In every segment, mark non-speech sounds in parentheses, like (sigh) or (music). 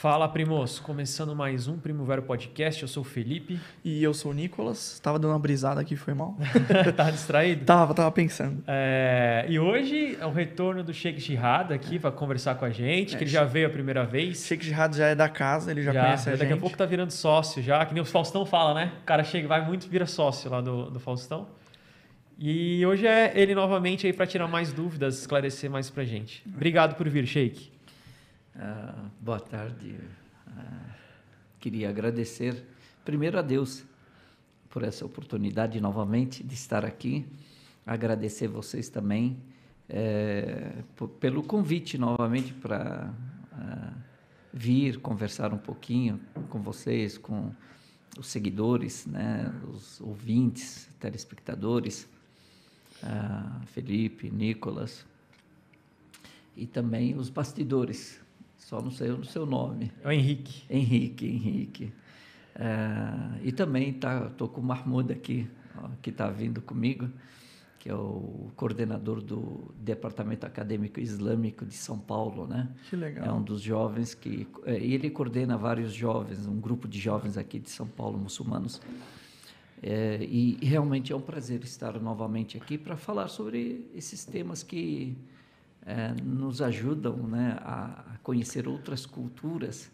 Fala, primos. Começando mais um Primo Vero Podcast. Eu sou o Felipe. (laughs) E eu sou o Nicolas. Tava dando uma brisada aqui, foi mal? (laughs) tá distraído? Tava, tava pensando. É, e hoje é o retorno do Sheikh Jihad aqui para conversar com a gente, é, que ele já veio a primeira vez. Sheikh Jihad já é da casa, ele já, já conhece a daqui gente. Daqui a pouco tá virando sócio já, que nem o Faustão fala, né? O cara chega, vai muito, vira sócio lá do, do Faustão. E hoje é ele novamente aí para tirar mais dúvidas, esclarecer mais pra gente. Obrigado por vir, Sheikh. Uh, boa tarde. Uh, queria agradecer primeiro a Deus por essa oportunidade novamente de estar aqui. Agradecer vocês também é, pelo convite novamente para uh, vir conversar um pouquinho com vocês, com os seguidores, né, os ouvintes, telespectadores, Felipe, Nicolas e também os bastidores só não sei o seu nome. É o Henrique. Henrique, Henrique. É, e também tá, tô com o Mahmoud aqui, ó, que está vindo comigo, que é o coordenador do Departamento Acadêmico Islâmico de São Paulo, né? Que legal. É um dos jovens que é, ele coordena vários jovens, um grupo de jovens aqui de São Paulo, muçulmanos. É, e realmente é um prazer estar novamente aqui para falar sobre esses temas que é, nos ajudam né, a, conhecer outras culturas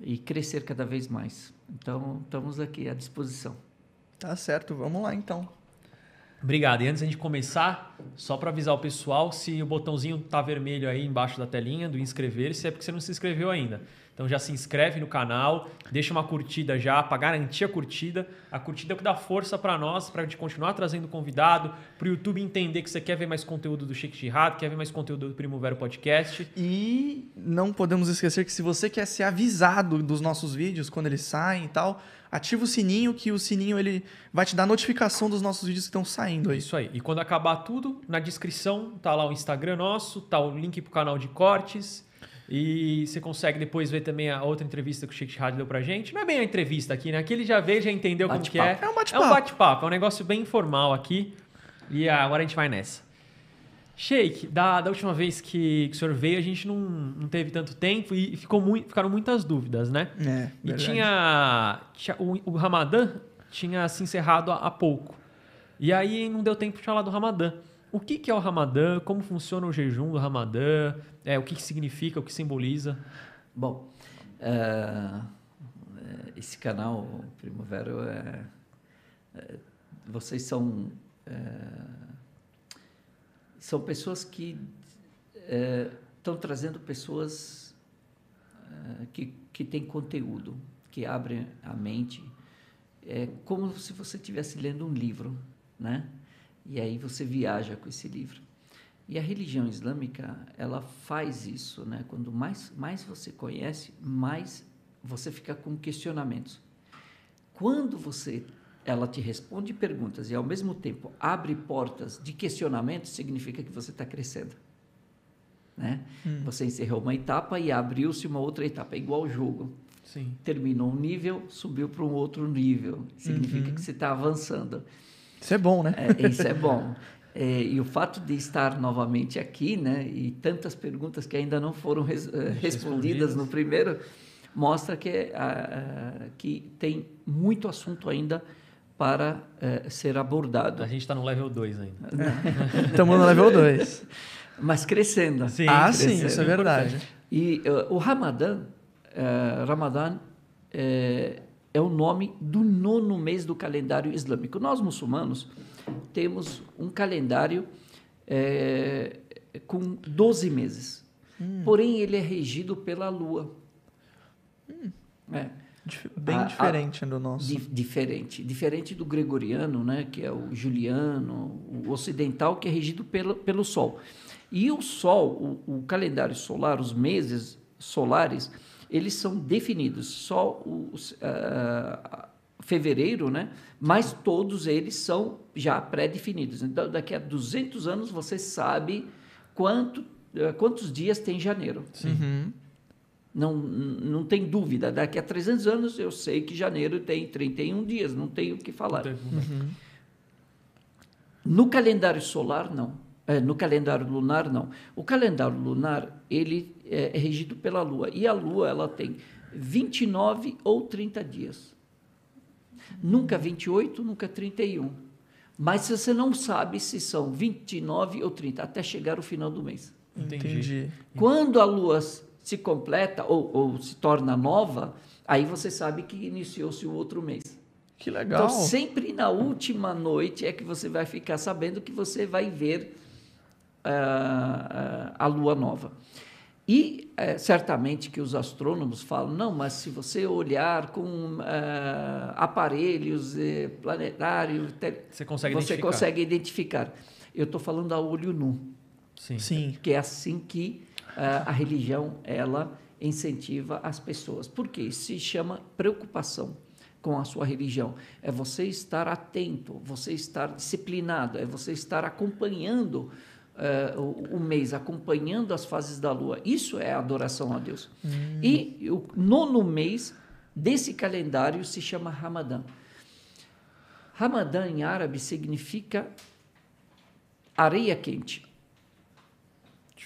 e crescer cada vez mais. Então, estamos aqui à disposição. Tá certo, vamos lá então. Obrigado. E antes de a gente começar, só para avisar o pessoal, se o botãozinho tá vermelho aí embaixo da telinha do inscrever-se, é porque você não se inscreveu ainda. Então já se inscreve no canal, deixa uma curtida já, para garantir a curtida. A curtida é o que dá força para nós, para a gente continuar trazendo convidado, para o YouTube entender que você quer ver mais conteúdo do Sheikh Jihad, quer ver mais conteúdo do Primavera Podcast. E não podemos esquecer que se você quer ser avisado dos nossos vídeos, quando eles saem e tal, ativa o sininho, que o sininho ele vai te dar notificação dos nossos vídeos que estão saindo aí. Isso aí. E quando acabar tudo, na descrição tá lá o Instagram nosso, tá o link pro canal de cortes e você consegue depois ver também a outra entrevista que o Chico Rádio deu pra gente. Não é bem a entrevista aqui, né? Aqui ele já veio, já entendeu como que é. É um bate-papo. É um bate-papo, é um negócio bem informal aqui. E agora a gente vai nessa. Sheik, da, da última vez que, que o senhor veio, a gente não, não teve tanto tempo e ficou muito, ficaram muitas dúvidas, né? É, e tinha, tinha o, o, Ramadã tinha se encerrado há, há pouco. E aí não deu tempo de falar do Ramadã. O que, que é o Ramadã? Como funciona o jejum do Ramadã? É, o que, que significa, o que simboliza? Bom, uh, esse canal Primavera, é, é, vocês são são pessoas que estão trazendo pessoas que, que têm conteúdo, que abrem a mente. É como se você estivesse lendo um livro, né? E aí você viaja com esse livro. E a religião islâmica, ela faz isso, né? Quando mais, mais você conhece, mais você fica com questionamentos. Quando você ela te responde perguntas e ao mesmo tempo abre portas de questionamentos, significa que você está crescendo. Né? Hum. Você encerrou uma etapa e abriu-se uma outra etapa, é igual ao jogo. Sim. Terminou um nível, subiu para um outro nível, significa uhum. que você está avançando. Isso é bom, né? É, isso é bom. É, e o fato de estar novamente aqui, né, e tantas perguntas que ainda não foram res, uh, respondidas no primeiro, mostra que, uh, que tem muito assunto ainda para uh, ser abordado. A gente está no level 2 ainda. Estamos (laughs) no level 2. Mas crescendo. Sim, ah, crescendo. sim, isso é verdade. E o Ramadã, Ramadã é o nome do nono mês do calendário islâmico. Nós, muçulmanos, temos um calendário é, com 12 meses. Hum. Porém, ele é regido pela lua. Hum. É. Bem a, diferente a, do nosso. Di, diferente. Diferente do gregoriano, né, que é o juliano, o ocidental, que é regido pelo, pelo sol. E o sol, o, o calendário solar, os meses solares, eles são definidos. Só os, uh, fevereiro, né? Mas todos eles são já pré-definidos. Então, daqui a 200 anos você sabe quanto, uh, quantos dias tem janeiro. Uhum. Não, não tem dúvida. Daqui a 300 anos eu sei que janeiro tem 31 dias, não tenho o que falar. Uhum. No calendário solar, não. É, no calendário lunar, não. O calendário lunar, ele é, é regido pela Lua. E a Lua, ela tem 29 ou 30 dias. Nunca 28, nunca 31. Mas você não sabe se são 29 ou 30, até chegar o final do mês. Entendi. Entendi. Quando a Lua se completa ou, ou se torna nova, aí você sabe que iniciou-se o outro mês. Que legal. Então, sempre na última noite é que você vai ficar sabendo que você vai ver ah, ah, a lua nova. E eh, certamente que os astrônomos falam, não, mas se você olhar com ah, aparelhos eh, planetários, Você consegue você identificar. consegue identificar. Eu estou falando a olho nu, Sim. Sim. que é assim que a religião ela incentiva as pessoas. Por quê? Se chama preocupação com a sua religião. É você estar atento, você estar disciplinado, é você estar acompanhando eh, o, o mês, acompanhando as fases da lua. Isso é adoração a Deus. E o nono mês desse calendário se chama Ramadã. Ramadã em árabe significa areia quente.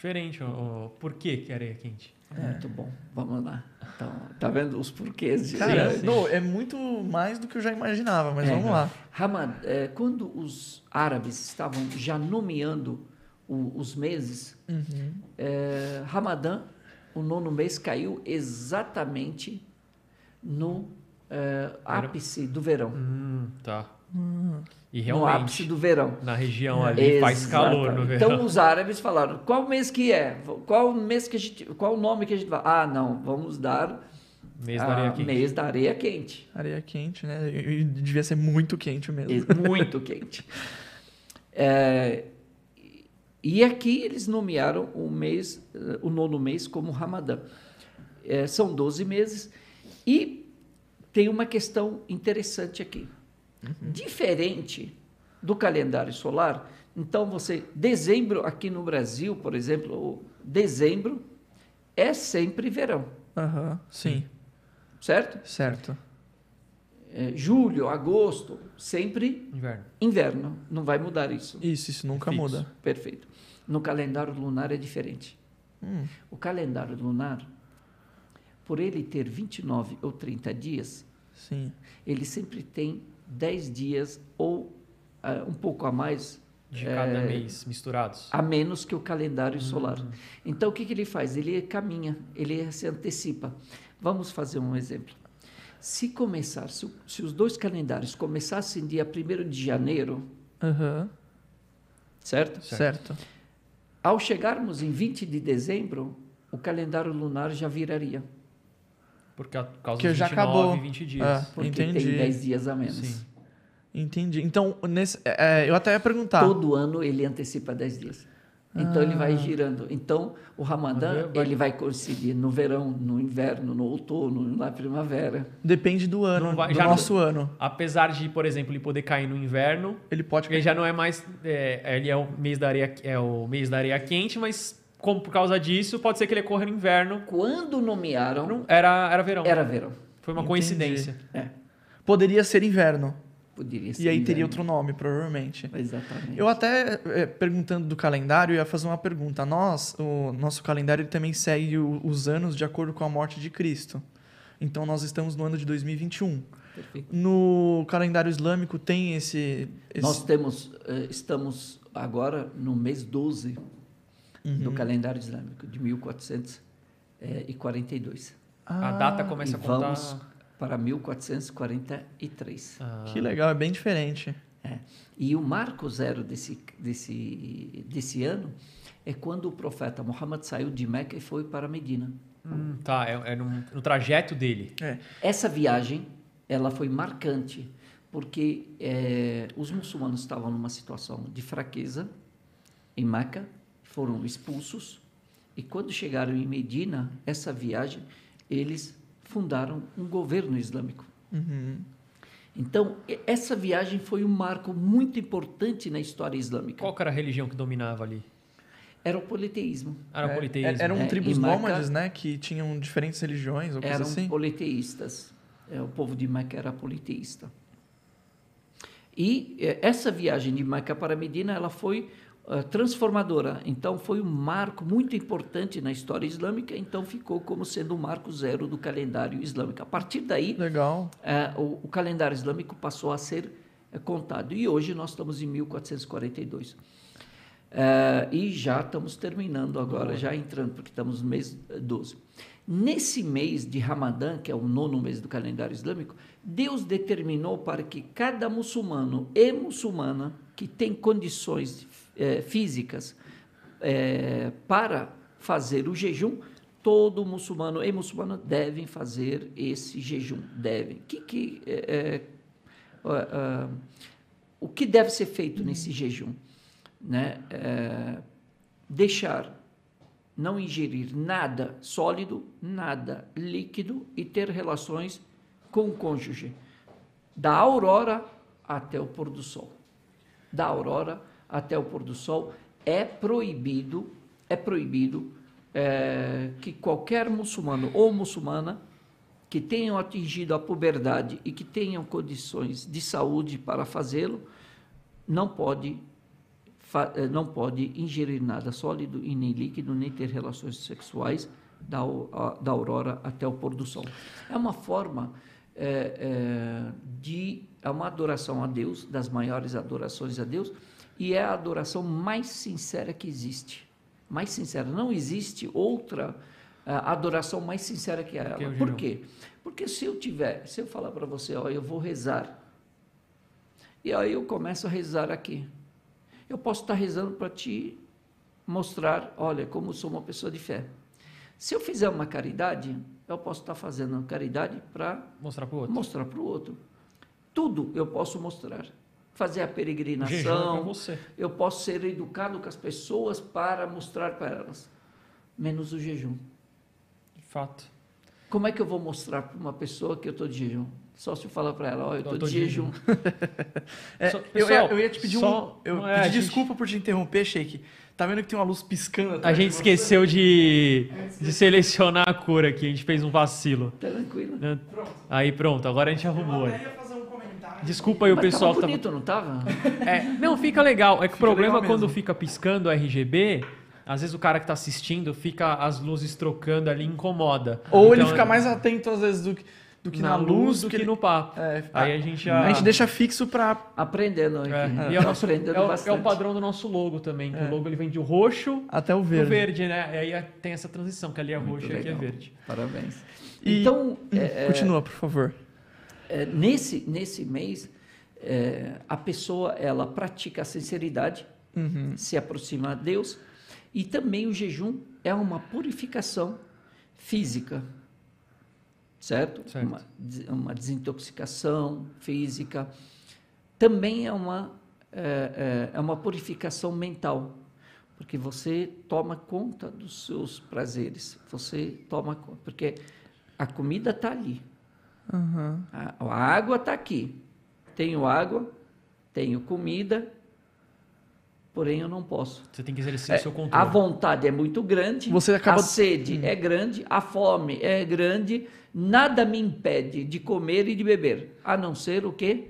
Diferente. O, por que que areia quente? Muito bom. Vamos lá. Então, tá vendo os porquês? de- Cara, Sim, sim. não, é muito mais do que eu já imaginava, mas É. vamos lá. Ramad, é, quando os árabes estavam já nomeando o- os meses, Uhum. é, Ramadã, o nono mês, caiu exatamente no é, ápice do verão. Hum, tá. E No ápice realmente, do verão. na região ali faz calor no Exatamente. verão. Então os árabes falaram: qual mês que é? Qual mês que a gente, qual o nome que a gente vai? Ah, não, vamos dar Mês da areia quente. mês da areia quente. Areia quente, né? E- devia ser muito quente mesmo. Muito (laughs) quente. É, e aqui eles nomearam o mês, o nono mês como Ramadã. É, são 12 meses e tem uma questão interessante aqui. Diferente do calendário solar, então você dezembro aqui no Brasil, por exemplo, o dezembro é sempre verão, Aham, sim. certo? Certo. É, julho, agosto, sempre Inverno. inverno, não vai mudar isso. Isso, isso nunca Fixo. muda. Perfeito. No calendário lunar é diferente. Hum, O calendário lunar, por ele ter 29 ou 30 dias, sim. ele sempre tem 10 dias ou ah, um pouco a mais De É, cada mês, misturados. a menos que o calendário solar. Então o que, que ele faz? Ele caminha, ele se antecipa. Vamos fazer um exemplo. Se começar, se, o- se os dois calendários começassem dia 1 de janeiro, Aham, certo? certo. Ao chegarmos em 20 de dezembro, o calendário lunar já viraria, Por ca- por causa Que dos já 29, acabou. 20 dias. Ah. porque Entendi. tem 10 dias a menos. Sim. Entendi. Então, nesse, é, eu até ia perguntar. Todo ano ele antecipa 10 dias. Então ele vai girando. Então o Ramadã Vai- ele vai coincidir no verão, no inverno, no outono, na primavera. Depende do ano, vai- do já não- nosso ano. Apesar de, por exemplo, ele poder cair no inverno, Ele pode ele já não é mais. é, ele é o mês da areia, é o mês da areia quente, mas como por causa disso, pode ser que ele ocorra no inverno. Quando nomearam, Não, Era, era verão. era verão. Foi uma Entendi. coincidência. É, Poderia ser inverno. poderia ser. E aí teria inverno. outro nome, provavelmente. Exatamente. Eu até, é, perguntando do calendário, ia fazer uma pergunta. Nós, o nosso calendário ele também segue os anos de acordo com a morte de Cristo. Então nós estamos no ano de 2021. Perfeito. No calendário islâmico tem esse. esse- Nós temos, eh, estamos agora no mês 12 do Uhum. calendário islâmico, de 1442. A Ah, data começa e a contar. vamos para 1443. Ah, Que legal, é bem diferente. É. E o marco zero desse, desse, desse ano é quando o profeta Muhammad saiu de Meca e foi para Medina. hum, tá, é, é no, no trajeto dele. É. Essa viagem ela foi marcante porque eh, os muçulmanos estavam numa situação de fraqueza em Meca, foram expulsos e quando chegaram em Medina, essa viagem eles fundaram um governo islâmico. Uhum. Então essa viagem foi um marco muito importante na história islâmica. Qual que era a religião que dominava ali? Era o politeísmo. Era o É, politeísmo. Eram É, tribos nômades, né? Que tinham diferentes religiões ou coisa eram assim. politeístas. É, o povo de Meca era politeísta. E essa viagem de Meca para Medina, ela foi transformadora. Então, foi um marco muito importante na história islâmica, então ficou como sendo o marco zero do calendário islâmico. A partir daí, eh, o, o calendário islâmico passou a ser eh, contado. E hoje nós estamos em 1442. Eh, e já estamos terminando agora, já entrando, porque estamos no mês eh, 12. Nesse mês de Ramadã, que é o nono mês do calendário islâmico, Deus determinou para que cada muçulmano e muçulmana que tem condições eh, físicas eh, para fazer o jejum, todo muçulmano e muçulmana devem fazer esse jejum. Devem. Que, que, ah, o que deve ser feito nesse jejum? Né? Deixar não ingerir nada sólido, nada líquido e ter relações com o cônjuge, da aurora até o pôr do sol. Da aurora até o pôr do sol é proibido, é proibido eh, que qualquer muçulmano ou muçulmana que tenham atingido a puberdade e que tenham condições de saúde para fazê-lo, não pode eh, não pode ingerir nada sólido e nem líquido, nem ter relações sexuais da, da aurora até o pôr do sol. É uma forma eh, eh, de é uma adoração a Deus, das maiores adorações a Deus, e é a adoração mais sincera que existe. Mais sincera. Não existe outra ah, adoração mais sincera que ela. Que é Por quê? Porque se eu tiver, se eu falar para você, ó, eu vou rezar, e aí eu começo a rezar aqui. Eu posso estar rezando para te mostrar, olha, como sou uma pessoa de fé. Se eu fizer uma caridade, eu posso estar fazendo caridade para Mostrar pro outro. mostrar para o outro. Tudo eu posso mostrar. Fazer a O jejum é peregrinação, você. eu posso ser educado com as pessoas para mostrar para elas, menos o jejum. De fato. Como é que eu vou mostrar para uma pessoa que eu estou de jejum? Só se eu falar para ela, ó, eu estou de jejum. (laughs) É, Só- eu, ia, pessoal, eu ia te pedir só- um. Eu é, pedi gente- desculpa por te interromper, Sheik. Tá vendo que tem uma luz piscando A gente esqueceu de, de selecionar a cor aqui, a gente fez um vacilo. Tranquilo. né? Aí pronto, agora a gente arrumou. Eu fazer um comentário. Desculpa aí o pessoal tava que tava bonito, não tava? (laughs) É, não, fica legal. É que o problema quando fica piscando o RGB, às vezes o cara que tá assistindo fica as luzes trocando ali e incomoda. Ou ele Então, fica mais atento, às vezes, do que, do que na, luz, do que ele- no papo. É, Aí a gente já. A gente deixa fixo pra. Aprendendo aqui. É, né? e é o, nosso- aprendendo é o- é o padrão do nosso logo também. que É. O logo ele vem de roxo Até o verde. verde, né? E aí tem essa transição, que ali é Muito roxo e aqui é verde. Parabéns. E- Então, é, é, Continua, por favor. é, nesse, nesse mês, é, a pessoa ela pratica a sinceridade, Uhum. se aproxima a Deus, e também o jejum é uma purificação física, certo? Certo. Uma, uma desintoxicação física. Também é uma, é, é- é uma purificação mental, porque você toma conta dos seus prazeres, você toma conta, porque a comida está ali, Uhum. a, a água está aqui. Tenho água, tenho comida, porém eu não posso. Você tem que exercer o seu A controle. vontade é muito grande, Você acaba- a sede é grande, a fome é grande, nada me impede de comer e de beber, a não ser o quê?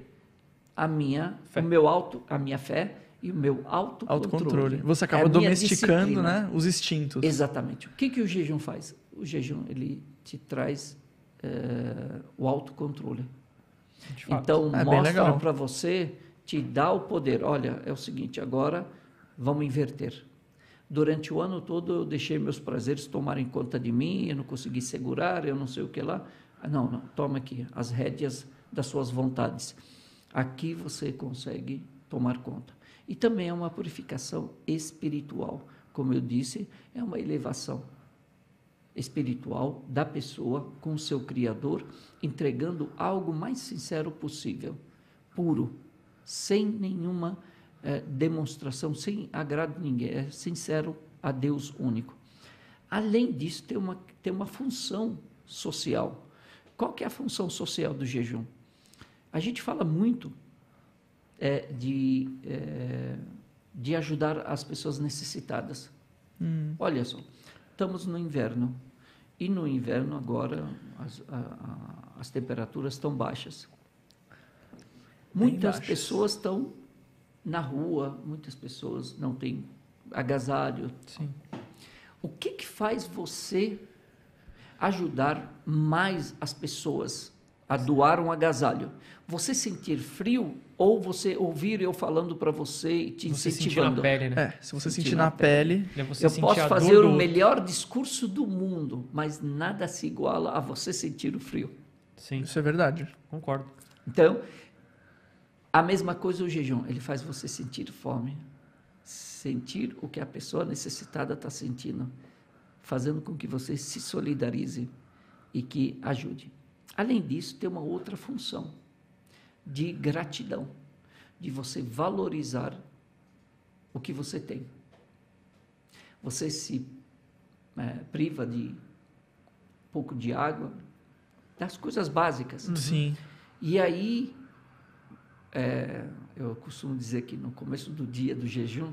A minha, Fé. o meu auto, a minha fé e o meu autocontrole. Autocontrole. Você É acaba a minha domesticando, né? Os instintos. Exatamente. O que, que o jejum faz? O jejum ele te traz eh, o autocontrole. Então, É mostra para você, te dá o poder. Olha, é o seguinte, agora vamos inverter. Durante o ano todo eu deixei meus prazeres tomarem conta de mim, eu não consegui segurar, eu não sei o que lá. Ah, Não, não, toma aqui as rédeas das suas vontades. Aqui você consegue tomar conta. E também é uma purificação espiritual. Como eu disse, é uma elevação espiritual da pessoa com o seu Criador, entregando algo mais sincero possível, puro, sem nenhuma eh, demonstração, sem agrado de ninguém, é sincero a Deus único. Além disso, tem uma, tem uma função social. Qual que é a função social do jejum? A gente fala muito eh, de, eh, de ajudar as pessoas necessitadas. Hum. Olha só, estamos no inverno. E no inverno, agora, as, a- a- as temperaturas estão baixas. Muitas pessoas estão na rua, muitas pessoas não têm agasalho. Sim. O que, que faz você ajudar mais as pessoas a doar um agasalho? Você sentir frio ou você ouvir eu falando para você e te Você sentir incentivando? na pele, né? É, se você Sentir sentir na na pele, É você Eu sentir posso fazer o melhor discurso do mundo, mas nada se iguala a você sentir o frio. Sim, isso é verdade. concordo. Então, a mesma coisa o jejum, ele faz você sentir fome, sentir o que a pessoa necessitada está sentindo, fazendo com que você se solidarize e que ajude. Além disso, tem uma outra função de gratidão, de você valorizar o que você tem. Você se eh, priva de um pouco de água, das coisas básicas. Sim. E aí, é, eu costumo dizer que no começo do dia do jejum,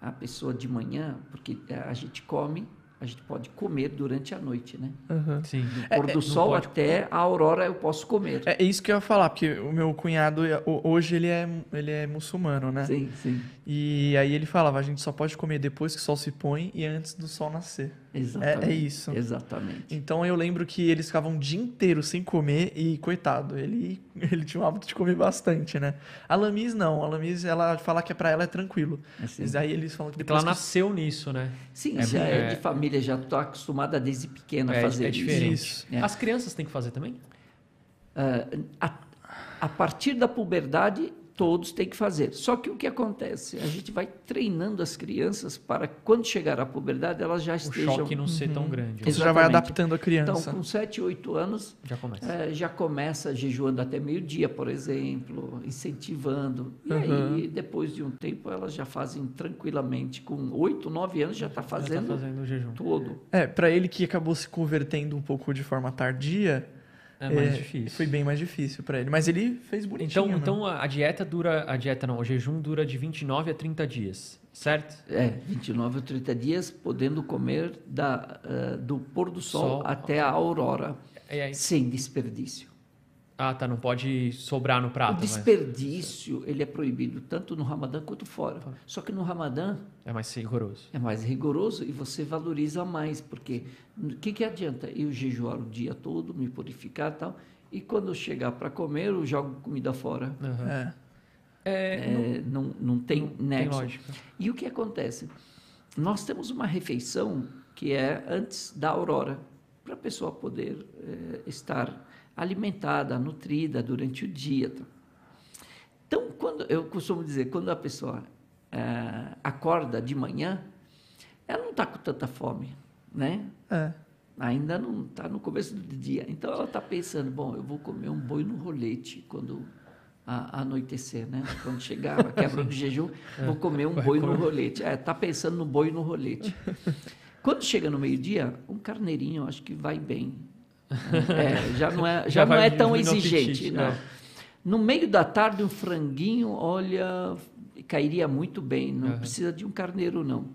a pessoa de manhã, porque é, a gente come, a gente pode comer durante a noite, né? Aham. Sim. Do pôr do não sol pode- até a aurora eu posso comer. É isso que eu ia falar, porque o meu cunhado, ho- hoje ele é, ele é muçulmano, né? Sim, sim. E aí ele falava, a gente só pode comer depois que o sol se põe e antes do sol nascer. Exatamente. É, é isso. Exatamente. Então eu lembro que eles ficavam o dia inteiro sem comer e, coitado, ele, (laughs) ele tinha o hábito de comer bastante, né? A Lamis não, a Lamis, ela fala que pra ela é tranquilo. Assim. Mas aí eles falam que Porque ela depois que... nasceu nisso, né? Sim, É já é, é- de família, já estou acostumada desde pequena a É, fazer é diferente. Isso. É. As crianças têm que fazer também? Ah, a, a partir da puberdade, todos têm que fazer. Só que o que acontece? A gente vai treinando as crianças para, quando chegar à puberdade, elas já O estejam... choque não ser tão grande. né? Isso já vai adaptando a criança. Então, com 7, 8 anos, Já começa. eh, já começa jejuando até meio-dia, por exemplo, incentivando. E Uhum. aí, depois de um tempo, elas já fazem tranquilamente. Com 8, 9 anos, já está Já fazendo, tá fazendo o jejum. todo. É, pra ele que acabou se convertendo um pouco de forma tardia, É mais é, difícil. foi bem mais difícil pra ele. Mas ele fez bonitinho. Então, né? então a a dieta dura. A dieta não, o jejum dura de 29 a 30 dias, certo? É, 29 ou 30 dias, podendo comer da, eh, do pôr do sol, Sol. até a aurora, E aí, sem desperdício. Ah, tá, não pode sobrar no O prato, mas desperdício, ele é proibido tanto no Ramadã quanto fora. Só que no Ramadã é mais rigoroso. é mais rigoroso e você valoriza mais, porque o que, que adianta eu jejuar o dia todo, me purificar e tal, e quando chegar para comer, eu jogo comida fora. Aham. É. É, É, não, não tem tem nexo. lógica. E o que acontece? Nós temos uma refeição que é antes da aurora, para a pessoa poder eh, estar alimentada, nutrida durante o dia. tá? Então, quando eu costumo dizer, quando a pessoa eh, acorda de manhã, ela não está com tanta fome, né? É. Ainda não está no começo do dia. Então ela está pensando, bom, eu vou comer um boi no rolete quando a- anoitecer, né? Quando chegar a (laughs) quebra do jejum, vou comer um boi no rolete. É, está pensando no boi no rolete. (laughs) Quando chega no meio-dia, um carneirinho, acho que vai bem. É, já não é, já Já não é tão exigente, apetite, não. é. No meio da tarde, um franguinho, olha, cairia muito bem. Não Aham. precisa de um carneiro, não.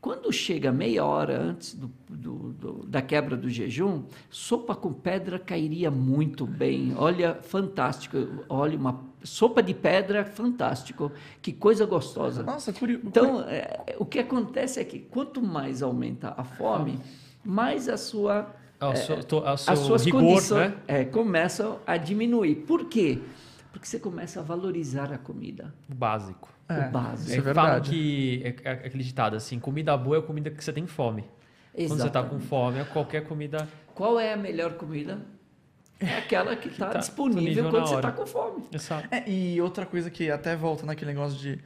Quando chega meia hora antes do- do- do- da quebra do jejum, sopa com pedra cairia muito bem. Olha, fantástico. Olha, uma sopa de pedra, fantástico. Que coisa gostosa. Nossa, curioso. Então, é, o que acontece é que quanto mais aumenta a fome, mais a sua Ah, o seu, to- ah, o seu as suas rigor, condições né? é, começam a diminuir. Por quê? Porque você começa a valorizar a comida, O básico. É, o básico. Isso é É, falam verdade. que é, é aquele ditado assim, comida boa é comida que você tem fome. Quando você tá com Exatamente. fome, é qualquer comida. Qual é a melhor comida? É aquela que está tá disponível disponível quando você está com fome. Exato. É, e outra coisa que até volta naquele negócio de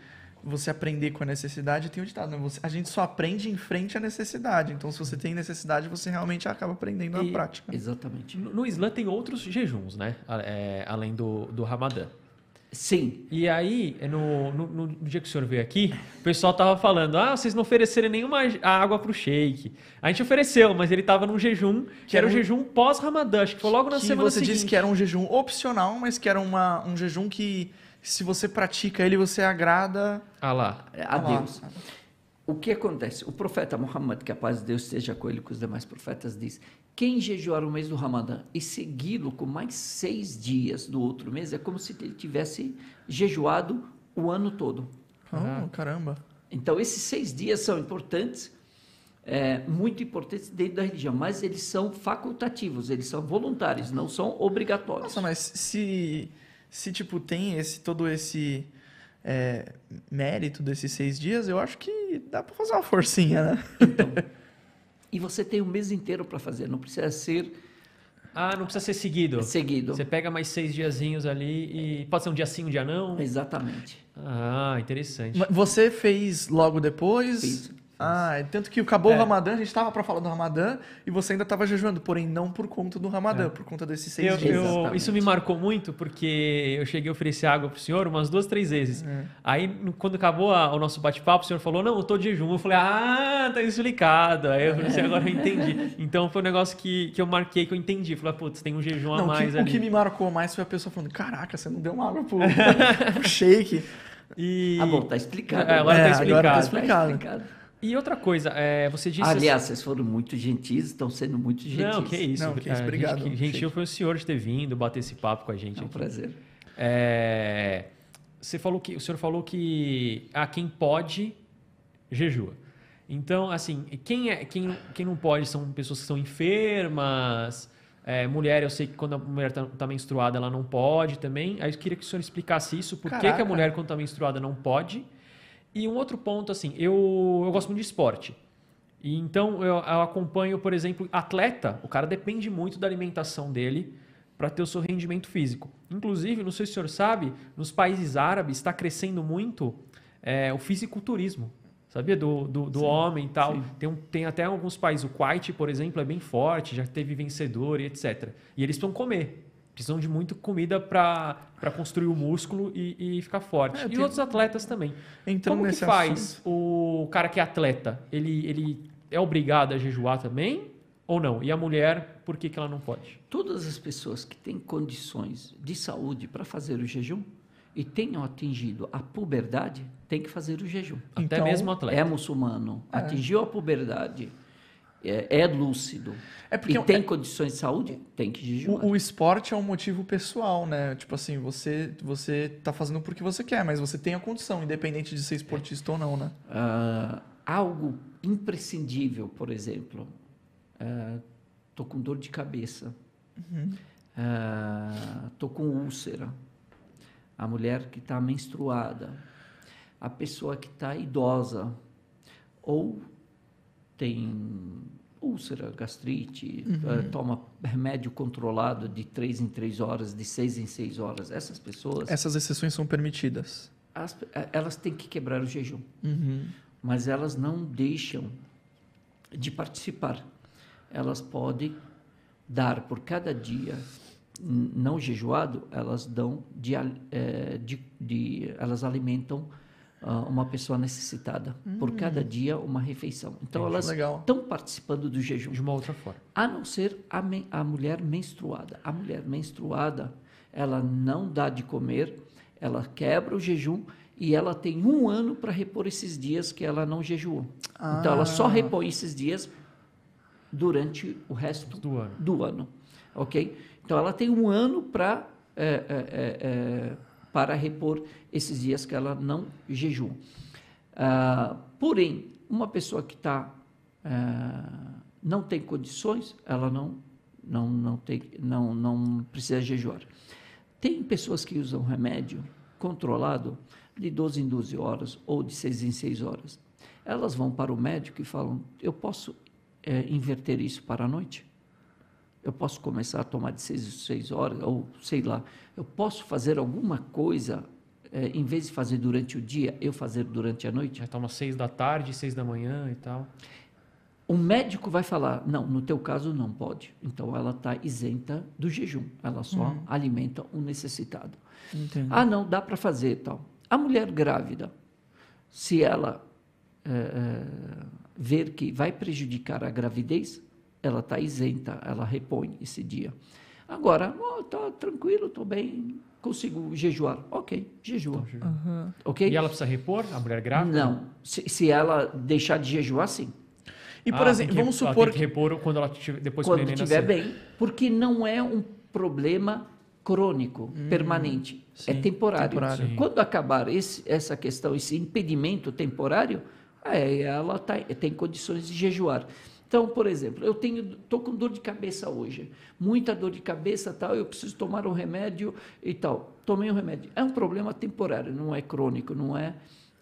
você aprender com a necessidade, tem o ditado, né? Você- a gente só aprende em frente à necessidade. Então, se você tem necessidade, você realmente acaba aprendendo E- na prática. Exatamente. No, no Islã tem outros jejuns, né? É, além do, do Ramadã. Sim. E aí, no, no, no dia que o senhor veio aqui, o pessoal tava falando: ah, vocês não ofereceram nenhuma água pro shake. A gente ofereceu, mas ele tava num jejum, que era o era um- jejum pós-Ramadã, acho que foi logo na que semana você seguinte. disse que era um jejum opcional, mas que era uma, um jejum que, se você pratica ele, você agrada Ah lá. A Allah. Deus. O que acontece? O profeta Muhammad, que a paz de Deus esteja com ele e com os demais profetas, diz: quem jejuar o mês do Ramadã e segui-lo com mais seis dias do outro mês, é como se ele tivesse jejuado o ano todo. Oh, caramba. Então, esses seis dias são importantes, é, muito importantes dentro da religião, mas eles são facultativos, eles são voluntários, não são obrigatórios. Nossa, mas se, se tipo, tem esse, todo esse é, mérito desses seis dias, eu acho que dá para fazer uma forcinha, né? E você tem o mês inteiro para fazer, não precisa ser Ah, não precisa ser seguido. seguido. Você pega mais seis diazinhos ali e pode ser um dia sim, um dia não. Exatamente. Ah, interessante. Você fez logo depois? Fiz. Ah, é tanto que acabou É. o Ramadã, a gente estava para falar do Ramadã e você ainda estava jejuando, porém não por conta do Ramadã, É. por conta desses seis Eu- dias. eu- isso me marcou muito porque eu cheguei a oferecer água pro senhor umas duas, três vezes. É. Aí, quando acabou a- o nosso bate-papo, o senhor falou: Não, eu tô de jejum. Eu falei: Ah, tá explicado. Aí eu falei assim: Agora eu entendi. (laughs) Então foi um negócio que, que eu marquei, que eu entendi. Falei: Putz, tem um jejum a Não, o que, mais o ali. que me marcou mais foi a pessoa falando: Caraca, você não deu uma água pro, (laughs) pro shake. E... Ah, bom, tá explicado. É, agora É, tá agora tá explicado. explicado. E outra coisa, é, você disse. Aliás, vocês foram muito gentis, estão sendo muito gentis. Não, que isso. Não, que isso, gente- obrigado, que gentil foi o senhor de ter vindo, bater esse papo com a gente É um aqui. prazer. É, você falou que o senhor falou que a quem pode jejua. Então, assim, quem é quem, quem não pode são pessoas que são enfermas, é, mulher, eu sei que quando a mulher está menstruada ela não pode também. Aí eu queria que o senhor explicasse isso, por que, que a mulher quando está menstruada não pode. E um outro ponto, assim, eu, eu gosto muito de esporte. E então eu, eu acompanho, por exemplo, atleta, o cara depende muito da alimentação dele para ter o seu rendimento físico. Inclusive, não sei se o senhor sabe, nos países árabes está crescendo muito é, o fisiculturismo, sabia? Do, do, do homem e tal. Tem, um- tem até alguns países, o Kuwait, por exemplo, é bem forte, já teve vencedor e etc. E eles precisam comer. Precisam de muita comida para construir o músculo e, e ficar forte. É, e tem- outros atletas também. Entrando Como que faz assunto. o cara que é atleta? Ele, ele é obrigado a jejuar também ou não? E a mulher, por que, que ela não pode? Todas as pessoas que têm condições de saúde para fazer o jejum e tenham atingido a puberdade, têm que fazer o jejum. Até Então, mesmo atleta. É muçulmano, É. atingiu a puberdade, é, é lúcido. É porque e é- tem condições de saúde, tem que jejuar. O, o esporte é um motivo pessoal, né? Tipo assim, você, você tá fazendo porque você quer, mas você tem a condição, independente de ser esportista ou não, né? Ah, algo imprescindível, por exemplo, estou com dor de cabeça, estou com úlcera, a mulher que está menstruada, a pessoa que está idosa. Ou tem úlcera, gastrite, eh, toma remédio controlado de três em três horas, de seis em seis horas, essas pessoas, Essas exceções são permitidas. as- eh, elas têm que quebrar o jejum Uhum. mas elas não deixam de participar. Elas podem dar por cada dia não jejuado, elas dão de, eh, de, de- elas alimentam ah, uma pessoa necessitada por cada dia uma refeição. Então elas Legal. estão participando do jejum. De uma outra forma. A não ser a, men- a mulher menstruada. A mulher menstruada, ela não dá de comer, ela quebra o jejum e ela tem um ano para repor esses dias que ela não jejuou. Então, ela só repõe esses dias durante o resto Do ano. do ano, ok? Então, ela tem um ano para para repor esses dias que ela não jejua. Ah, porém, uma pessoa que está não tem condições, ela não não não tem não não precisa jejuar. Tem pessoas que usam remédio controlado de 12 em 12 horas ou de 6 em 6 horas. Elas vão para o médico e falam: Eu posso eh, inverter isso para a noite? Eu posso começar a tomar de 6 em 6 horas? Ou sei lá, eu posso fazer alguma coisa, eh, em vez de fazer durante o dia, eu fazer durante a noite? Já toma seis da tarde, seis da manhã e tal. O médico vai falar: não, no teu caso não pode. Então ela está isenta do jejum. Ela só alimenta o necessitado. Entendi. Ah, não, dá para fazer tal. A mulher grávida, se ela eh, eh, ver que vai prejudicar a gravidez, ela está isenta, ela repõe esse dia. Agora, está tranquilo, estou bem, consigo jejuar. Ok, jejua. Ok? E ela precisa repor, a mulher grávida? Não, se, se ela deixar de jejuar, sim. E, por Ah, exemplo, tem que- vamos ela supor tem que repor quando ela tiver, depois que o quando estiver bem, porque não é um problema crônico, permanente. é sim, temporário. temporário. Sim. Quando acabar esse- essa questão, esse impedimento temporário, aí ela tá- tem condições de jejuar. Então, por exemplo, eu tenho, tô com dor de cabeça hoje, muita dor de cabeça, tal, eu preciso tomar um remédio e tal. Tomei um remédio. É um problema temporário, não é crônico, não é,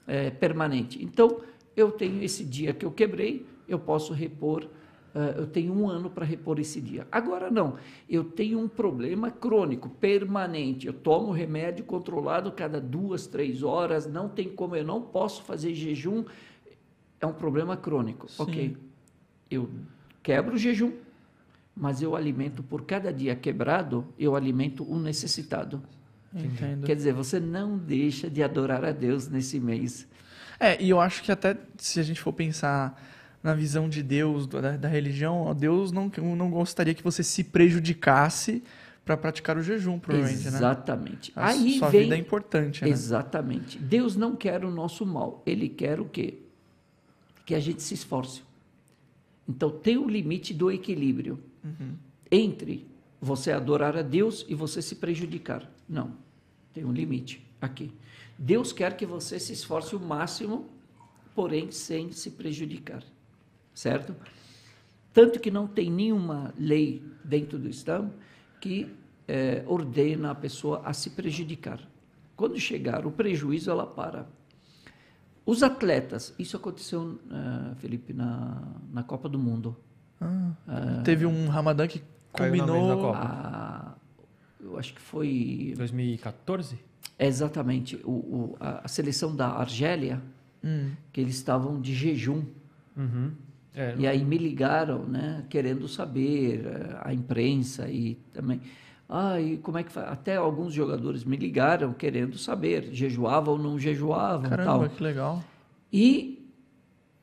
é, permanente. Então, eu tenho esse dia que eu quebrei, eu posso repor ah, eu tenho um ano para repor esse dia. Agora não, eu tenho um problema crônico, permanente. Eu tomo remédio controlado cada duas, três horas, não tem como, eu não posso fazer jejum. É um problema crônico. Sim. Ok, eu quebro o jejum, mas eu alimento por cada dia quebrado, eu alimento um necessitado. Entendo. Quer dizer, você não deixa de adorar a Deus nesse mês. É, e eu acho que até se a gente for pensar na visão de Deus, da, da religião, Deus não, não gostaria que você se prejudicasse para praticar o jejum, provavelmente, né? Exatamente. Aí sua vem vida é importante, né? Exatamente. Deus não quer o nosso mal. Ele quer o quê? Que a gente se esforce. Então tem o limite do equilíbrio entre você adorar a Deus e você se prejudicar. Não. Tem um limite aqui. Deus quer que você se esforce o máximo, porém sem se prejudicar. Certo? Tanto que não tem nenhuma lei dentro do Islã que eh, ordena a pessoa a se prejudicar. Quando chegar o prejuízo, ela para. Os atletas, isso aconteceu, eh, Felipe, na, na Copa do Mundo. Ah, Teve um Ramadã que combinou. A- eu acho que foi 2014? é exatamente o, o- a, a seleção da Argélia, Hum, que eles estavam de jejum. Uhum. É, E aí me ligaram, né, querendo saber, eh, a imprensa e também. Ah, e como é que faz? Até alguns jogadores me ligaram querendo saber, jejuavam ou não jejuavam caramba, tal. que legal. E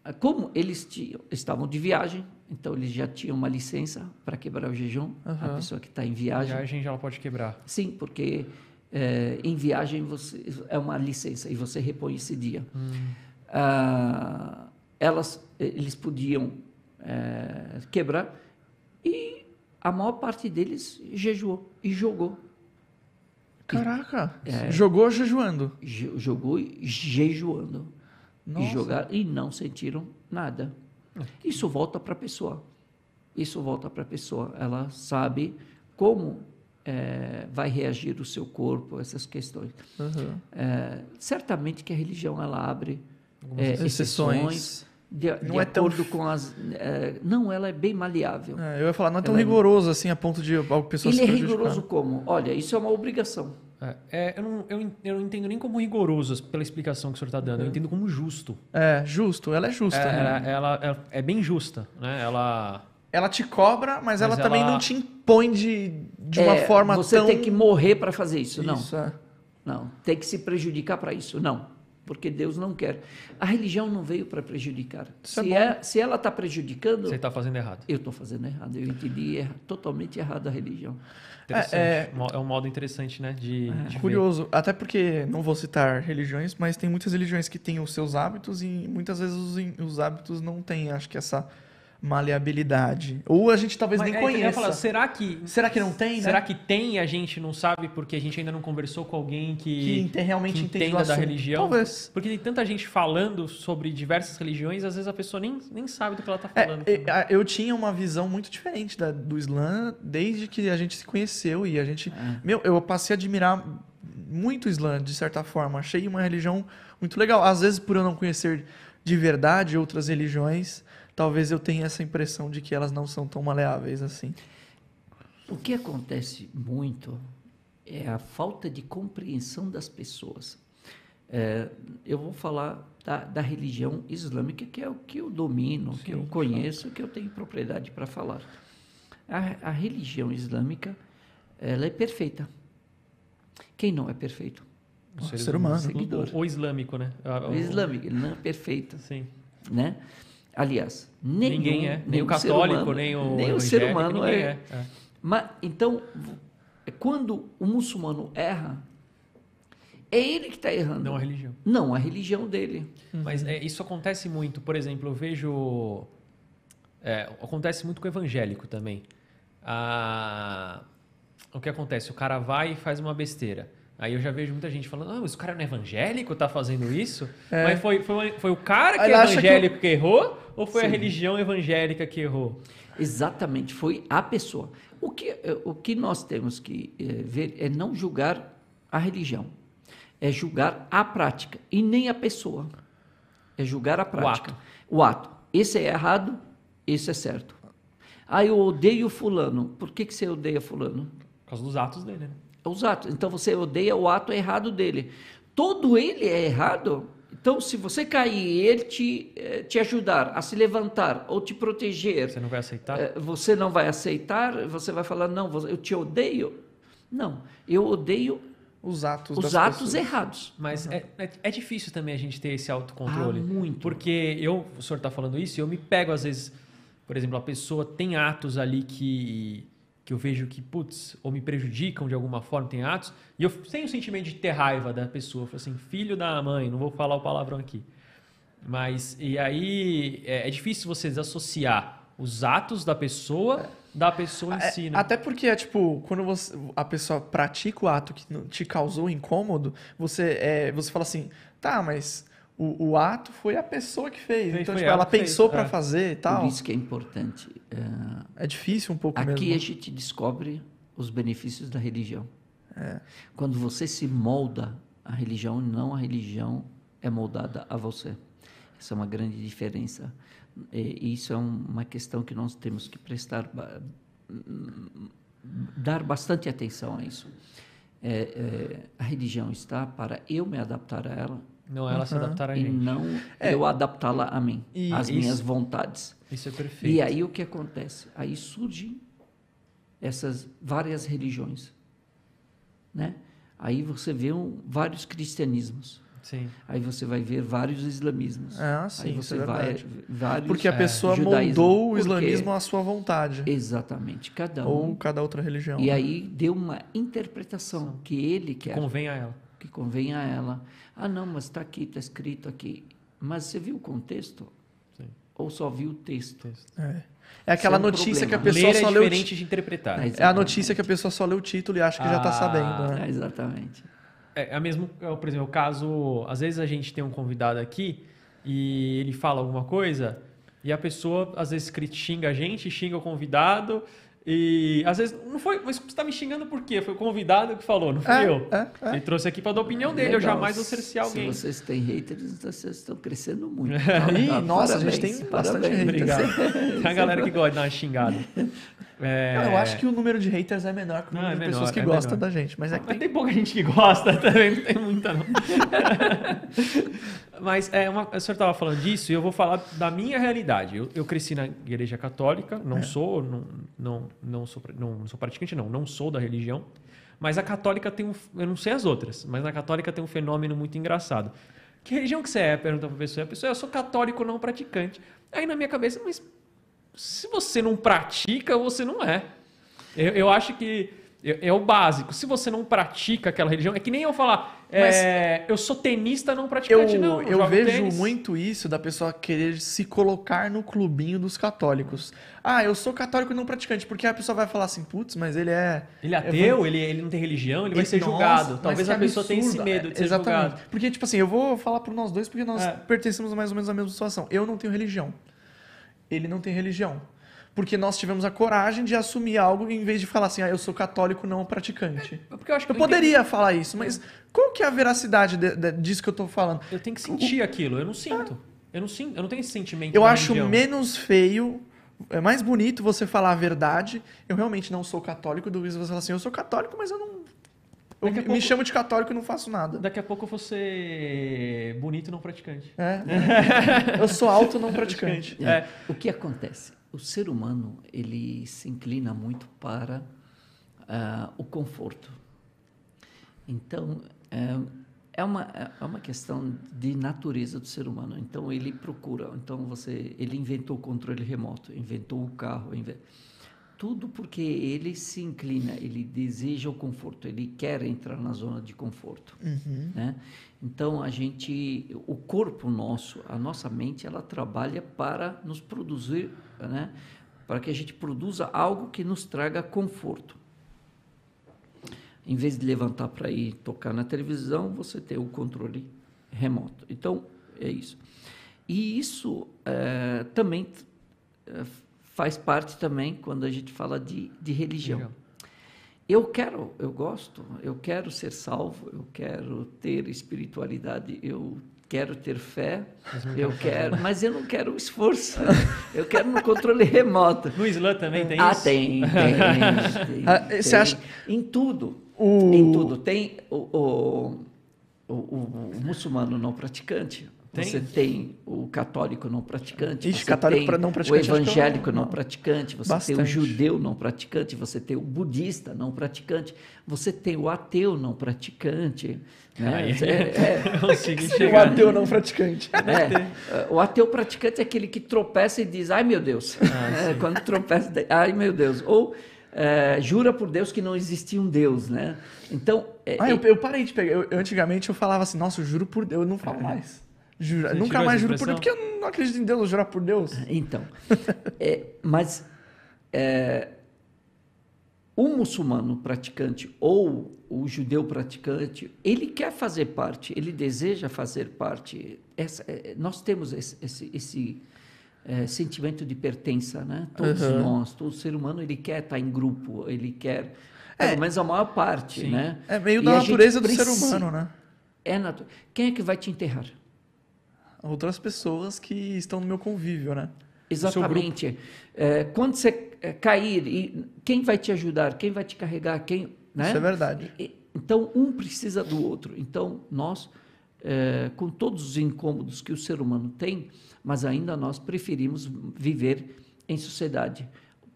ah, como eles tinham, estavam de viagem, então eles já tinham uma licença para quebrar o jejum, a Aham. pessoa que está em a viagem. viagem já ela pode quebrar. Sim, porque eh, em viagem você, é uma licença e você repõe esse dia. Ah, elas, eles podiam eh, quebrar e a maior parte deles jejuou e jogou. Caraca, É. jogou jejuando. Je- Jogou e jejuando. Nossa. E jogaram e não sentiram nada. Isso volta para a pessoa. Isso volta para a pessoa. Ela sabe como eh, vai reagir o seu corpo, essas questões. Uhum. É, certamente que a religião ela abre é, exceções. exceções de, Não de é tão acordo com as. é, não, ela é bem maleável. É, eu ia falar, não é tão Ela é- rigoroso assim a ponto de a pessoa Ele se é rigoroso como? Olha, isso é uma obrigação. É, é, eu, não, eu, eu não entendo nem como rigoroso pela explicação que o senhor está dando. Eu entendo como justo. É, justo, ela é justa. É, né? ela, ela- ela é bem justa, né? Ela... Ela te cobra, mas, Mas ela, também ela- não te impõe de, de uma É, forma você tão... tem que morrer para fazer isso. Não, Isso, é. não. Tem que se prejudicar para isso. Não. Porque Deus não quer. A religião não veio para prejudicar. Isso é se, bom. é, se ela está prejudicando, Você está fazendo errado. eu estou fazendo errado. Eu entendi erra- totalmente errado a religião. Interessante. É, É, um modo interessante, né? De, de ver. Curioso, até porque não vou citar religiões, mas tem muitas religiões que têm os seus hábitos e muitas vezes os, os hábitos não têm, acho que essa maleabilidade. Ou a gente talvez Mas nem é, ia conheça. falar, será que... Será que não tem, Será né? que tem e a gente não sabe porque a gente ainda não conversou com alguém Que que, ente- realmente que entenda da religião? Talvez. Porque tem tanta gente falando sobre diversas religiões, às vezes a pessoa nem, nem sabe do que ela está É, falando. é, eu tinha uma visão muito diferente da- do Islã desde que a gente se conheceu e a gente. Meu, eu passei a admirar muito o Islã, de certa forma. Achei uma religião muito legal. Às vezes, por eu não conhecer de verdade outras religiões, talvez eu tenha essa impressão de que elas não são tão maleáveis assim. O que acontece muito é a falta de compreensão das pessoas. É, eu vou falar da, da religião islâmica, que é o que eu domino, que eu conheço, que eu tenho propriedade para falar. A, a religião islâmica, ela é perfeita. Quem não é perfeito? O o ser humano. Seguidor. O, o islâmico, né? O islâmico, ele não é perfeito, Sim. né? Aliás, nenhum, ninguém é. Nem o católico, humano- nem o nem o ser humano ninguém é, é. mas, então, v- quando o muçulmano erra, é ele que está errando. Não a religião. Não, a religião dele. Mas é, isso acontece muito. Por exemplo, eu vejo. é, acontece muito com o evangélico também. Ah, o que acontece? O cara vai e faz uma besteira. Aí eu já vejo muita gente falando, ah, mas o cara não é evangélico, tá fazendo isso? É. Mas foi, foi, foi o cara que Ele é acha que evangélico que, errou ou foi a Sim. religião evangélica que errou? Exatamente, foi a pessoa. O que, eh, o que nós temos que eh, ver é não julgar a religião, é julgar a prática e nem a pessoa. É julgar a prática. O ato. Esse é errado, esse é certo. Ah, eu odeio fulano. Por que, que você odeia fulano? Por causa dos atos dele, né? Os atos. Então você odeia o ato errado dele. Todo ele é errado. Então, se você cair e ele te, eh, te ajudar a se levantar ou te proteger, Você não vai aceitar? eh, você não vai aceitar, você vai falar, não, eu te odeio. Não, eu odeio Os atos os das atos pessoas. errados. Mas é, é, é difícil também a gente ter esse autocontrole. Ah, muito. Porque eu, o senhor está falando isso, e eu me pego às vezes, por exemplo, a pessoa tem atos ali que, que eu vejo que, putz, ou me prejudicam de alguma forma, tem atos, e eu tenho o sentimento de ter raiva da pessoa. Eu falo assim, filho da mãe, não vou falar o palavrão aqui. Mas, e aí, é, é difícil você desassociar os atos da pessoa da pessoa em É, si, né? Até porque, é, tipo, quando você, a pessoa pratica o ato que te causou incômodo, você, é, você fala assim, tá, mas o, o ato foi a pessoa que fez. Então, tipo, ela ela pensou pra é. fazer e tal. Por isso que é importante. Eh, É difícil um pouco Aqui mesmo. a gente descobre os benefícios da religião. É. Quando você se molda à religião, não a religião é moldada a você. Essa é uma grande diferença. E isso é um- uma questão que nós temos que prestar, dar bastante atenção a isso. É, é, a religião está para eu me adaptar a ela Não ela se Uhum. adaptar a e gente. não eu adaptá-la a mim, E às isso- minhas vontades. Isso é perfeito. E aí o que acontece? Aí surgem essas várias religiões, né? Aí você vê um, vários cristianismos, Sim. aí você vai ver vários islamismos. Ah, aí sim, isso você é vai vários Porque a pessoa judaísmo. moldou o islamismo à sua vontade. Exatamente, cada um. Ou cada outra religião. E né? aí deu uma interpretação que ele quer, Convém a ela. Que convém a ela. Ah, não, mas está aqui, está escrito aqui. Mas você viu o contexto? Sim. Ou só viu o texto? É. É aquela é um notícia que a problema. pessoa Ler é só leu o diferente de interpretar. É, É a notícia que a pessoa só lê o título e acha que já tá Ah, sabendo, né? É, exatamente. É, é mesmo, é, por exemplo, o caso. Às vezes a gente tem um convidado aqui e ele fala alguma coisa e a pessoa às vezes xinga a gente, xinga o convidado. E às vezes não foi, mas você tá me xingando por quê? Foi o convidado que falou, não fui É, eu. é, é. Ele trouxe aqui para dar a opinião dele, eu Legal. jamais vou cercear alguém. Se vocês têm haters, vocês estão crescendo muito. (laughs) Ih, Ah, nossa, a gente parabéns, tem bastante parabéns. haters. Obrigado. (laughs) Tem a galera que gosta de dar uma xingada. (laughs) É, Não, eu acho que o número de haters é menor que o Não, número é de pessoas menor, que é gostam menor. da gente. Mas é que Mas tem... tem pouca gente que gosta também, não tem muita não. Mas é uma, o senhor estava falando disso e eu vou falar da minha realidade. Eu, eu cresci na igreja católica, não sou, não, não, não sou, não, não sou praticante, não, não sou da religião. Mas a católica tem um, eu não sei as outras, mas na católica tem um fenômeno muito engraçado. Que religião que você é? Pergunta pra pessoa. A pessoa, eu sou católico não praticante. Aí na minha cabeça, mas se você não pratica, você não é. Eu, eu acho que é, é o básico. Se você não pratica aquela religião, é que nem eu falar, é, eu sou tenista não Eu, praticante, não. eu jogo vejo tênis. muito isso da pessoa querer se colocar no clubinho dos católicos. Ah, eu sou católico não praticante, porque a pessoa vai falar assim, putz, mas ele é. Ele é ateu, ele, ele não tem religião, ele vai ser Nossa, julgado. Talvez a pessoa tenha esse medo de ser Exatamente. julgado. Porque, tipo assim, eu vou falar por nós dois porque nós É. pertencemos mais ou menos à mesma situação. Eu não tenho religião. Ele não tem religião. Porque nós tivemos a coragem de assumir algo em vez de falar assim, ah, eu sou católico não praticante. Porque eu acho que Eu poderia falar isso, mas qual que é a veracidade de- de- disso que eu tô falando? Eu tenho que sentir aquilo, eu não sinto. Eu não sinto, eu não tenho esse sentimento. Eu acho religião. menos feio, é mais bonito você falar a verdade. Eu realmente não sou católico, do que você falar assim, eu sou católico, mas eu não. Eu a me pouco- chamo de católico e não faço nada. Daqui a pouco eu vou ser bonito não praticante. É. eu sou alto não praticante. (laughs) É. O que acontece? O ser humano ele se inclina muito para ah, o conforto. Então é, é uma é uma questão de natureza do ser humano. Então ele procura. Então você ele inventou o controle remoto, inventou o carro, inve- tudo porque ele se inclina, ele deseja o conforto, ele quer entrar na zona de conforto. Né? Então a gente, o corpo nosso, a nossa mente, ela trabalha para nos produzir, né? para que a gente produza algo que nos traga conforto. Em vez de levantar para ir tocar na televisão, você tem o controle remoto. Então, é isso. E isso é, também é, faz parte também quando a gente fala de, de religião. Legal. Eu quero, eu gosto, eu quero ser salvo, eu quero ter espiritualidade, eu quero ter fé, eu quero, mas eu não quero esforço. (laughs) Eu quero no controle remoto. No Islã também tem ah, isso? Tem, (laughs) tem, tem, ah, Você acha... Em tudo, o... em tudo. Tem o, o, o, o muçulmano não praticante, tem? Você tem o católico não praticante, Ixi, você católico tem não praticante, o evangélico não, não praticante, você Bastante. tem o judeu não praticante, você tem o budista não praticante, você tem o ateu não praticante. Né? (laughs) É, é, é, o ateu não praticante. (laughs) É, o ateu praticante é aquele que tropeça e diz, ai meu Deus. Ah, (laughs) quando tropeça, ai meu Deus. Ou é, jura por Deus que não existia um Deus, né? Então... Ah, eu, eu, parei de pegar. Eu, antigamente eu falava assim, nossa, eu juro por Deus, eu não falo mais. Jura, nunca mais juro por Deus, porque eu não acredito em Deus, eu jurar por Deus. (laughs) Então, é, mas é, o muçulmano praticante ou o judeu praticante, ele quer fazer parte, ele deseja fazer parte. Essa, é, nós temos esse, esse, esse é, sentimento de pertença, né? Todos uhum. nós, todo ser humano, ele quer estar em grupo, ele quer, pelo é, menos a maior parte, sim. né? É meio da natureza do ser humano, né? É natu... Quem é que vai te enterrar? Outras pessoas que estão no meu convívio, né? Exatamente. É, quando você é, cair, e quem vai te ajudar? Quem vai te carregar? Quem, né? Isso é verdade. Então, um precisa do outro. Então, nós, é, com todos os incômodos que o ser humano tem, mas ainda nós preferimos viver em sociedade,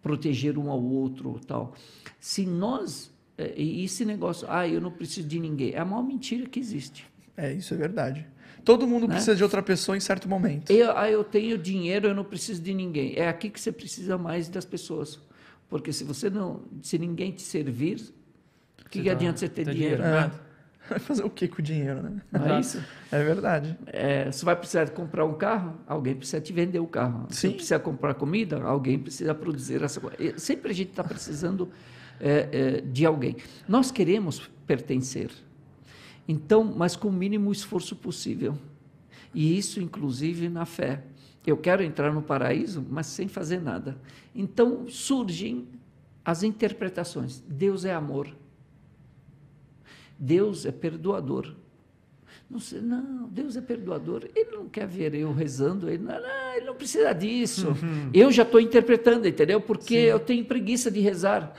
proteger um ao outro tal. Se nós... É, e esse negócio, ah, eu não preciso de ninguém, é a maior mentira que existe. É, isso é verdade. Todo mundo né? precisa de outra pessoa em certo momento. Eu, ah, eu tenho dinheiro, eu não preciso de ninguém. É aqui que você precisa mais das pessoas. Porque se você não, se ninguém te servir, o que, que adianta você ter dinheiro? dinheiro? É. (laughs) Vai fazer o que com o dinheiro, né? Não é isso? É verdade. É, você vai precisar comprar um carro, alguém precisa te vender o carro. Sim. Você precisa comprar comida, alguém precisa produzir essa coisa. Sempre a gente está precisando é, é, de alguém. Nós queremos pertencer. Então, mas com o mínimo esforço possível. E isso, inclusive, na fé. Eu quero entrar no paraíso, mas sem fazer nada. Então surgem as interpretações. Deus é amor. Deus é perdoador. Não, sei, não, Deus é perdoador. Ele não quer ver eu rezando, ele não, não ele não precisa disso. Uhum. Eu já estou interpretando, entendeu? Porque Sim. eu tenho preguiça de rezar.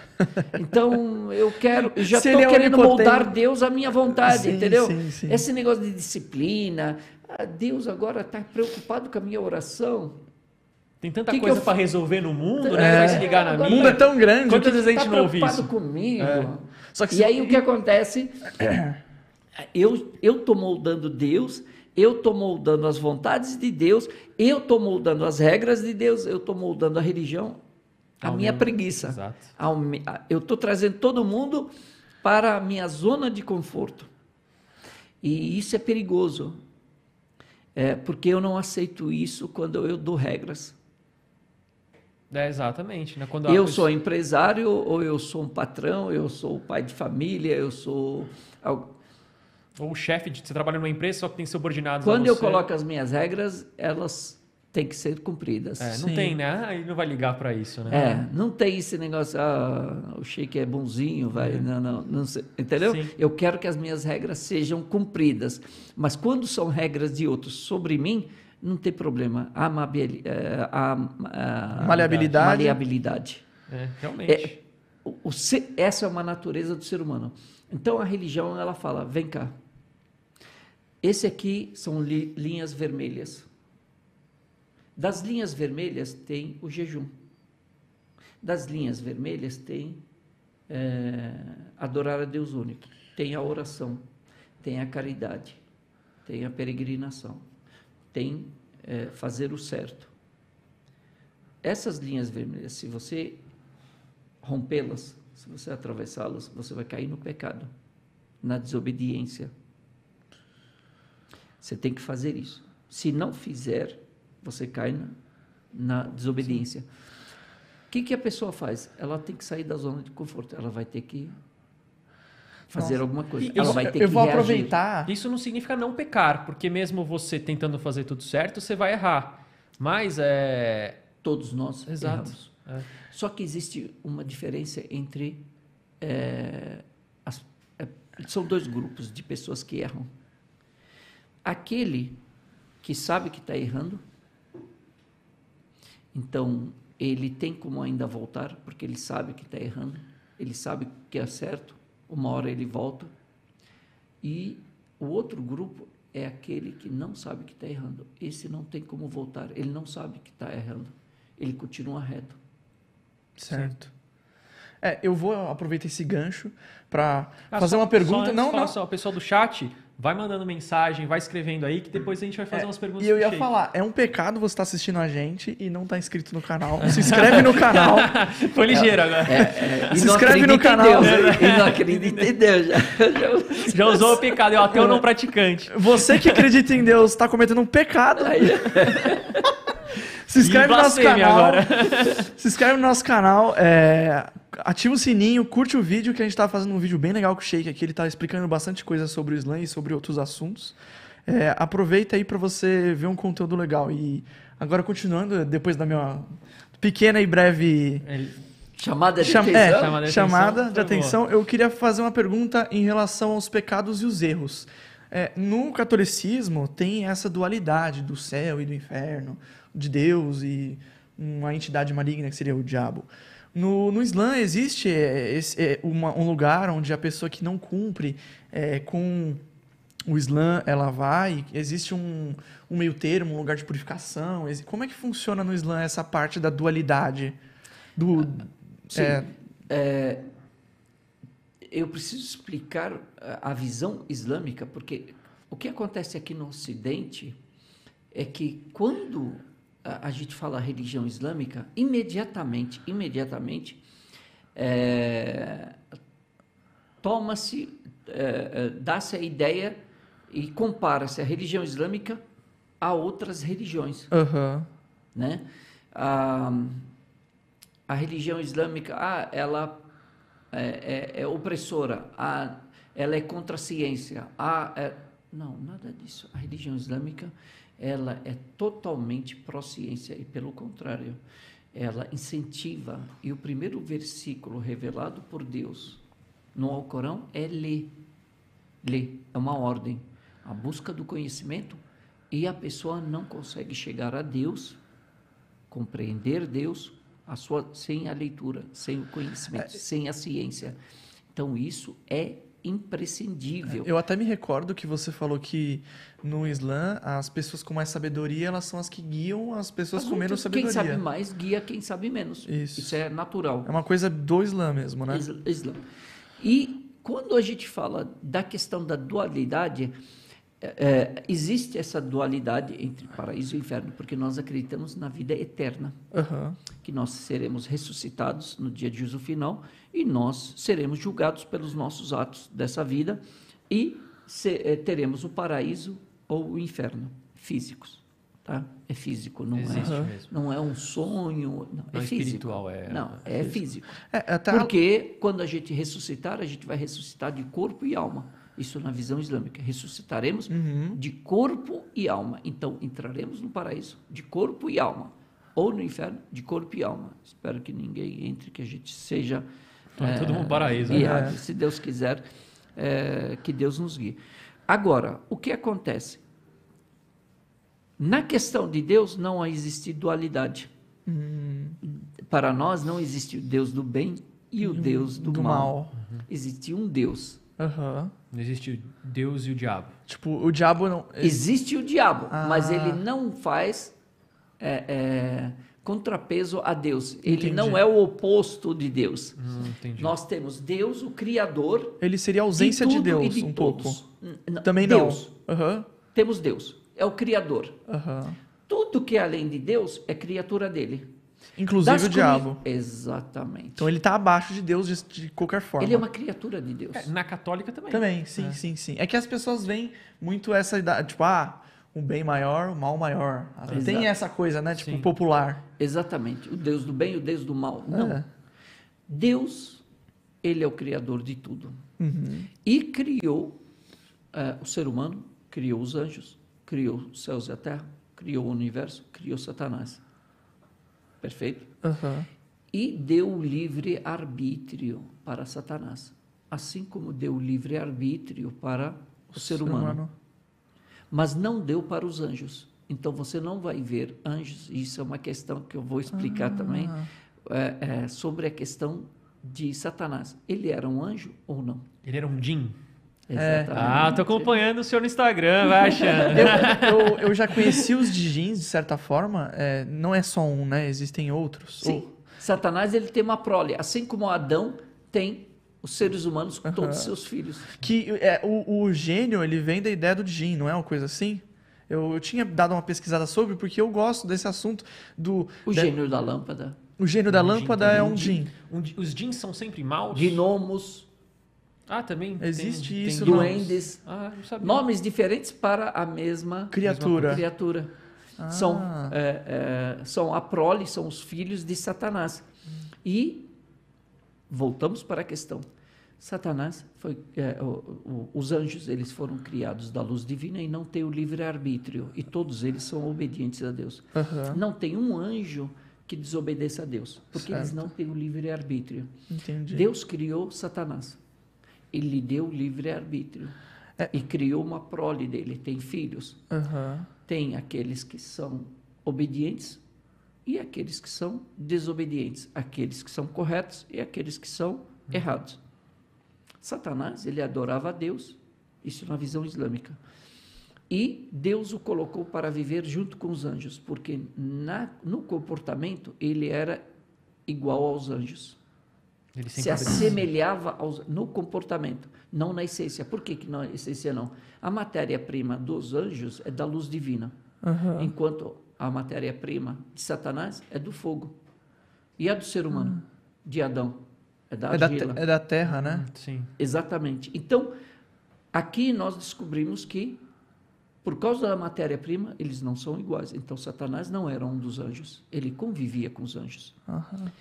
Então eu quero, eu (laughs) já estou é querendo moldar Deus à minha vontade, sim, entendeu? Sim, Esse negócio de disciplina, ah, Deus agora está preocupado com a minha oração. Tem tanta que coisa para resolver no mundo, né? É, vai se ligar na minha. O mundo é tão grande. Quantas vezes a gente tá não ouve isso? comigo. É. Só que e aí o que acontece? eu (clears throat) eu estou moldando Deus, eu estou moldando as vontades de Deus, eu estou moldando as regras de Deus, eu estou moldando a religião, a Ao minha preguiça. Exato. Eu estou trazendo todo mundo para a minha zona de conforto. E isso é perigoso, é, porque eu não aceito isso quando eu dou regras. É, exatamente. Né? Quando eu sou empresário, ou eu sou um patrão, eu sou pai de família, eu sou ou o chefe de você trabalha numa empresa só que tem subordinados Quando eu coloco as minhas regras, elas têm que ser cumpridas. É, não Sim. tem, né? Aí não vai ligar para isso, né? É, não tem esse negócio, ah, o shake é bonzinho, vai, é. não, não, não sei, entendeu? Sim. Eu quero que as minhas regras sejam cumpridas, mas quando são regras de outros sobre mim, não tem problema. A, a, a maleabilidade. maleabilidade. É, realmente. É, o, o, essa é uma natureza do ser humano. Então a religião ela fala, vem cá, esse aqui são li, linhas vermelhas. Das linhas vermelhas tem o jejum. Das linhas vermelhas tem é, adorar a Deus único. Tem a oração. Tem a caridade. Tem a peregrinação. Tem é, fazer o certo. Essas linhas vermelhas, se você rompê-las, se você atravessá-las, você vai cair no pecado, na desobediência você tem que fazer isso. Se não fizer, você cai na, na desobediência. O que, que a pessoa faz? Ela tem que sair da zona de conforto. Ela vai ter que fazer Nossa. alguma coisa. E Ela isso- vai ter eu que vou reagir. aproveitar. Isso não significa não pecar, porque mesmo você tentando fazer tudo certo, você vai errar. Mas é. Todos nós Exato. erramos. É. Só que existe uma diferença entre. é, as- é, são dois grupos de pessoas que erram. Aquele que sabe que está errando, então ele tem como ainda voltar, porque ele sabe que está errando, ele sabe que é certo, uma hora ele volta. E o outro grupo é aquele que não sabe que está errando. Esse não tem como voltar, ele não sabe que está errando, ele continua reto. Certo. É, eu vou aproveitar esse gancho para Ah, fazer só- uma pergunta. Só, não, não, não. Só, o pessoal do chat, vai mandando mensagem, vai escrevendo aí, que depois a gente vai fazer umas perguntas E eu ia falar, é um pecado você estar assistindo a gente e não estar inscrito no canal. Se inscreve no canal. (laughs) Foi ligeiro agora. É, é, Se inscreve no canal. Deus, e não acredita em Deus. Já, já- (laughs) Já usou o pecado, é o ateu não praticante. Você que acredita em Deus está cometendo um pecado. Aí, Se inscreve no nosso canal. agora. Se inscreve no nosso canal. é, ativa o sininho, curte o vídeo, que a gente tá fazendo um vídeo bem legal com o Sheik aqui. Ele tá explicando bastante coisa sobre o Islã e sobre outros assuntos. É, aproveita aí para você ver um conteúdo legal. E agora, continuando, depois da minha pequena e breve Ele- chamada de Cham- atenção. é, Chamada de chamada atenção, de favor. atenção. Eu queria fazer uma pergunta em relação aos pecados e os erros. É, no catolicismo tem essa dualidade do céu e do inferno, de Deus e uma entidade maligna que seria o diabo. No, no Islã existe é, esse- é, uma- um lugar onde a pessoa que não cumpre é, com o Islã, ela vai, existe um, um meio termo, um lugar de purificação. Como é que funciona no Islã essa parte da dualidade? Do, Sim. é, É, eu preciso explicar a visão islâmica, porque o que acontece aqui no Ocidente é que quando a, a gente fala religião islâmica, imediatamente, imediatamente, é, toma-se, é, é, dá-se a ideia e compara-se a religião islâmica a outras religiões Aham. né? A, a religião islâmica, ah, ela é, é- é opressora, ah, ela é contra a ciência, ah, é- não, nada disso. A religião islâmica, ela é totalmente pró-ciência e, pelo contrário, ela incentiva, e o primeiro versículo revelado por Deus no Alcorão é ler. Ler, é uma ordem. A busca do conhecimento e a pessoa não consegue chegar a Deus, compreender Deus a sua, sem a leitura, sem o conhecimento, sem a ciência. Então, isso é imprescindível. Eu até me recordo que você falou que no Islã as pessoas com mais sabedoria elas são as que guiam as pessoas As com menos outras, quem sabedoria. sabe mais guia quem sabe menos. Isso. é natural. É uma coisa do Islã mesmo, né? Islã. E quando a gente fala da questão da dualidade, é, é, existe essa dualidade entre paraíso e inferno, porque nós acreditamos na vida eterna, Aham. que nós seremos ressuscitados no dia de juízo final e nós seremos julgados pelos nossos atos dessa vida e se- eh, teremos o paraíso ou o inferno físicos, tá? É físico, não Existe é, mesmo. não é um sonho, não, Não é é físico. espiritual, é- Não, é físico. É, até Porque quando a gente ressuscitar, a gente vai ressuscitar de corpo e alma. Isso na visão islâmica. Ressuscitaremos Uhum. de corpo e alma. Então, entraremos no paraíso de corpo e alma. Ou no inferno de corpo e alma. Espero que ninguém entre, que a gente seja. Vai todo mundo no paraíso, né? guiado. É. Se Deus quiser, é, que Deus nos guie. Agora, o que acontece? Na questão de Deus, não existe dualidade. Hum, Para nós, não existe o Deus do bem e o Deus do, do mal. mal. Existe um Deus. Aham. Não existe o Deus e o diabo. Tipo, o diabo não. Existe o diabo, Ah. mas ele não faz é, é, contrapeso a Deus. Ele Entendi. não é o oposto de Deus. Hum. Nós temos Deus, o Criador. Ele seria a ausência de de e Deus, de um todos. pouco. Também Deus. não. Aham. Temos Deus. É o Criador. Aham. Tudo que é além de Deus é criatura dele. Inclusive Das o diabo. Exatamente. Então ele tá abaixo de Deus de, de qualquer forma. ele é uma criatura de Deus. É, na católica também. Também, sim, sim, sim. É que as pessoas veem muito essa idade, tipo, ah, um bem maior, um mal maior. Tem Exato. essa coisa, né? Tipo, Sim. popular. Exatamente. O Deus do bem e o Deus do mal. Não. É. Deus ele é o criador de tudo. Uhum. E criou eh, o ser humano, criou os anjos, criou os céus e a terra, criou o universo, criou Satanás. Perfeito? Aham. E deu livre arbítrio para Satanás, assim como deu livre arbítrio para o ser humano. Mas não deu para os anjos. Então você não vai ver anjos, isso é uma questão que eu vou explicar também, é, é, sobre a questão de Satanás. Ele era um anjo ou não? Ele era um Jin. Exatamente. Ah, tô acompanhando o senhor no Instagram, vai (laughs) achando. Eu, eu, eu já conheci os Djinns, de certa forma. É, não é só um, né? Existem outros. Sim. Satanás ele tem uma prole, assim como Adão tem os seres humanos com todos os seus filhos. Que é, o, o gênio, ele vem da ideia do Djinn, não é uma coisa assim? Eu, eu tinha dado uma pesquisada sobre, porque eu gosto desse assunto do... O da- gênio da lâmpada, O gênio da Um lâmpada Jin é um Djinn. Um Jin- os Jins são sempre maus? gnomos, Ah, também. tem- Existe tem isso, nomes. duendes, Ah, não sabia. nomes diferentes para a mesma Criatura. criatura. Ah. São, é, é, são a prole, são os filhos de Satanás. E voltamos para a questão. Satanás foi, é, o- o- os anjos eles foram criados da luz divina e não têm o livre arbítrio e todos eles são obedientes a Deus. Aham, Não tem um anjo que desobedeça a Deus, porque eles Certo. não têm o livre arbítrio. entendi. Deus criou Satanás. Ele lhe deu o livre arbítrio. É. E criou uma prole dele, tem filhos. Aham. Tem aqueles que são obedientes e aqueles que são desobedientes, aqueles que são corretos e aqueles que são errados. Satanás, ele adorava a Deus, isso na visão islâmica. E Deus o colocou para viver junto com os anjos, porque na, no comportamento ele era igual aos anjos Ele se assemelhava aos, no comportamento, não na essência. Por que, que na essência não? A matéria-prima dos anjos é da luz divina, Aham. enquanto a matéria-prima de Satanás é do fogo. E a do ser humano, de Adão, é da É da, é da terra, né? Sim. Exatamente. Então, aqui nós descobrimos que, por causa da matéria-prima, eles não são iguais. Então, Satanás não era um dos anjos, ele convivia com os anjos. Aham.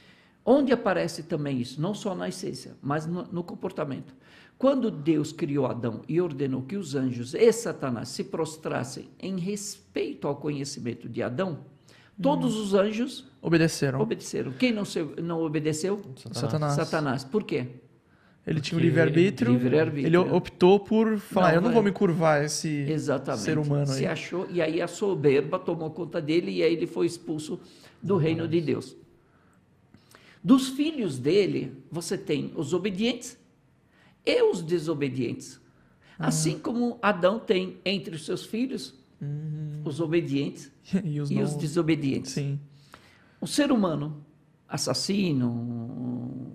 Onde aparece também isso? Não só na essência, mas no, no comportamento. Quando Deus criou Adão e ordenou que os anjos e Satanás se prostrassem em respeito ao conhecimento de Adão, todos os anjos Obedeceram. obedeceram. Quem não, se- não obedeceu? Satanás. Satanás. Por quê? Ele tinha o livre-arbítrio. livre-arbítrio. Ele optou por falar, Não, eu não vou me curvar a esse Exatamente. ser humano Se aí. achou, e aí a soberba tomou conta dele e aí ele foi expulso do reino de Deus. Dos filhos dele, você tem os obedientes e os desobedientes. Ah. Assim como Adão tem entre os seus filhos Uhum. os obedientes (laughs) e os e os desobedientes. Sim. O ser humano, assassino,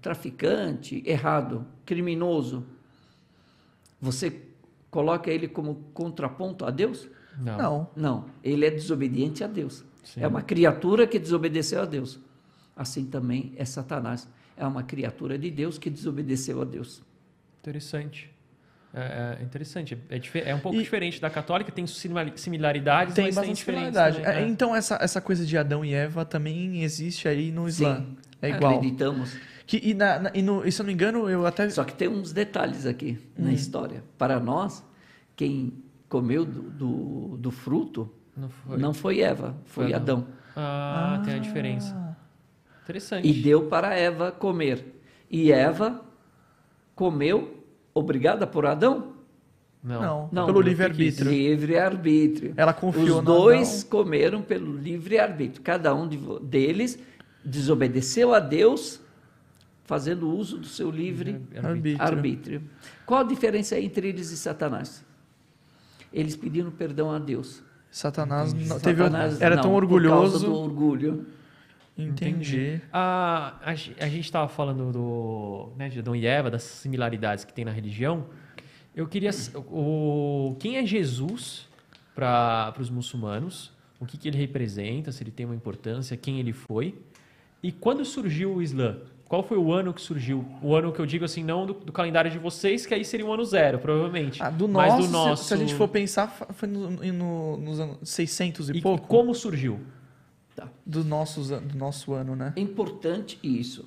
traficante, errado, criminoso, você coloca ele como contraponto a Deus? Não. Não. Não, ele é desobediente a Deus. Sim. É uma criatura que desobedeceu a Deus. Assim também é Satanás. É uma criatura de Deus que desobedeceu a Deus. Interessante. É, é interessante. É, é um pouco E- diferente da católica, tem simila- similaridades, Tem mas tem similaridade. também, É, é. Então, essa, essa coisa de Adão e Eva também existe aí no Islã. Sim, É igual. Acreditamos. Que, e, na, na- e, no, e se eu não me engano, eu até. Só que tem uns detalhes aqui Hum. na história. Para nós, quem comeu do, do, do fruto Não foi. não foi Eva, foi Foi Adão. Adão. Ah, tem a diferença. Interessante. E deu para Eva comer. E Eva comeu, obrigada por Adão? Não. Não, Não, pelo livre-arbítrio. Livre-arbítrio. Ela confiou Os no dois Adão. comeram pelo livre-arbítrio. Cada um deles desobedeceu a Deus, fazendo uso do seu livre Arbítrio. arbítrio. Qual a diferença entre eles e Satanás? Eles pediram perdão a Deus. Satanás, não, teve, Satanás, era não, tão Por causa orgulhoso. do orgulho. Entendi. A, a, ge- a gente estava falando do, né, de Adão e Eva, das similaridades que tem na religião. Eu queria. O, quem é Jesus para os muçulmanos? O que, que ele representa? Se ele tem uma importância? Quem ele foi? E quando surgiu o Islã? Qual foi o ano que surgiu? O ano que eu digo assim, não do, do calendário de vocês, que aí seria o ano zero, provavelmente. Ah, do Mas nosso, do se- nosso. Se, a gente for pensar, foi no- no- nos anos 600 e, E pouco como surgiu? Tá. do, nosso, do nosso ano, né? É importante isso.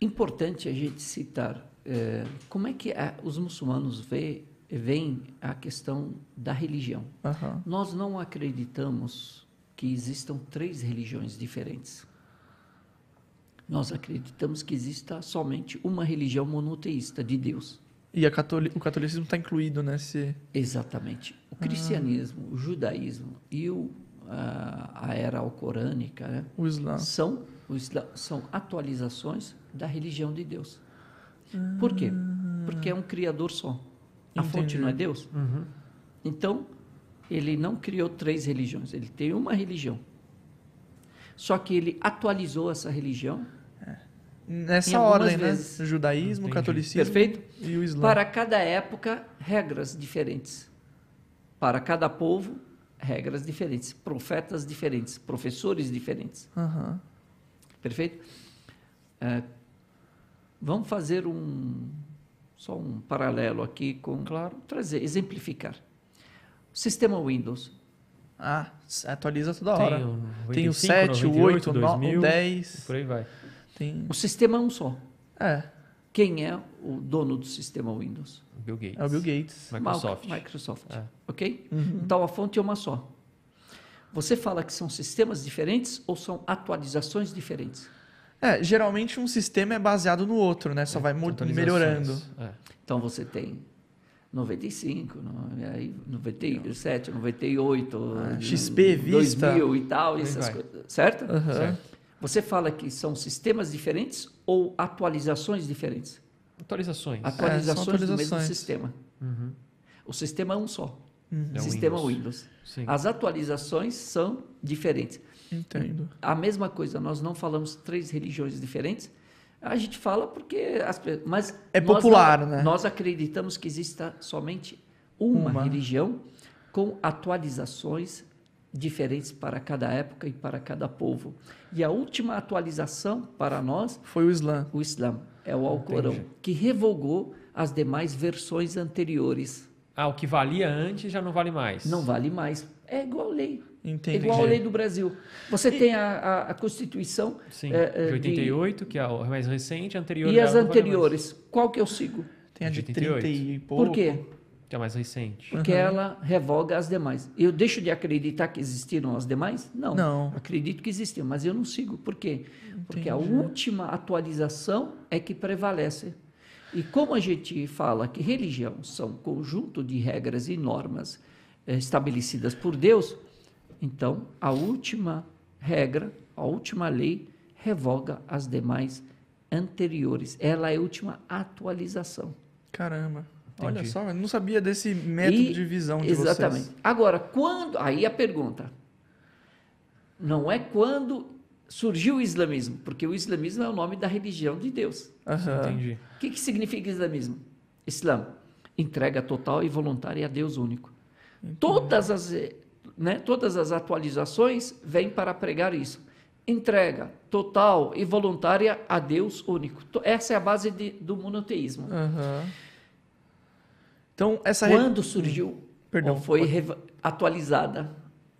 importante a gente citar é, como é que a, os muçulmanos vê, veem a questão da religião. Aham. Nós não acreditamos que existam três religiões diferentes. Nós acreditamos que exista somente uma religião monoteísta de Deus. E a catoli- o catolicismo está incluído nesse. Exatamente. O cristianismo, o judaísmo e o, a, a era alcorânica né, O Islã. são, o Islã- são atualizações da religião de Deus. Por quê? Porque é um criador só. A fonte Entendi. não é Deus? Uhum. Então, ele não criou três religiões, ele tem uma religião. Só que ele atualizou essa religião, Em Nessa ordem, vezes. né? Judaísmo, Entendi. catolicismo perfeito? e o Islã. Para cada época, regras diferentes. Para cada povo, regras diferentes. Profetas diferentes, professores diferentes. Aham. Perfeito? É, vamos fazer um só um paralelo aqui com Claro. trazer, exemplificar. O sistema Windows Ah, atualiza toda hora. Tem o, Tem o 95, 7, o 8, 98, o 2000, 10. Por aí vai. Tem... O sistema é um só. É, Quem é o dono do sistema Windows? Bill Gates. é o Bill Gates. Microsoft. Microsoft. É. Ok? Uhum. Então a fonte é uma só. Você fala que são sistemas diferentes ou são atualizações diferentes? É, geralmente um sistema é baseado no outro, né? Só vai mo- Atualizações. melhorando. É. Então você tem 95, no- e aí 97, 98, Ah, XP, Vista. 2000 e tal, essas vai. coisas, certo? Aham. Certo. Você fala que são sistemas diferentes ou atualizações diferentes? Atualizações. Atualizações, do mesmo atualizações. sistema. Uhum. O sistema é um só. É o sistema Windows. Windows. Sim. As atualizações são diferentes. Entendo. A mesma coisa, nós não falamos três religiões diferentes. A gente fala porque as mas É nós popular, não- né? Nós acreditamos que exista somente uma, Uma. religião com atualizações diferentes para cada época e para cada povo. E a última atualização para nós, Foi o Islã. o Islã, é o Alcorão, Entendi. que revogou as demais versões anteriores. Ah, o que valia antes já não vale mais. Não vale mais. É igual a lei. É Entendi. igual a lei do Brasil. Você tem a, a- a Constituição Sim. É, é, de 88, que é o mais recente, a anterior e as não vale anteriores. Qual que eu sigo? Tem a de 88. 30 e pouco. Por quê? Que é mais recente. Porque ela revoga as demais. Eu deixo de acreditar que existiram as demais? Não. Não. Acredito que existiam, mas eu não sigo. Por quê? Porque a Entendi. última atualização é que prevalece. E como a gente fala que religião são conjunto de regras e normas eh, estabelecidas por Deus, então a última regra, a última lei revoga as demais anteriores. Ela é a última atualização. Caramba. Olha Entendi. só, eu não sabia desse método E- de visão de Exatamente. vocês. Agora, quando. Aí a pergunta. Não é quando surgiu o islamismo, porque o islamismo é o nome da religião de Deus. Aham. Entendi. O que, que significa islamismo? Islã, entrega total e voluntária a Deus único. Todas as, né, todas as atualizações vêm para pregar isso. Entrega total e voluntária a Deus único. Essa é a base de- do monoteísmo. Aham. Então, essa re- Quando surgiu Perdão, ou foi pode- atualizada?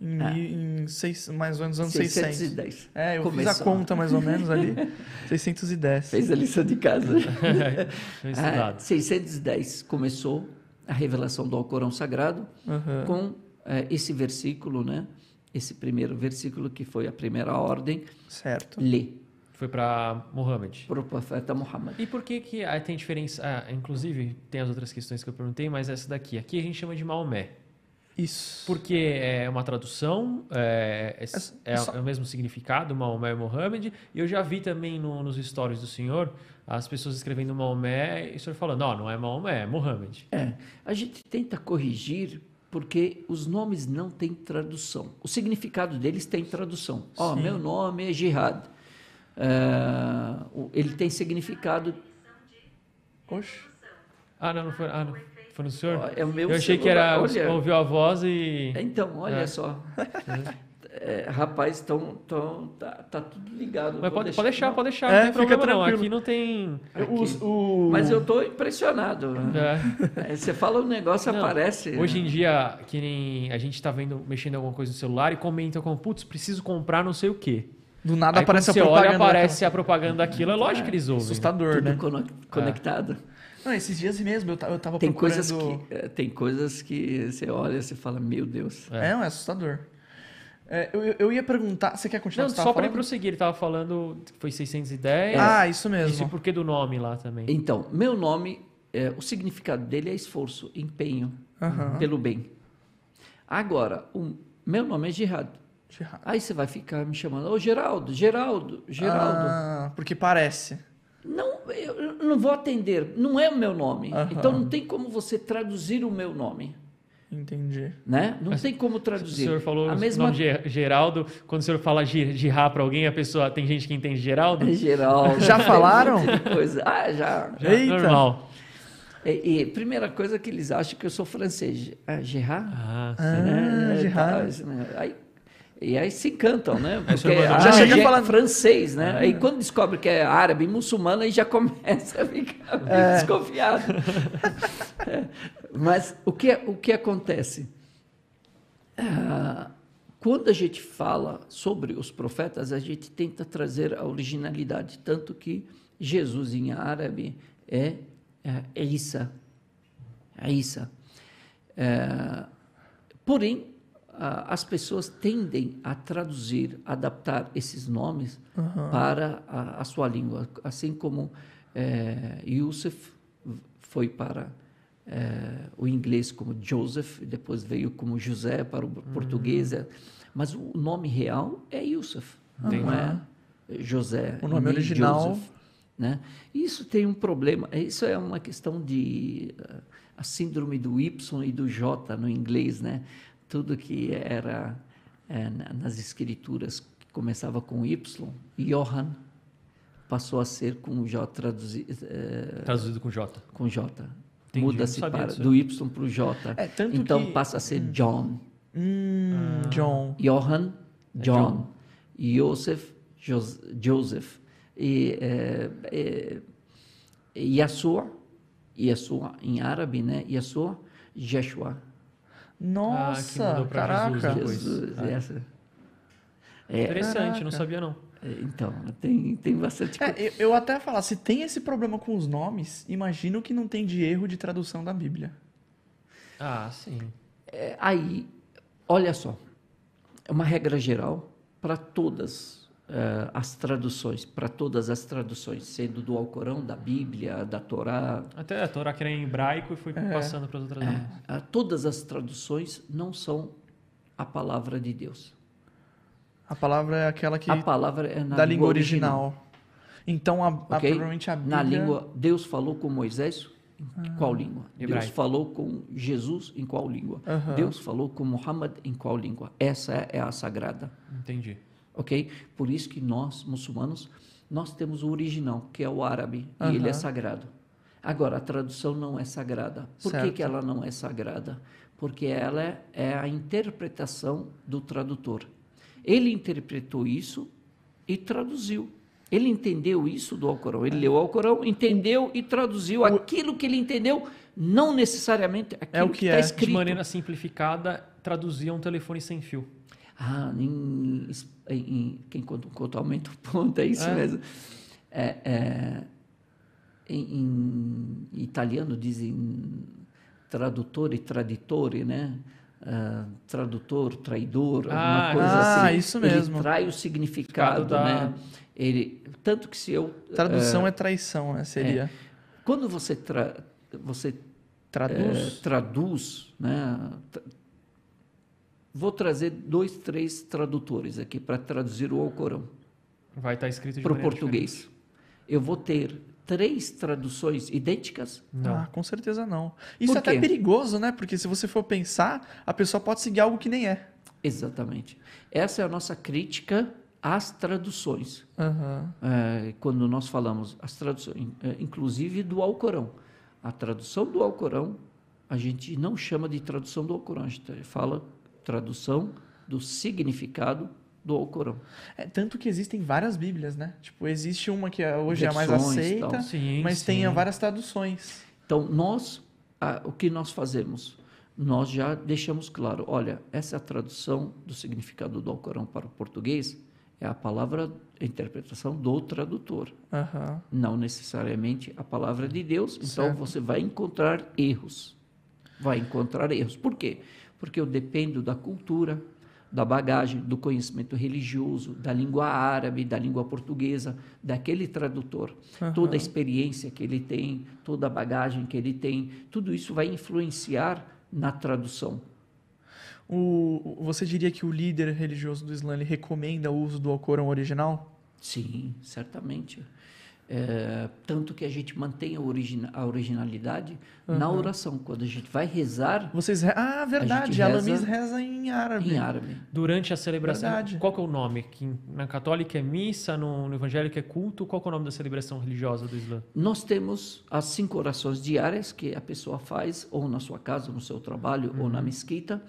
em, Ah. em seis, mais ou menos anos 600. 610. É, eu fiz Começou. a conta mais ou menos ali. (laughs) 610. Fez a lição de casa. (laughs) (laughs) Ah, estudado. 610 começou a revelação do Alcorão Sagrado Aham. com eh, esse versículo, né? Esse primeiro versículo que foi a primeira ordem, Certo. lê Foi para Mohammed. para o profeta Muhammad. E por que que ah, tem diferença? Ah, inclusive, tem as outras questões que eu perguntei, mas essa daqui. Aqui a gente chama de Maomé. Isso. Porque é uma tradução, é, é, É é o mesmo significado, Maomé e Mohammed. E eu já vi também no- nos stories do senhor as pessoas escrevendo Maomé e o senhor falando, não, não é Maomé, é Mohammed. É, a gente tenta corrigir porque os nomes não têm tradução. O significado deles tem tradução. Ó, Sim. meu nome é Jihad. O- ele tem significado. Oxe. Ah, não, não foi, ah, não, foi no senhor? É o meu eu achei que celular, era, olha. ouviu a voz e... Então, olha É. só. (laughs) É, rapaz, tão, tão, tá, tá tudo ligado. Mas pode, pode deixar, não. pode deixar, É, não fica problema não. tranquilo. Aqui não tem... Os- o... Mas eu tô impressionado. É. É, Você fala um negócio, Não, aparece. Hoje em dia, que nem a gente tá vendo, mexendo em alguma coisa no celular e comenta como, putz, preciso comprar não sei o quê. Do nada Aí aparece a você olha, propaganda. aparece a propaganda daquilo, é lógico que eles ouvem. Assustador, Tudo né? cono- conectado. Não, esses dias mesmo eu eu tava Tem procurando... coisas, que, eh, tem coisas que você olha e você fala, meu Deus. É, não, é assustador. É, eu, eu ia perguntar... Você quer continuar Não, só para prosseguir, ele tava falando que foi 610. Ah, isso Isso mesmo. e por que do nome lá também? Então, meu nome, eh, o significado dele é esforço, empenho pelo bem. Agora, o meu nome é Gerardo. Gerardo. Aí você vai ficar me chamando, ô Geraldo, Geraldo, Geraldo. Ah, porque parece. Não, eu não vou atender, não é o meu nome. Aham. Então não tem como você traduzir o meu nome, Entendi. né? Não tem como O traduzir. senhor falou a o mesma nome de Geraldo. Quando o senhor fala Gi- Girá para alguém, a pessoa tem gente que entende Geraldo? (laughs) Geraldo. Já falaram? (laughs) coisa. Ah, já. Já, Eita. Normal. E, e primeira coisa que eles acham que eu sou francês. Ah, Gerard? Ah, sim. Ah, né? Gerard. Tá, isso, né? Aí, e aí se encantam, né? Porque ah, Já chega é falando- francês, né? Aí quando descobre que é árabe, muçulmano, aí já (laughs) começa a ficar É. desconfiado. (laughs) É. Mas o que, o que acontece? Ah, quando a gente fala sobre os profetas, a gente tenta trazer a originalidade, tanto que Jesus em árabe é, é Isa. É Isa. É, porém, as pessoas tendem a traduzir, adaptar esses nomes para a, a sua língua, assim como é, Yusuf foi para é, o inglês como Joseph, depois veio como José para o português, é, mas o nome real é Yusuf, não é José. O nome original- Joseph, né? Isso tem um problema, isso é uma questão de eh, a síndrome do Y e do J no inglês, né? Tudo que era na- nas escrituras que começava com Y, Johann passou a ser com J traduzido Traduzido com J. com J. Muda-se do Y para o J. É, tanto então que- passa a ser John. Hum, John. Johann, É John. Joseph, Jos- Joseph. E é, é, Yeshua, Yeshua em árabe, né? Yeshua, Jeshua. Nossa, pra caraca. Jesus. Jesus, Ah. essa. É, Interessante, não Caraca. sabia não. é, então, tem, tem bastante coisa. É, eu, eu até falar, se tem esse problema com os nomes, imagino que não tem de erro de tradução da Bíblia. Ah, sim. É, aí, olha só, é uma regra geral para todas eh, as traduções, para todas as traduções, sendo do Alcorão, da Bíblia, da Torá, Até a Torá que era em hebraico e foi passando para as outras línguas. ah, todas as traduções não são a palavra de Deus. A palavra é aquela que A palavra é na da língua original. Então, a, a- ok? provavelmente a Bíblia... Na língua, Deus falou com Moisés em qual língua? Deus Hebraico. falou com Jesus em qual língua? Aham. Deus falou com Muhammad em qual língua? Essa é, é a sagrada. Entendi. Ok? Por isso que nós, muçulmanos, nós temos o original, que é o árabe, e ele é sagrado. Agora, a tradução não é sagrada. Por que, Certo. que ela não é sagrada? Porque ela é, é a interpretação do tradutor. Ele interpretou isso e traduziu. Ele entendeu isso do Alcorão. Ele leu o Alcorão, entendeu e traduziu aquilo que ele entendeu, não necessariamente aquilo É o que está é. De De escrito. maneira simplificada, traduzia um telefone sem fio. Ah, em, em- em- quem conta, conta aumenta o ponto, é isso É. mesmo. É, é, em, em italiano dizem tradutor e traditore, né? Ah, tradutor, traidor, alguma Ah, coisa ah, assim. isso mesmo. Ele trai o significado, da- né? Ele, tanto que se eu... Tradução é, traição, né? Seria. Quando você, tra, você Traduz. é, traduz, né? Vou trazer dois, três tradutores aqui para traduzir o Alcorão Vai estar escrito de para o português. Eu vou ter três traduções idênticas? Não. Ah, com certeza não. Isso Por até é quê? perigoso, né? Porque se você for pensar, a pessoa pode seguir algo que nem é. Exatamente. Essa é a nossa crítica às traduções. Aham. É, quando nós falamos as traduções, é, inclusive do Alcorão. A tradução do Alcorão, a gente não chama de tradução do Alcorão, a gente fala tradução do significado do Alcorão. É, tanto que existem várias Bíblias, né? Tipo, existe uma que é- hoje é a mais Versões, aceita. Sim, mas sim. tem várias traduções. Então, nós, ah, o que nós fazemos? Nós já deixamos claro, olha, essa é a tradução do significado do Alcorão para o português, é a palavra, a interpretação do tradutor, Aham. não necessariamente a palavra de Deus. Então Certo. você vai encontrar erros. Vai encontrar erros. Por quê? Porque eu dependo da cultura, da bagagem, do conhecimento religioso, da língua árabe, da língua portuguesa, daquele tradutor. Toda a experiência que ele tem, toda a bagagem que ele tem, tudo isso vai influenciar na tradução. O, você diria que o líder religioso do Islã recomenda o uso do Alcorão original? Sim, certamente. É, tanto que a gente mantém a, origina- a originalidade na oração. Quando a gente vai rezar Vocês re... Ah, verdade. A reza reza em árabe. em árabe. Durante a celebração, Verdade. qual que é o nome? Que na católica é missa, no, no evangélico é culto. Qual que é o nome da celebração religiosa do Islã? Nós temos as cinco orações diárias que a pessoa faz, ou na sua casa, no seu trabalho, ou na mesquita.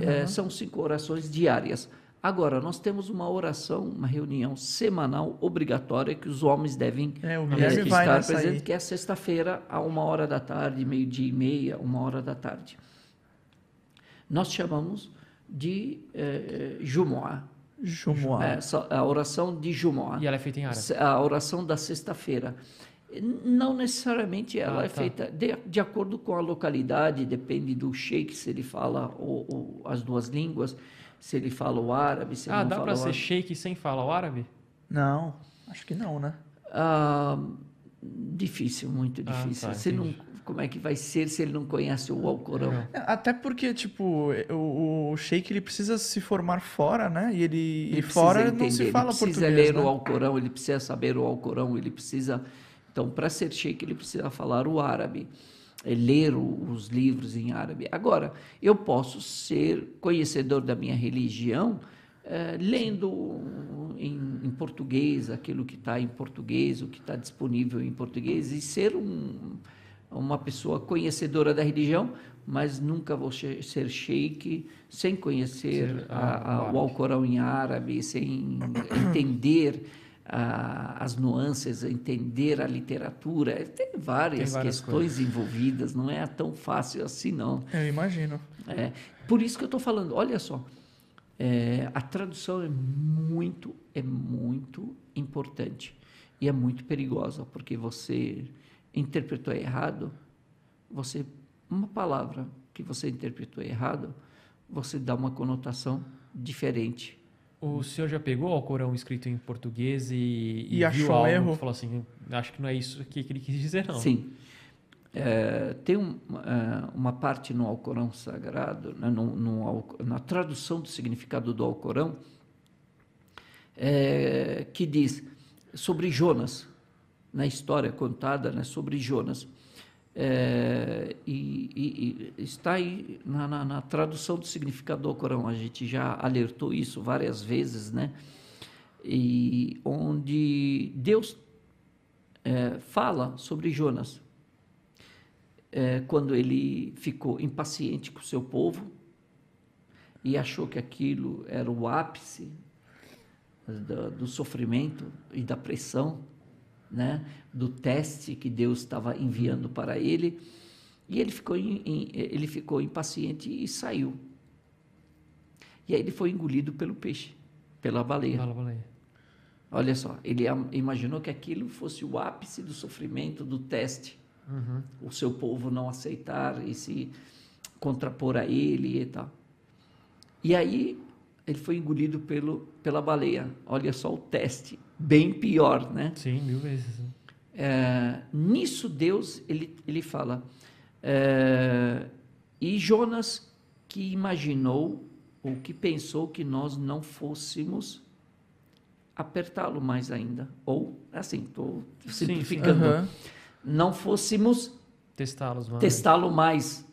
É, são cinco orações diárias. Agora, nós temos uma oração, uma reunião semanal obrigatória que os homens devem É, eh, vai estar presentes, que é sexta-feira, a uma hora da tarde, meio-dia e meia, uma hora da tarde. Nós chamamos de eh, Jumu'ah. é, só- a oração de Jumu'ah. E ela é feita em árabe. A oração da sexta-feira. Não necessariamente ela Ah, é tá. feita de, de acordo com a localidade, depende do sheik, se ele fala o- o- as duas línguas, se ele fala o árabe, se ele Ah, não dá fala pra o ser árabe. sheik sem falar o árabe? Não, acho que não, né? Ah, difícil, muito Ah, difícil. tá, Você não, como é que vai ser se ele não conhece o Alcorão? Legal. É, Até porque, tipo, o, o Sheik ele precisa se formar fora, né? E ele, e Ele precisa fora não entender, se fala ele precisa português, ler né? o Alcorão, ele precisa saber o Alcorão, ele precisa. Então, para ser sheik, ele precisa falar o árabe, ler o- os livros em árabe. Agora, eu posso ser conhecedor da minha religião eh, lendo em, em português aquilo que está em português, o que está disponível em português, e ser um, uma pessoa conhecedora da religião, mas nunca vou ser sheik sem conhecer Ser, a- a- o. Alcorão em árabe, sem entender ah, as nuances, entender a literatura. Tem várias, Tem várias questões envolvidas, não é tão fácil assim, não. Eu imagino. É, por isso que eu estou falando, olha só, é, a tradução é muito, é muito importante e é muito perigosa, porque você interpretou errado, você uma palavra que você interpretou errado, você dá uma conotação diferente. O senhor já pegou o Alcorão escrito em português e, E viu achou algo erro? que falou assim, acho que não é isso que ele quis dizer, não. Sim. É, tem um, é, uma parte no Alcorão Sagrado, né, no, no na tradução do significado do Alcorão, é, que diz sobre Jonas, na história contada né, sobre Jonas. É, e, e- e está aí na, na- na tradução do significado do Alcorão, a gente já alertou isso várias vezes, né? E onde Deus é, fala sobre Jonas. É, quando ele ficou impaciente com o seu povo e achou que aquilo era o ápice da- do sofrimento e da pressão, né, do teste que Deus estava enviando para ele, e ele ficou, em- em- ele ficou impaciente e saiu. E aí ele foi engolido pelo peixe, pela baleia. Fala aí. Olha só, ele imaginou que aquilo fosse o ápice do sofrimento, do teste. O seu povo não aceitar e se contrapor a ele e tal. E aí ele foi engolido pelo, pela baleia. Olha só o teste, bem pior, né? Sim, mil vezes. É, nisso Deus ele, ele fala é, e Jonas que imaginou ou que pensou que nós não fôssemos apertá-lo mais ainda ou assim estou sim. simplificando Aham. não fôssemos Testá-los, testá-lo mais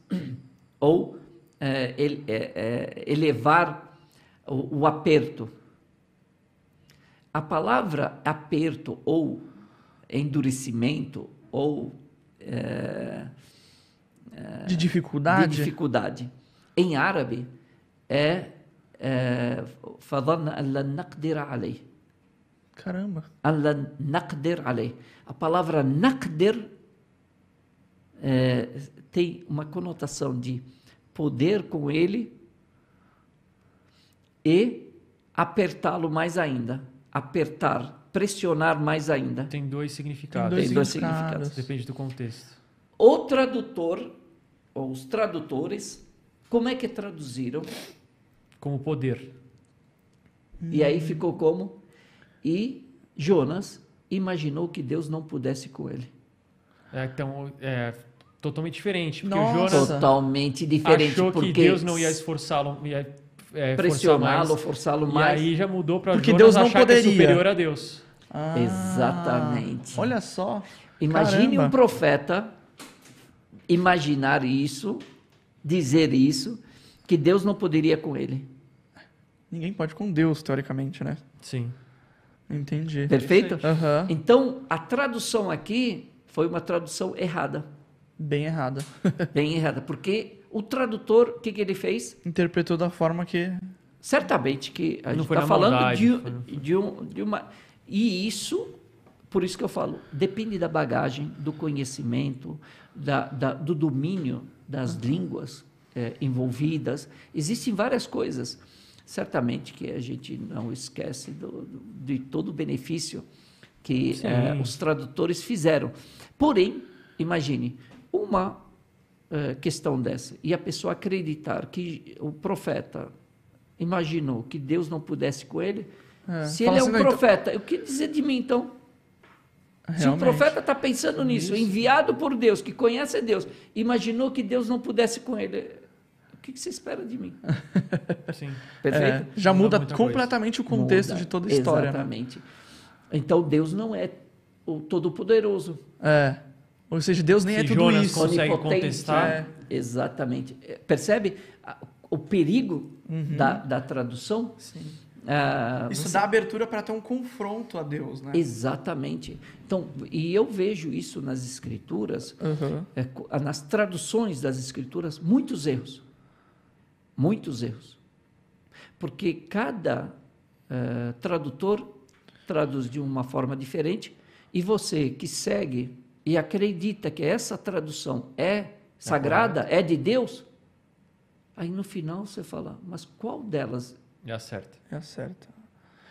ou é, ele- é, é, elevar o, o aperto. A palavra aperto ou endurecimento ou. É, é, de dificuldade? De dificuldade. Em árabe é. é Caramba. A palavra naqdir é, tem uma conotação de poder com ele e apertá-lo mais ainda apertar, pressionar mais ainda. Tem dois significados. Tem dois Tem dois significados. significados. Depende do contexto. O tradutor, ou os tradutores, como é que traduziram? Como poder. E aí ficou como? E Jonas imaginou que Deus não pudesse com ele. É, então, é totalmente diferente. Porque Nossa. o Jonas Totalmente diferente, achou porque que Deus não ia esforçá-lo, ia é, pressioná-lo, mais. forçá-lo E mais. aí já mudou para Porque Jonas Deus não achar poderia. que é superior a Deus. Ah, Exatamente. Olha só. Imagine Caramba. um profeta imaginar isso, dizer isso, que Deus não poderia com ele. Ninguém pode com Deus, teoricamente, né? Sim. Entendi. Perfeito? Aham. Então, a tradução aqui foi uma tradução errada. Bem errada. (laughs) Bem errada. Porque o tradutor, o que, que ele fez? Interpretou da forma que. Certamente que a Não gente está falando maldade, de, foi- de, um, de uma. E isso, por isso que eu falo, depende da bagagem, do conhecimento, da, da- do domínio das línguas eh, envolvidas. Existem várias coisas. Certamente que a gente não esquece do- do- de todo o benefício que eh, os tradutores fizeram. Porém, imagine, uma eh, questão dessa e a pessoa acreditar que o profeta imaginou que Deus não pudesse com ele, É, se fala ele é assim, um não, então- profeta, o que dizer de mim então? Se o Realmente. profeta está pensando nisso, enviado por Deus, que conhece Deus, imaginou que Deus não pudesse com ele, o que, que você espera de mim? (laughs) Sim. Perfeito? É, já Muda muda completamente o contexto Muda. de toda a história. né? Exatamente. Então Deus não é o Todo-Poderoso. É. Ou seja, Deus nem Se é tudo Jonas isso. consegue onipotente, contestar. é. Exatamente. É, Percebe o perigo Uhum. da, da tradução? Ah, Isso você- dá abertura para ter um confronto a Deus, né? Exatamente. Então, e eu vejo isso nas escrituras, Uhum. é, co- nas traduções das escrituras, muitos erros. Muitos erros. Porque cada eh, tradutor traduz de uma forma diferente e você que segue e acredita que essa tradução é sagrada, é de Deus, aí no final você fala, mas qual delas E acerta. É certo.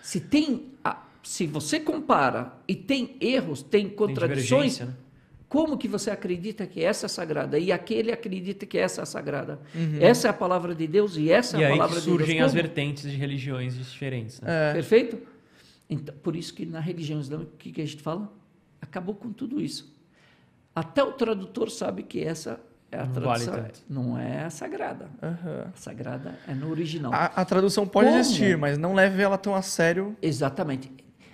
se tem, a- se você compara e tem erros, tem Tem contradições, divergência, né? como que você acredita que essa é sagrada e aquele acredita que essa é sagrada? Essa é a palavra de Deus e essa E é a aí palavra de Deus. surgem as vertentes de religiões diferentes, né? É. Perfeito? Então, por isso que na religião islâmica, o que, que a gente fala? Acabou com tudo isso. Até o tradutor sabe que essa é a Não vale tradução. tanto. não é a sagrada. Aham. A sagrada é no original. A, a tradução pode Como? existir, mas não leve ela tão a sério. Exatamente.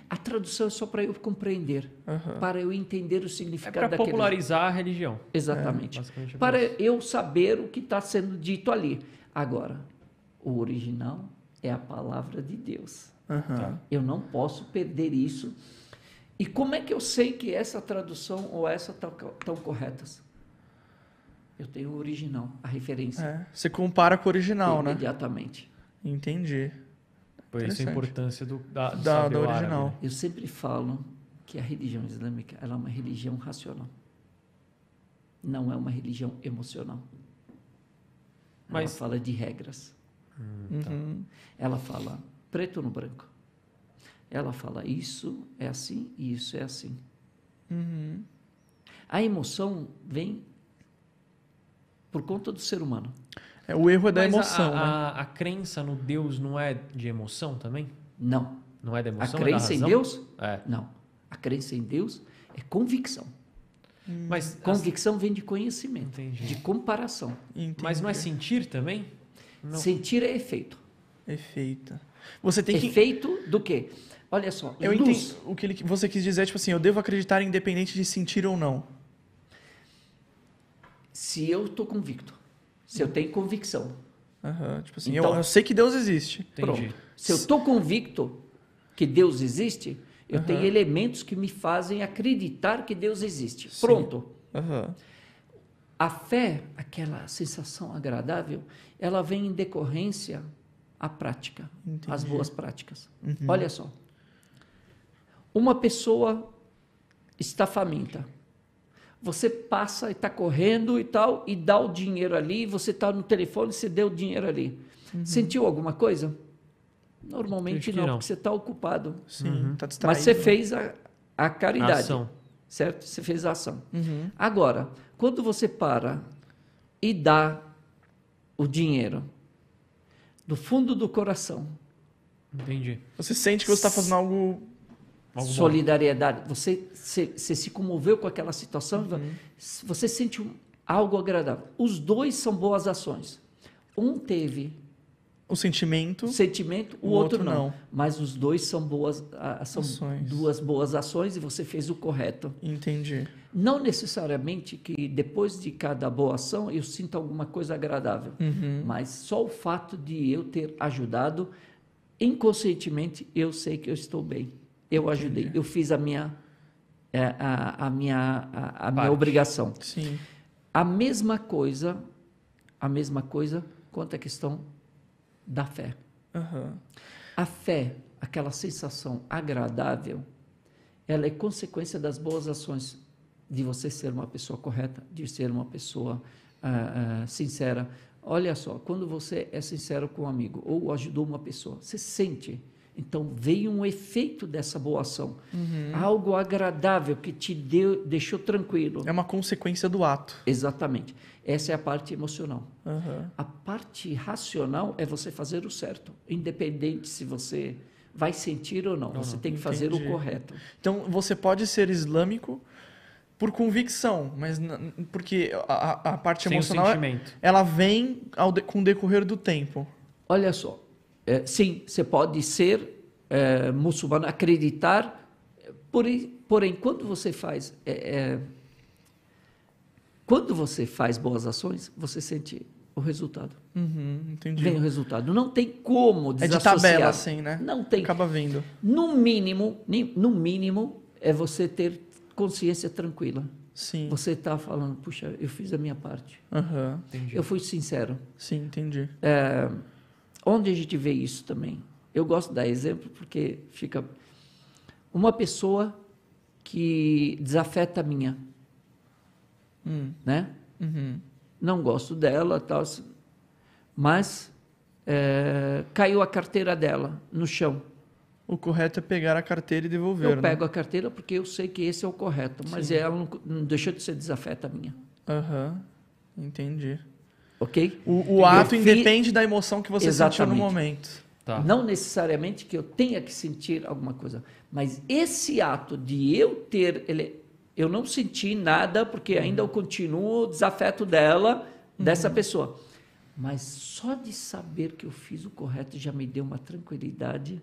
A tradução é só para eu compreender, Aham. para eu entender o É significado para daquele. popularizar a religião. Exatamente. É por para isso. eu saber o que está sendo dito ali. Agora, o original é a palavra de Deus. Aham. Eu não posso perder isso. E como é que eu sei que essa tradução ou essa estão corretas? Eu tenho o original, a referência. É. Você compara com o original, né? imediatamente. Entendi. Por isso a importância do, da, do Da, saber da o árabe, original. né? Eu sempre falo que a religião islâmica ela é uma religião racional. Não é uma religião emocional. Ela Mas- fala de regras. Uhum. Ela fala preto no branco. Ela fala isso é assim e isso é assim. Uhum. A emoção vem por conta do ser humano. É, o erro é da Mas a- emoção, a, né? a, a crença no Deus não é de emoção também? Não. Não é da A emoção? é da crença em razão? Deus? É. Não. A crença em Deus é convicção. Mas, Convicção vem de conhecimento, Entendi. de comparação. Entendi. mas não é sentir também? Não. Sentir é efeito. Efeito. Você tem que. Efeito do quê? Olha só, Eu luz. entendo o que ele- você quis dizer, tipo assim, eu devo acreditar independente de sentir ou não. Se eu estou convicto, se eu tenho convicção, Aham, Tipo assim, Então- eu, eu sei que Deus existe. Entendi. pronto. Se eu estou convicto que Deus existe, eu tenho elementos que me fazem acreditar que Deus existe. Pronto. Aham. A fé, aquela sensação agradável, ela vem em decorrência à prática, às boas práticas. Olha só. Uma pessoa está faminta. Você passa e está correndo e tal, e dá o dinheiro ali, você está no telefone, você deu o dinheiro ali. Sentiu alguma coisa? Normalmente não, não. porque você está ocupado. Sim, tá distraído. Mas você fez a, a caridade, Ação. certo? Você fez a ação. Uhum. Agora, quando você para e dá o dinheiro do fundo do coração, Entendi. Você sente que você tá fazendo algo... Algo bom. solidariedade, você, você, você se comoveu com aquela situação, Uhum. você sente um- algo agradável. Os dois são boas ações. Um teve O sentimento... sentimento, o, O outro, outro não. não. Mas os dois são boas, são Ações. duas boas ações e você fez o correto. Entendi. Não necessariamente que depois de cada boa ação eu sinta alguma coisa agradável, Uhum. mas só o fato de eu ter ajudado, inconscientemente eu sei que eu estou bem. Eu ajudei, eu fiz a minha, é, a, a minha, a, a minha obrigação. Sim. A mesma coisa, a mesma coisa quanto à questão da fé. Aham. A fé, aquela sensação agradável, ela é consequência das boas ações de você ser uma pessoa correta, de ser uma pessoa ah, ah, sincera. Olha só, quando você é sincero com um amigo ou ajudou uma pessoa, você sente. Então veio um efeito dessa boa ação, algo agradável que te deu, deixou tranquilo. É uma consequência do ato. Exatamente. Essa é a parte emocional. Aham. A parte racional é você fazer o certo, independente se você vai sentir ou não. Você tem que fazer o entendi. correto. Então, você pode ser islâmico por convicção, mas porque a, a- parte Sem o emocional é- ela vem ao de- com o decorrer do tempo. Olha só, é, sim, você pode ser é, muçulmano, acreditar, porém, porém quando você faz é, é, quando você faz boas ações, você sente o resultado. Uhum, entendi. Vem o resultado. Não tem como é de desassociar. tabela, assim, né? Não tem. Acaba vindo. No mínimo, no mínimo, é você ter consciência tranquila. Sim. Você está falando, puxa, eu fiz a minha parte. Aham. Entendi. Eu fui sincero. Sim, entendi. É, onde a gente vê isso também? Eu gosto de dar exemplo porque fica uma pessoa que desafeta a minha, Hum, né? uhum. Não gosto dela, tal, mas é, caiu a carteira dela no chão. O correto é pegar a carteira e devolver, eu né? pego a carteira porque eu sei que esse é o correto, mas ela não, não deixou de ser desafeta a minha, Aham. Entendi. Ok? O, o ato independe da emoção que você sentiu no Exatamente. momento. Tá. Não necessariamente que eu tenha que sentir alguma coisa, mas esse ato de eu ter, ele, eu não senti nada porque ainda eu continuo desafeto dela, dessa pessoa. Mas só de saber que eu fiz o correto já me deu uma tranquilidade,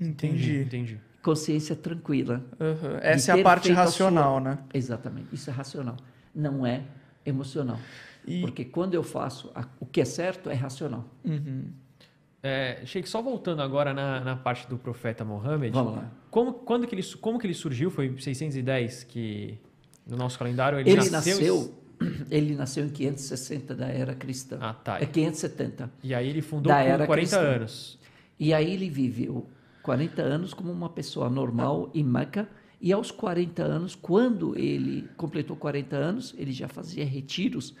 Entendi. Entendi. consciência tranquila. Aham. Essa é a parte a racional, sua- né? Exatamente, isso é racional, não é emocional. E- Porque quando eu faço a- o que é certo, é racional. Uhum. É, Sheik, só voltando agora na, na parte do profeta Mohammed. Vamos lá. Como, quando que ele, como que ele surgiu? Foi em 610 que no nosso calendário ele, Ele nasceu. nasceu, (clears throat) ele nasceu em 560 da era cristã. Ah, tá. É 570. E aí ele fundou Da por era 40 cristã. anos. E aí ele viveu 40 anos como uma pessoa normal em Meca. E aos 40 anos, quando ele completou 40 anos, ele já fazia retiros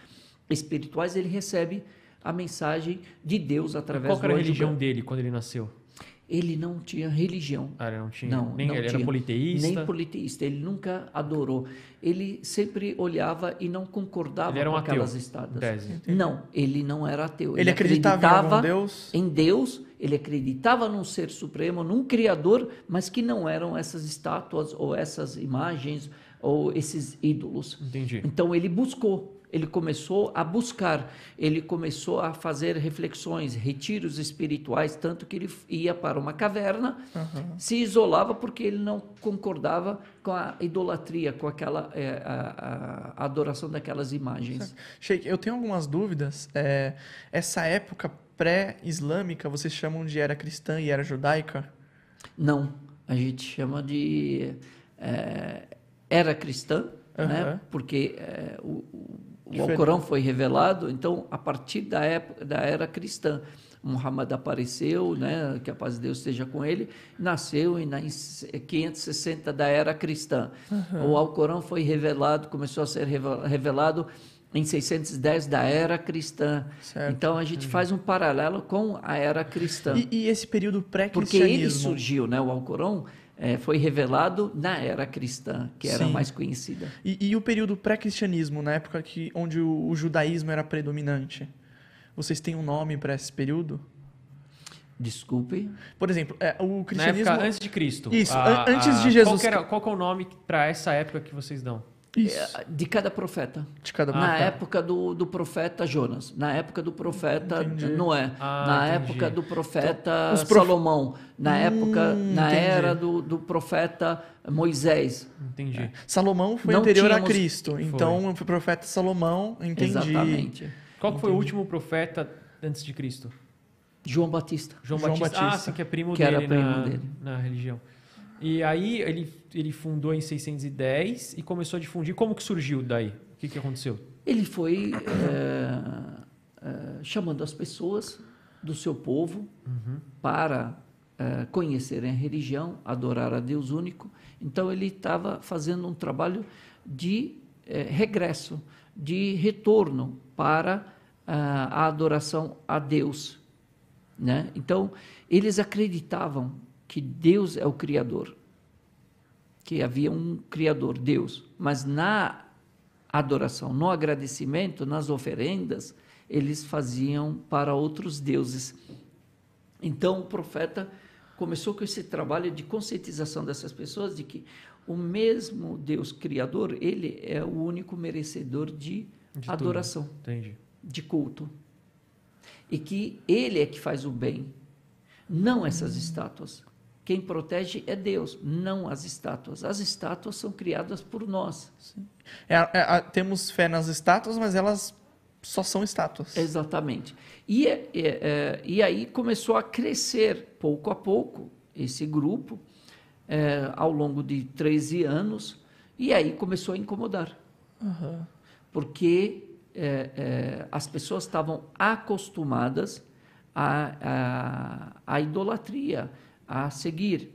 espirituais, ele recebe a mensagem de Deus através Qual que era do a religião Gabriel. dele quando ele nasceu? Ele não tinha religião. Ah, ele não tinha. Não, Nem não ele tinha. era politeísta. Nem politeísta. Ele nunca adorou. Ele sempre olhava e não concordava Ele era um com ateu, aquelas estadas. tese. Não, ele não era ateu. Ele acreditava em algum Deus? em Deus, ele acreditava num ser supremo, num criador, mas que não eram essas estátuas ou essas imagens ou esses ídolos. Entendi. Então ele buscou, ele começou a buscar, ele começou a fazer reflexões, retiros espirituais, tanto que ele ia para uma caverna, se isolava porque ele não concordava com a idolatria, com aquela é, a, a- adoração daquelas imagens. Sheik, eu tenho algumas dúvidas. É, essa época pré-islâmica, vocês chamam de era cristã e era judaica? Não, a gente chama de é, era cristã, né? Aham. Porque é, o, o, o. Alcorão foi revelado, então a partir da época da era cristã, Muhammad apareceu, né? Que a paz de Deus esteja com ele, nasceu em na- em 560 da era cristã. O Alcorão foi revelado, começou a ser reve- revelado em 610 da era cristã. Certo. Então a gente faz um paralelo com a era cristã. E, e esse período Porque ele pré-cristianismo? surgiu, né? O Alcorão eh, foi revelado na era cristã, que era Sim. mais conhecida. E, e o período pré-cristianismo, na época que, onde o, o judaísmo era predominante? Vocês têm um nome para esse período? Desculpe. Por exemplo, é, o Na cristianismo. época antes de Cristo. Isso, an- antes de Qual, Jesus. que era- qual que é o nome para essa época que vocês dão? Isso, Eh, De cada profeta. de cada na tá. época do, do profeta Jonas, na época do profeta Entendi. Noé, Ah, na entendi. época do profeta Então, prof- Salomão, na época, Hum, na entendi. era do, do profeta Moisés. Entendi. Salomão foi Não anterior a tínhamos- Cristo. Então, foi o profeta Salomão, entendi. Exatamente. Qual que foi o último profeta antes de Cristo? João Batista. João, João Batista. Ah, sim, que é primo Que era dele, primo na, dele. na religião. E aí ele, ele fundou em 610 e começou a difundir. Como que surgiu daí? O que, que aconteceu? Ele foi eh, eh, chamando as pessoas do seu povo para eh, conhecerem a religião, adorar a Deus único. Então ele estava fazendo um trabalho de regresso, de retorno para a adoração a Deus. Né? Então eles acreditavam que Deus é o Criador, que havia um Criador, Deus, mas na adoração, no agradecimento, nas oferendas, eles faziam para outros deuses. Então o profeta começou com esse trabalho de conscientização dessas pessoas de que o mesmo Deus criador, ele é o único merecedor de, De adoração, de culto. E que ele é que faz o bem, não essas estátuas. Quem protege é Deus, não as estátuas. As estátuas são criadas por nós. É, é, temos fé nas estátuas, mas elas só são estátuas. Exatamente. E, é, é, é, e aí começou a crescer, pouco a pouco, esse grupo, é, ao longo de 13 anos, e aí começou a incomodar. Aham. Porque as pessoas estavam acostumadas à, à, à idolatria, a seguir.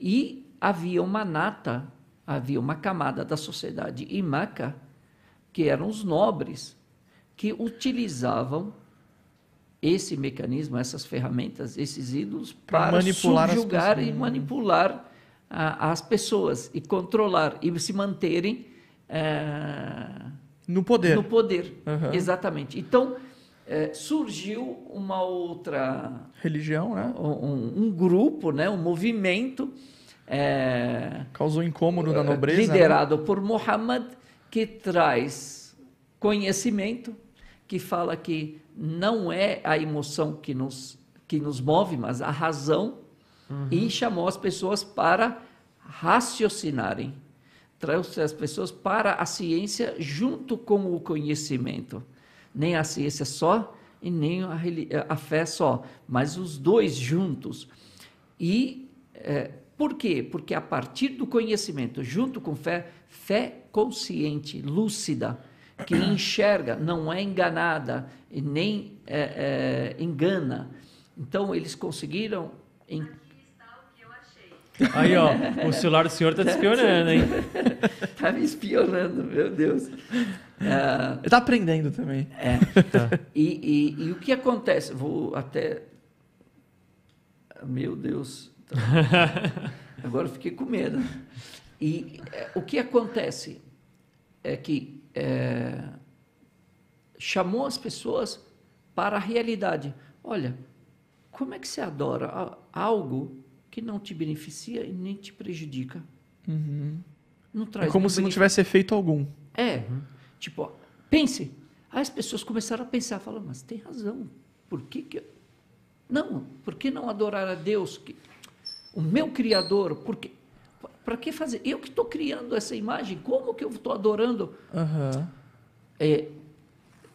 E havia uma nata, havia uma camada da sociedade em Meca, que eram os nobres, que utilizavam esse mecanismo, essas ferramentas, esses ídolos, para manipular subjugar e manipular ah, as pessoas e controlar e se manterem eh, No poder. no poder. Aham. Exatamente. Então, eh, surgiu uma outra Religião, né? um, um grupo, né, um movimento eh, Causou incômodo na nobreza. né? liderado por Muhammad que traz conhecimento, que fala que não é a emoção que nos que nos move, mas a razão, e chamou as pessoas para raciocinarem, trouxe as pessoas para a ciência junto com o conhecimento, nem a ciência só e nem a, reli- a fé só, mas os dois juntos. E é, por quê? Porque a partir do conhecimento, junto com fé, fé consciente, lúcida, que (coughs) enxerga, não é enganada e nem é, é, engana. Então, eles conseguiram. Em... Aí, ó, o celular do senhor tá te espionando, hein? (laughs) Tá me espionando, meu Deus. Ele tá aprendendo também. É. (laughs) E, e- e o que acontece? Vou até. Meu Deus. (laughs) Agora eu fiquei com medo. E é, o que acontece é que é, chamou as pessoas para a realidade. Olha, como é que você adora algo que não te beneficia e nem te prejudica? Não traz É como se não tivesse efeito algum. É, tipo, ó, pense. Aí as pessoas começaram a pensar, falaram, mas tem razão. Por que que... eu- Não, por que não adorar a Deus? Que... O meu Criador, por que... Para que fazer? Eu que estou criando essa imagem, como que eu estou adorando? Aham. É,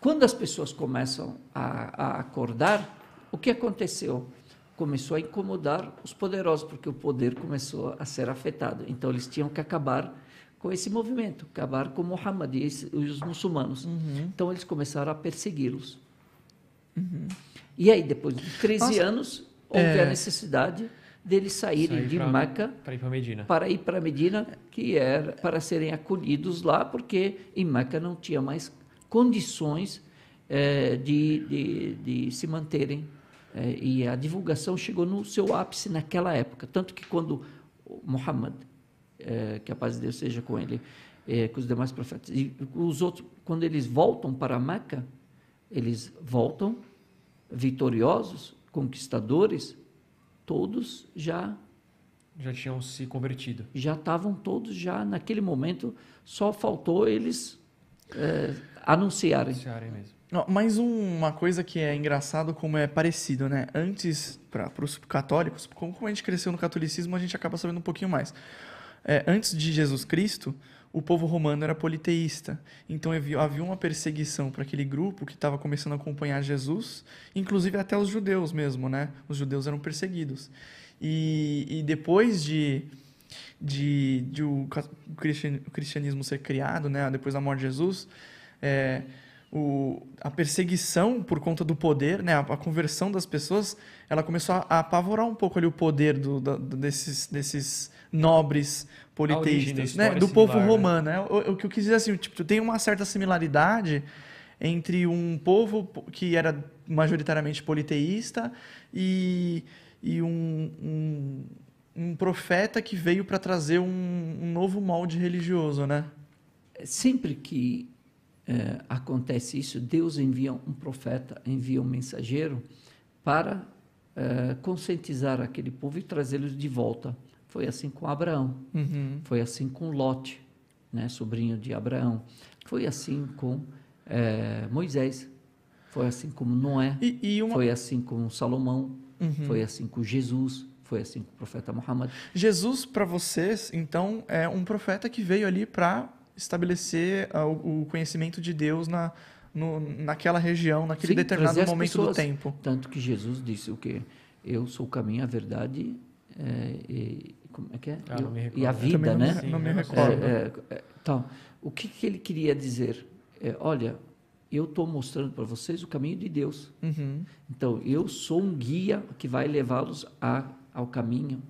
quando as pessoas começam a, a acordar, o que aconteceu? Começou a incomodar os poderosos, porque o poder começou a ser afetado. Então, eles tinham que acabar com esse movimento, acabar com Muhammad e os muçulmanos. Então, eles começaram a persegui-los. E aí, depois de 13 Nossa, anos, houve é. a necessidade deles saírem Sair de pra- Meca Pra ir pra Medina. para ir para Medina, que era para serem acolhidos lá, porque em Meca não tinha mais condições é, de, de, de, se manterem. É, e a divulgação chegou no seu ápice naquela época. Tanto que quando Muhammad, é, que a paz de Deus seja com ele, é, com os demais profetas, e os outros, quando eles voltam para Meca, eles voltam vitoriosos, conquistadores, todos já já tinham se convertido. Já estavam todos já naquele momento, só faltou eles é, anunciarem. Anunciarem mesmo. Mais uma coisa que é engraçado como é parecido, né? Antes, para os católicos, como, como a gente cresceu no catolicismo, a gente acaba sabendo um pouquinho mais. É, antes de Jesus Cristo, o povo romano era politeísta. Então havia uma perseguição para aquele grupo que estava começando a acompanhar Jesus, inclusive até os judeus mesmo, né? Os judeus eram perseguidos. E, e depois de, de, de o, cristianismo ser criado, né? Depois da morte de Jesus, é, o, a perseguição por conta do poder, né, a, a, conversão das pessoas, ela começou a, a apavorar um pouco ali o poder do, do, desses, desses nobres politeístas, né, do povo né? romano. Né? O, o, que eu quis dizer assim, tipo, tem uma certa similaridade entre um povo que era majoritariamente politeísta e, e um, um, um profeta que veio para trazer um, um novo molde religioso, né? Sempre que é, acontece isso, Deus envia um profeta, envia um mensageiro para é, conscientizar aquele povo e trazê-los de volta. Foi assim com Abraão, uhum. foi assim com Lot, né, sobrinho de Abraão, foi assim com é, Moisés, foi assim como Noé, e, e uma... foi assim com Salomão, uhum. foi assim com Jesus, foi assim com o profeta Muhammad. Jesus, para vocês, então, é um profeta que veio ali para estabelecer uh, o conhecimento de Deus na, no, naquela região, naquele Sim, determinado momento pessoas, do tempo. Tanto que Jesus disse o quê? Eu sou o caminho, a verdade é, e, como é que é? Ah, Eu, e a vida, não né? Me, não me recordo. É, é, então, o que, que, ele queria dizer? É, olha, eu estou mostrando para vocês o caminho de Deus. Uhum. Então, eu sou um guia que vai levá-los ao caminho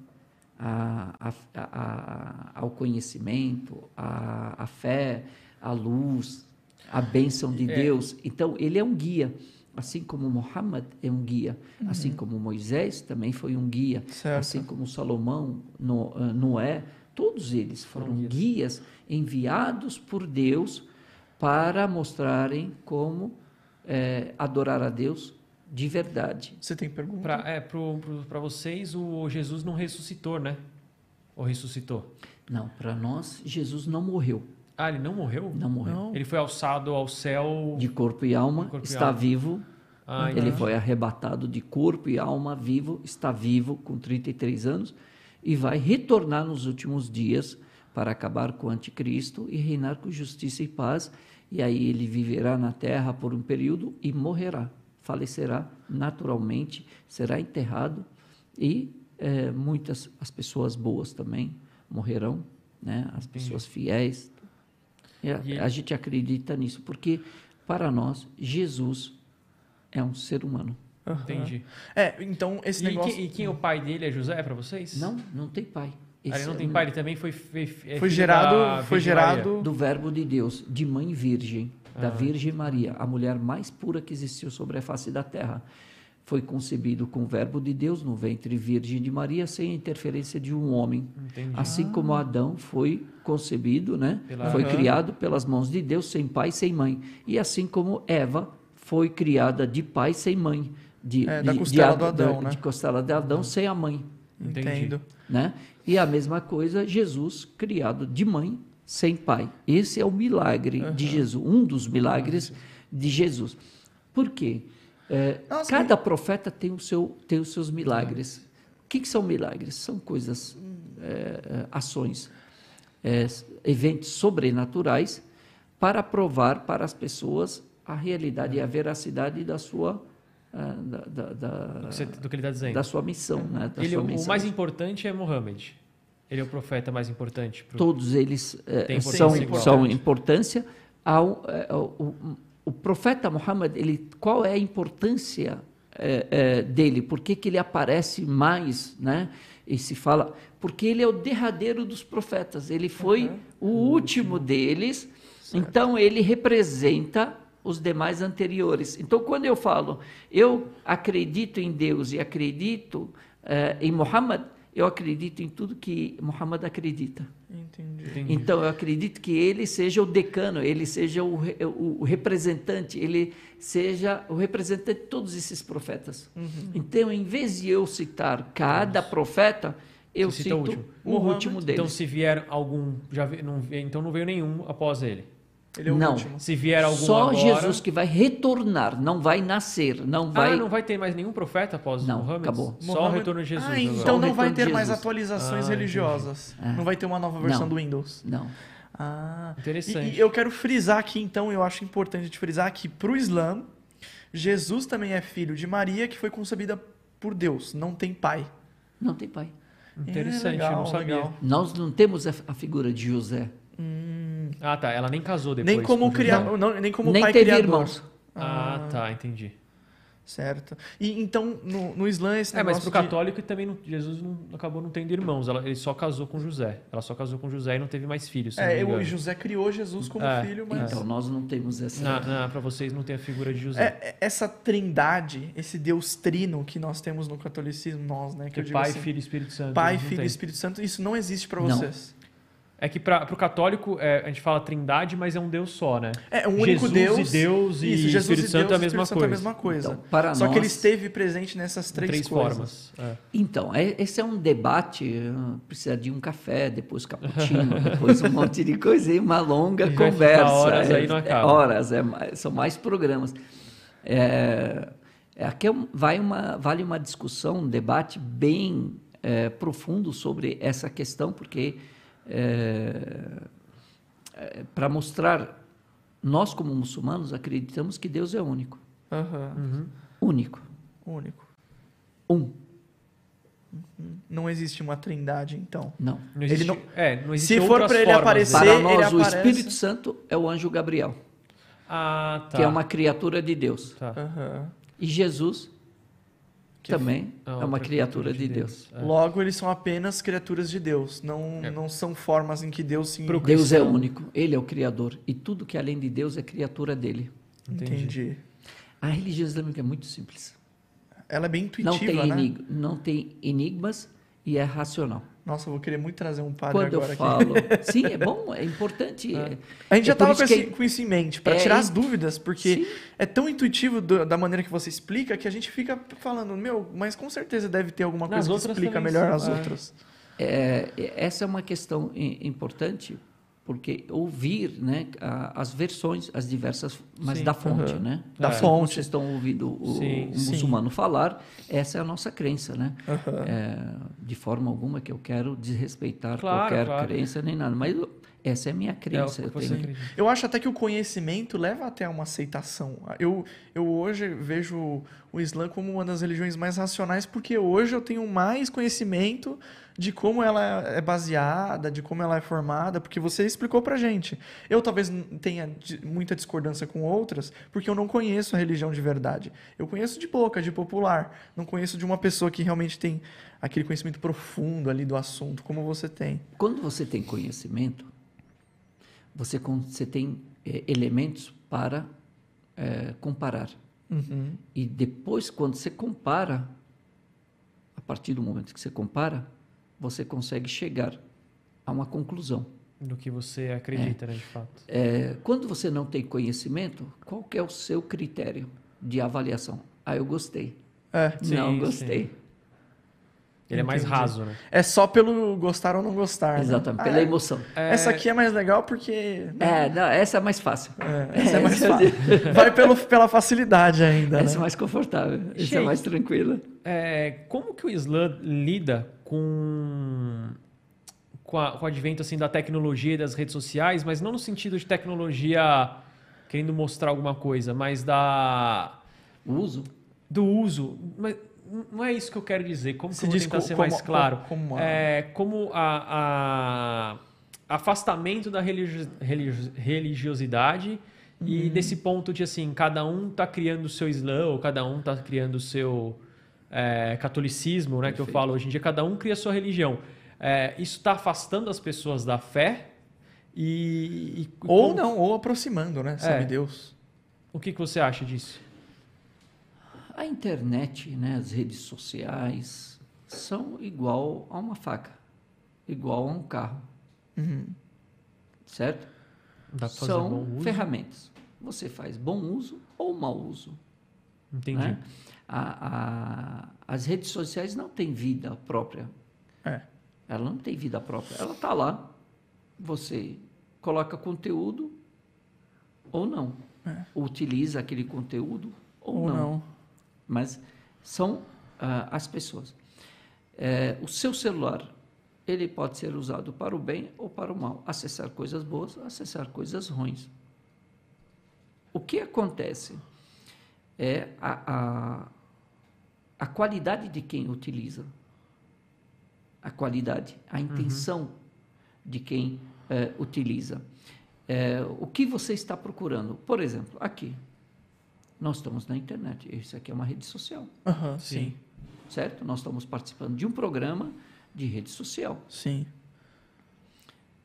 a, a, ao conhecimento, a, fé, a luz, a bênção de é. Deus. Então, ele é um guia. Assim como Muhammad é um guia, uhum. assim como Moisés também foi um guia, certo. assim como Salomão, ah, Noé, todos eles foram guias. guias enviados por Deus para mostrarem como é, adorar a Deus de verdade. Você tem pergunta? Para é, para vocês, o Jesus não ressuscitou, né? Ou ressuscitou? Não, para nós, Jesus não morreu. Ah, ele não morreu? Não morreu. Não. Ele foi alçado ao céu. De corpo e alma, corpo está e alma. vivo. Ah, ele foi arrebatado de corpo e alma, vivo, está vivo com 33 anos e vai retornar nos últimos dias para acabar com o anticristo e reinar com justiça e paz. E aí ele viverá na terra por um período e morrerá falecerá naturalmente, será enterrado e é, muitas as pessoas boas também morrerão, né? As pessoas fiéis. E a, a gente acredita nisso porque para nós Jesus é um ser humano. Uhum. Entendi. É, então esse e negócio. Quem, e quem é o pai dele é José para vocês? Não, não tem pai. Ah, ele não tem pai, ele também foi foi, foi gerado, foi gerado do verbo de Deus, de mãe virgem da ah. Virgem Maria, a mulher mais pura que existiu sobre a face da terra. Foi concebido com o verbo de Deus no ventre virgem de Maria, sem a interferência de um homem. Entendi. Assim ah. como Adão foi concebido, né? Pela... foi criado pelas mãos de Deus, sem pai, sem mãe. E assim como Eva foi criada de pai, sem mãe. De, é, da costela de, do Adão, né? De costela de Adão, sem a mãe. Entendo. Né? E a mesma coisa, Jesus, criado de mãe, sem pai. Esse é o milagre uhum. de Jesus, um dos milagres de Jesus. Por quê? É, Nossa, cada profeta tem, o seu, tem os seus milagres. O que, que são milagres? São coisas, é, ações, é, eventos sobrenaturais para provar para as pessoas a realidade e a veracidade da sua é, da, da, da, do, que ele está dizendo. Da sua missão. Né? Ele, sua o mais importante é Mohammed. Ele é o profeta mais importante? Pro... Todos eles é, são, são importância. Ao, é, o, o, profeta Muhammad, ele, qual é a importância é, é, dele? Por que, que ele aparece mais? Né? E se fala, porque ele é o derradeiro dos profetas. Ele foi uhum. o, o último, último, deles. Certo. Então, ele representa os demais anteriores. Então, quando eu falo, eu acredito em Deus e acredito eh, em Muhammad, eu acredito em tudo que Muhammad acredita. Entendi. Entendi. Então, eu acredito que ele seja o decano, ele seja o, o- o representante, ele seja o representante de todos esses profetas. Então, em vez de eu citar cada profeta, eu cito o último. o último deles. Então, se vier algum. Já não, então não veio nenhum após ele. Ele é o Não. último. Se vier algum Só agora. Jesus que vai retornar, não vai nascer, não vai. Ah, não vai ter mais nenhum profeta após Não, Muhammad? acabou. Só o Muhammad- retorno de Jesus. Ah, então o não vai ter mais atualizações Ah, religiosas. Não vai ter uma nova versão Não. do Windows. Não. Ah, Interessante. E, e eu quero frisar aqui, então, eu acho importante de frisar que para o Islã, Jesus também é filho de Maria, que foi concebida por Deus, não tem pai. Não tem pai. Interessante, É, legal, eu não sabia. legal. Nós não temos a, a figura de José. Ah, tá. Ela nem casou depois. Nem como, com cria... José. não, nem como Nem pai teve criador. irmãos. Ah, tá, entendi. Certo. E então, no, no Islã, esse É, mas negócio pro de- católico também não- Jesus não, acabou não tendo irmãos. Ela- ele só casou com José. Ela só casou com José e não teve mais filhos. É, o. José criou Jesus como É, filho, mas... Então nós não temos essa. Na, na, pra vocês não tem a figura de José. É, é, essa trindade, esse Deus trino que nós temos no catolicismo, nós, né? Que eu Que digo pai, assim, filho e Espírito Santo. Pai, Filho e. Espírito Santo, isso não existe para Não. vocês. É que para o católico é, a gente fala trindade, mas é um Deus só, né? É um único Jesus Deus. e Deus e Isso, Jesus Espírito e Santo Deus é a mesma Espírito Santo é a coisa. mesma coisa. Então, para Só nós, que ele esteve presente nessas três, três coisas. formas. É. Então, é- esse é um debate. ah, Precisa de um café, depois cappuccino, (laughs) depois um monte de coisa e uma longa E conversa. horas é, aí, não é acaba. horas, é são mais programas. É, é, aqui é um- vai uma, vale uma discussão, um debate bem é, profundo sobre essa questão, porque para mostrar, nós como muçulmanos acreditamos que Deus é único. Uhum. Único. Único. Um. Não existe uma trindade, então. Não. Não existe, Ele não- é, não existe Se for outras pra ele aparecer- né? Para ele nós, o aparece- Espírito Santo é o anjo Gabriel, Ah, tá. que é uma criatura de Deus. Tá. Aham. E Jesus Que também Ah, é outra uma criatura de Deus. É. Logo, eles são apenas criaturas de Deus. Não, É. não são formas em que Deus se... Pro Deus é cristão. único, Ele é o Criador. E tudo que é além de Deus é criatura dele. Entendi. Entendi. A religião islâmica é muito simples. Ela é bem intuitiva, Não tem, né? enig- não tem enigmas e é racional. Nossa, eu vou querer muito trazer um padre Quando eu agora aqui. falo. (laughs) Sim, é bom, é importante. é- A gente já É por tava isso com, que- com isso em mente, para É, tirar as dúvidas, porque Sim. é tão intuitivo do- da maneira que você explica que a gente fica falando, meu, mas com certeza deve ter alguma Nas coisa que explica melhor são, as é. outras. É, essa é uma questão importante, porque ouvir né, a- as versões, as diversas, mas Sim, da fonte, né? Da Assim fonte. Vocês estão ouvindo o, Sim, o sim. muçulmano falar, essa é a nossa crença, né? É, de forma alguma que eu quero desrespeitar Claro, qualquer claro. crença nem nada, mas essa é a minha É crença. que eu tenho-. Eu acho até que o conhecimento leva até uma aceitação. Eu, eu hoje vejo o Islã como uma das religiões mais racionais, porque hoje eu tenho mais conhecimento de como ela é baseada, de como ela é formada, porque você explicou pra gente. Eu talvez tenha muita discordância com outras, porque eu não conheço a religião de verdade. Eu conheço de boca, de popular. Não conheço de uma pessoa que realmente tem aquele conhecimento profundo ali do assunto, como você tem. Quando você tem conhecimento, você, você tem eh, elementos para eh, comparar. Uhum. E depois, quando você compara, a partir do momento que você compara, você consegue chegar a uma conclusão. Do que você acredita, né, de fato. É, quando você não tem conhecimento, qual é o seu critério de avaliação? Ah, eu gostei. É. Sim, não sim. gostei. Ele é mais raso, né? É só pelo gostar ou não gostar. né? Exatamente, Ah, pela é. emoção. Essa aqui é mais legal porque. né? É, não, essa é mais fácil. É, essa é mais (laughs) fácil. Vai pelo, pela facilidade ainda. Essa é né? mais confortável. Essa é mais tranquila. É, como que o Islã lida com, com, a- com o advento assim, da tecnologia e das redes sociais, mas não no sentido de tecnologia querendo mostrar alguma coisa, mas da, O uso. do uso. Mas não é isso que eu quero dizer. Como que Se eu vou diz tentar co- ser como- mais claro? como a- É, como a, a- afastamento da religio- religio- religiosidade Uhum. e desse ponto de assim, cada um tá criando o seu Islã, ou cada um tá criando o seu é, catolicismo, né? Que eu falo hoje em dia, cada um cria a sua religião. É, isso está afastando as pessoas da fé e, e Ou como- não, ou aproximando, né? Sabe É. Deus. O que, que você acha disso? A internet, né, as redes sociais, são igual a uma faca, igual a um carro. Uhum. Certo? Dá pra fazer são bom uso? ferramentas. Você faz bom uso ou mau uso. Entendi. né? A- a- as redes sociais não têm vida própria. É. Ela não tem vida própria. Ela está lá. Você coloca conteúdo ou não. É. Utiliza aquele conteúdo ou, Ou não. não. Mas são ah, as pessoas. É, o seu celular, ele pode ser usado para o bem ou para o mal. Acessar coisas boas, acessar coisas ruins. O que acontece é a, a, a qualidade de quem utiliza. A qualidade, a intenção de quem eh, utiliza. Eh, o que você está procurando? Por exemplo, aqui. Nós estamos na internet. Isso aqui é uma rede social, Aham, Sim. sim. certo? Nós estamos participando de um programa de rede social. Sim.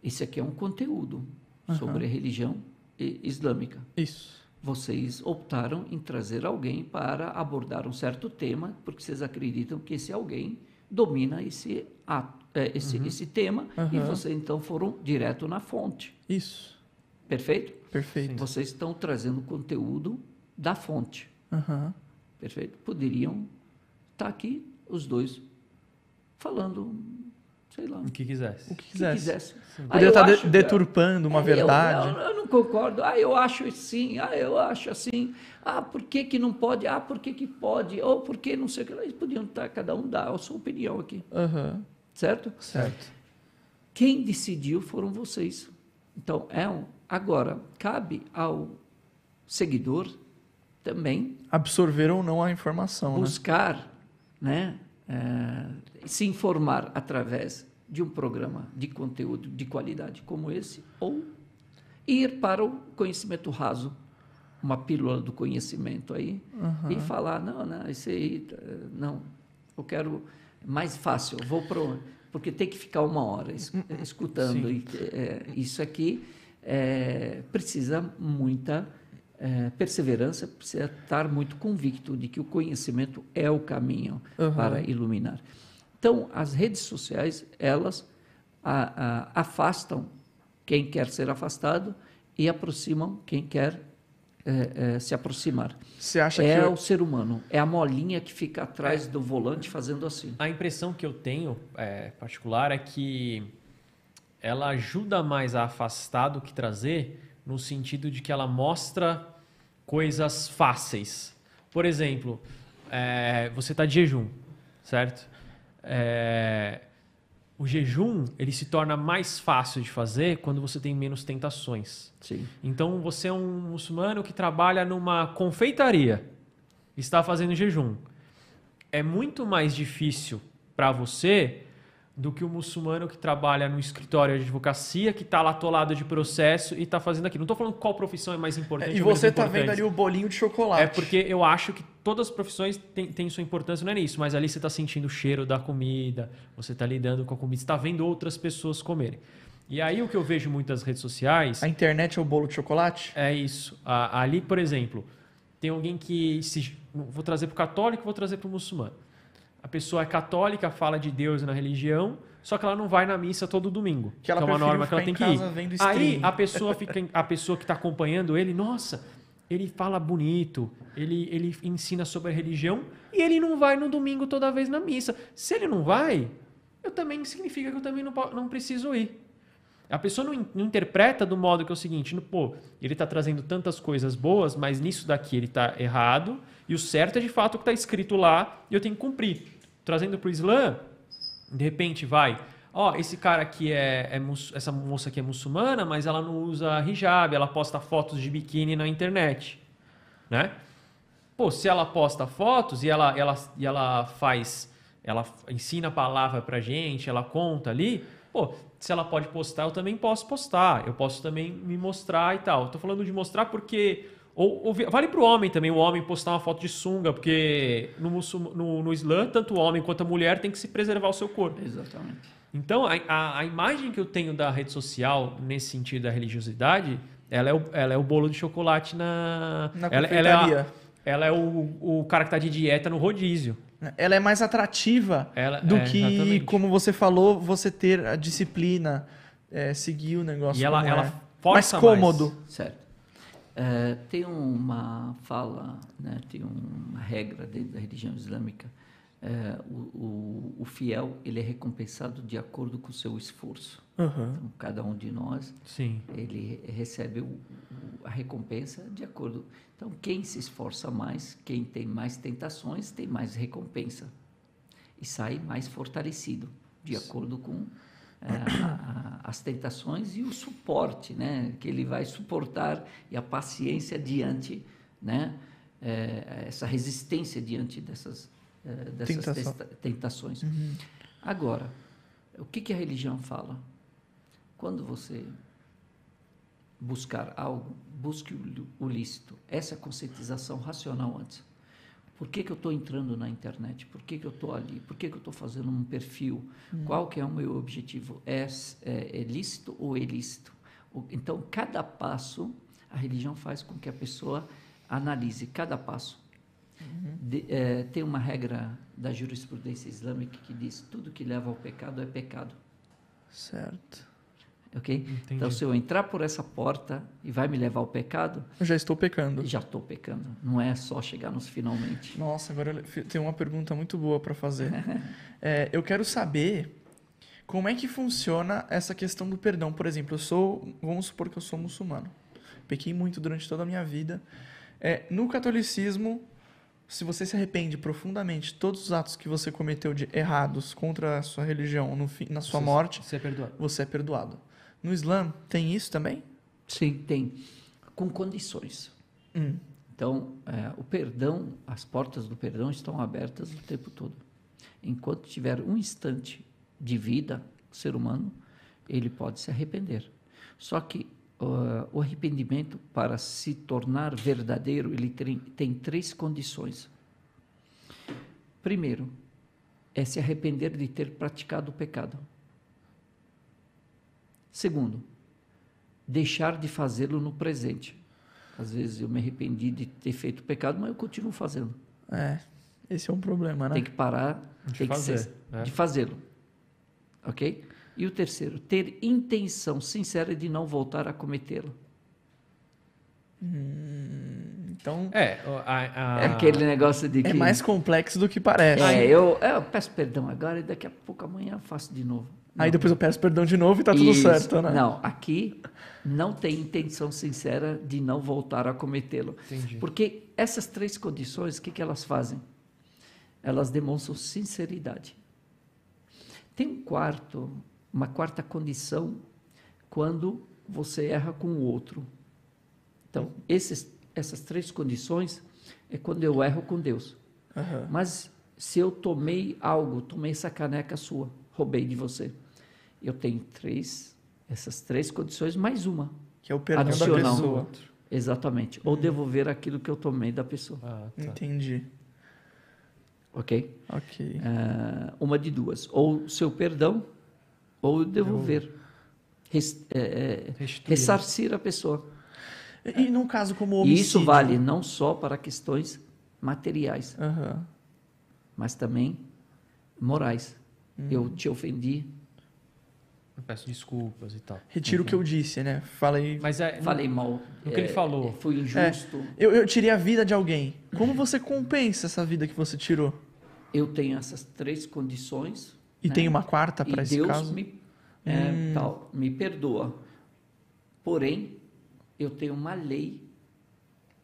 Esse aqui é um conteúdo Aham. sobre a religião islâmica. Isso. Vocês optaram em trazer alguém para abordar um certo tema, porque vocês acreditam que esse alguém domina esse, ato, eh, esse, esse tema, e Aham. vocês então foram direto na fonte. Isso. Perfeito? Perfeito. Vocês estão trazendo conteúdo da fonte. Aham. Perfeito? Poderiam estar aqui os dois falando, sei lá, O que quisesse. O que o que quisesse. quisesse. Poderia eu estar de- acho deturpando uma É, eu- verdade. Eu, eu não concordo. Ah, eu acho assim. Ah, eu acho assim. Ah, por que, que não pode? Ah, por que, que pode? Ou por que não sei o que. Eles podiam estar, cada um dar a sua opinião aqui, Aham. certo? Certo. Quem decidiu foram vocês. Então, é um. Agora, cabe ao seguidor também Absorver ou não a informação, né? buscar, né, eh, se informar através de um programa de conteúdo de qualidade como esse, ou ir para o conhecimento raso, uma pílula do conhecimento aí, e falar, não, não, esse aí, não, eu quero mais fácil, vou para porque tem que ficar uma hora es- escutando, e, eh, isso aqui eh, precisa muita eh, perseverança, precisa estar muito convicto de que o conhecimento é o caminho Uhum. para iluminar. Então, as redes sociais, elas a- a- afastam quem quer ser afastado e aproximam quem quer eh, eh, se aproximar. Você acha É que. o ser humano, é a molinha que fica atrás do volante fazendo assim. A impressão que eu tenho, é, particular, é que ela ajuda mais a afastar do que trazer, no sentido de que ela mostra coisas fáceis. Por exemplo, é, você está de jejum, certo? É, o jejum ele se torna mais fácil de fazer quando você tem menos tentações. Sim. Então você é um muçulmano que trabalha numa confeitaria, está fazendo jejum. É muito mais difícil para você do que o muçulmano que trabalha no escritório de advocacia, que está lá atolado de processo e está fazendo aquilo. Não estou falando qual profissão é mais importante. E ou menos você tá vendo ali o bolinho de chocolate. É porque eu acho que todas as profissões têm, têm sua importância, não é nisso, mas ali você está sentindo o cheiro da comida, você está lidando com a comida, você está vendo outras pessoas comerem. E aí o que eu vejo muitas redes sociais A internet é o bolo de chocolate? é isso. Ali, por exemplo, tem alguém que se vou trazer para o católico, vou trazer para o muçulmano. A pessoa é católica, fala de Deus na religião, só que ela não vai na missa todo domingo. Que ela é uma norma que ela tem em que ir. Aí a pessoa fica, a pessoa que está acompanhando ele, nossa, ele fala bonito, ele, ele ensina sobre a religião e ele não vai no domingo toda vez na missa. Se ele não vai, eu também significa que eu também não, não preciso ir. A pessoa não, não interpreta do modo que é o seguinte, no, pô, ele está trazendo tantas coisas boas, mas nisso daqui ele está errado, e o certo é de fato o que está escrito lá e eu tenho que cumprir. Trazendo para o Islã, de repente vai, ó, esse cara aqui é, é essa moça aqui é muçulmana, mas ela não usa hijab, ela posta fotos de biquíni na internet, né? Pô, se ela posta fotos e ela, ela, e ela faz, ela ensina a palavra pra gente, ela conta ali, pô, se ela pode postar, eu também posso postar, eu posso também me mostrar e tal. Tô falando de mostrar porque ou, ou vale pro homem também, o homem postar uma foto de sunga, porque no, no, no Islã, tanto o homem quanto a mulher tem que se preservar o seu corpo. Exatamente. Então, a, a, a imagem que eu tenho da rede social, nesse sentido da religiosidade, ela é o, ela é o bolo de chocolate na. Na ela, ela é, a- ela é o, o cara que tá de dieta no rodízio. Ela é mais atrativa Ela, do é, que, exatamente. como você falou, você ter a disciplina, é, seguir o negócio. E ela, ela é. força mais cômodo. Certo. É, tem uma fala, né, tem uma regra dentro da religião islâmica. É, o, o, o fiel ele é recompensado de acordo com o seu esforço. Aham. Então, cada um de nós Sim. ele recebe o- a recompensa de acordo. Então, quem se esforça mais, quem tem mais tentações, tem mais recompensa e sai mais fortalecido, de acordo com as tentações e o suporte, né, que ele vai suportar e a paciência diante, né, eh, essa resistência diante dessas eh, dessas Tentação. tentações. Agora, o que, que a religião fala? Quando você buscar algo, busque o lícito. Essa é a conscientização racional antes. Por que, que eu estou entrando na internet? Por que, que eu estou ali? Por que, que eu estou fazendo um perfil? Qual que é o meu objetivo? É, é, é lícito ou ilícito? O- Então, cada passo, a religião faz com que a pessoa analise cada passo. De- eh, tem uma regra da jurisprudência islâmica que diz tudo que leva ao pecado é pecado. Certo. Ok? Entendi. Então, se eu entrar por essa porta e vai me levar ao pecado, Eu já estou pecando. já estou pecando. Não é só chegar nos finalmente. Nossa, agora tenho uma pergunta muito boa para fazer. (laughs) É, eu quero saber como é que funciona essa questão do perdão. Por exemplo, eu sou, vamos supor que eu sou muçulmano. Pequei muito durante toda a minha vida. É, no catolicismo, se você se arrepende profundamente todos os atos que você cometeu de errados contra a sua religião no fim, na sua Você- morte, Você é perdoado. você é perdoado. No Islã, tem isso também? Sim, tem. Com condições. Hum. Então, é, o perdão, as portas do perdão estão abertas o tempo todo. Enquanto tiver um instante de vida, o ser humano, ele pode se arrepender. Só que ah, o arrependimento, para se tornar verdadeiro, ele tem, tem três condições. Primeiro, é se arrepender de ter praticado o pecado. Segundo, deixar de fazê-lo no presente. Às vezes eu me arrependi de ter feito o pecado, mas eu continuo fazendo. É, esse é um problema, né? Tem que parar De tem que fazer, ser- né? de fazê-lo. Ok? E o terceiro, ter intenção sincera de não voltar a cometê-lo. Então, É, a, a- É aquele negócio de que. é mais complexo do que parece. É, eu, eu peço perdão agora e daqui a pouco amanhã eu faço de novo. Aí depois eu peço perdão de novo e tá tudo Isso. certo, né? Não, aqui não tem intenção sincera de não voltar a cometê-lo. Porque essas três condições, o que, que elas fazem? Elas demonstram sinceridade. Tem um quarto, uma quarta condição quando você erra com o outro. Então, esses, essas três condições é quando eu erro com Deus. Aham. Mas se eu tomei algo, tomei essa caneca sua, roubei de você, eu tenho três, essas três condições mais uma. Que é o perdão da Adicional. pessoa. Exatamente. Ou devolver aquilo que eu tomei da pessoa. Ah, tá. Entendi. Ok? Ok. Ah, uma de duas. Ou seu perdão, ou devolver. Res- é, é, ressarcir a pessoa. E num caso como o E homicídio? isso vale não só para questões materiais, Aham. mas também morais. Hum. Eu te ofendi, peço desculpas e tal. Retiro o que eu disse, né? Falei. Mas é. falei mal. No que ele falou. Fui injusto. Eu, eu tirei a vida de alguém. Como você compensa essa vida que você tirou? Eu tenho essas três condições. E né? tem uma quarta para esse Deus caso? me, é, tal, me perdoa. Porém, eu tenho uma lei.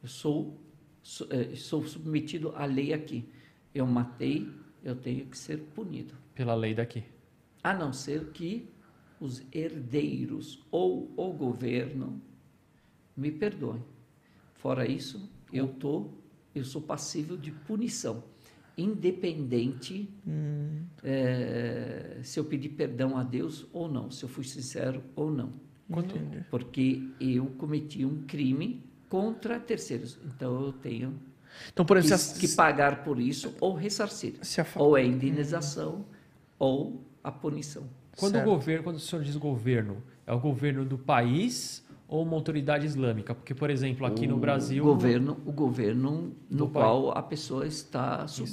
Eu sou, sou, é, sou submetido à lei aqui. Eu matei, eu tenho que ser punido. Pela lei daqui. A não ser que os herdeiros ou o governo me perdoem. Fora isso, eu tô, eu sou passível de punição, independente eh, se eu pedir perdão a Deus ou não, se eu fui sincero ou não, Entendi. porque eu cometi um crime contra terceiros. Então eu tenho Então, por que, exemplo, se a, que pagar por isso ou ressarcir, se a fa- ou é indenização ou a punição. Quando o Certo. governo, quando o senhor diz governo, é o governo do país ou uma autoridade islâmica? Porque, por exemplo, aqui no o Brasil. governo, o governo no qual a pessoa está sub,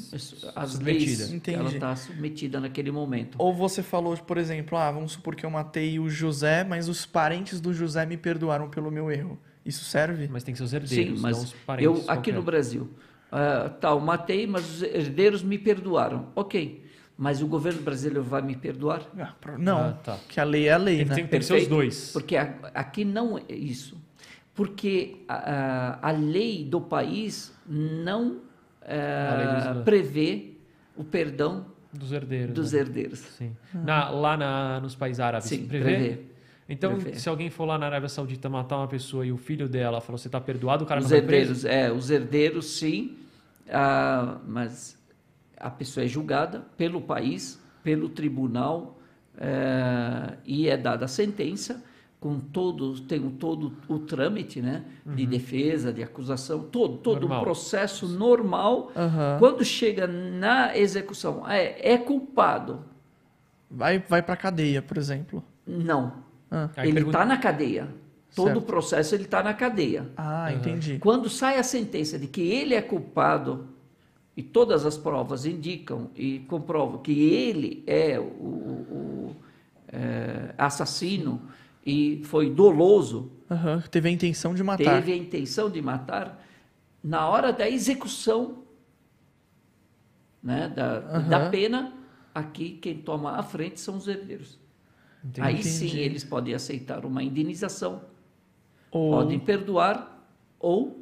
as Submetida. leis, Entendi. ela está submetida naquele momento. Ou você falou, por exemplo, ah, vamos supor que eu matei o José, mas os parentes do José me perdoaram pelo meu erro. Isso serve? Mas tem que ser os Sim, herdeiros, não mas os eu parentes. aqui qualquer. no Brasil, ah, tal, matei, mas os herdeiros me perdoaram. Ok, mas o governo brasileiro vai me perdoar? Ah, não, Ah, tá. que a lei é a lei, Tem, né? tem, que os Perfeito. dois. Porque a- aqui não é isso. Porque a, a- a lei do país não eh, A lei do prevê o perdão Dos herdeiros. dos né? herdeiros. Sim. Na- lá na- nos países árabes, Sim, prevê? prevê. Então, Prevê. se alguém for lá na Arábia Saudita matar uma pessoa e o filho dela falou, você tá perdoado, o cara Os não vai preso? herdeiros, é, os herdeiros sim, ah, mas a pessoa é julgada pelo país, pelo tribunal eh, e é dada a sentença com todo tem o- todo o trâmite, né, de defesa, de acusação, todo todo Normal. o processo normal. Aham. Quando chega na execução, é, é culpado? Vai, vai pra cadeia, por exemplo. Não, Ah, ele pergunta- está na cadeia. Todo Certo. o processo ele está na cadeia. ah entendi. Quando sai a sentença de que ele é culpado e todas as provas indicam e comprovam que ele é o, o- o, é, assassino e foi doloso, Aham, Teve a intenção de matar. teve a intenção de matar, na hora da execução né, da, Aham. da pena, aqui quem toma a frente são os herdeiros. Entendi. Aí sim eles podem aceitar uma indenização Ou- podem perdoar ou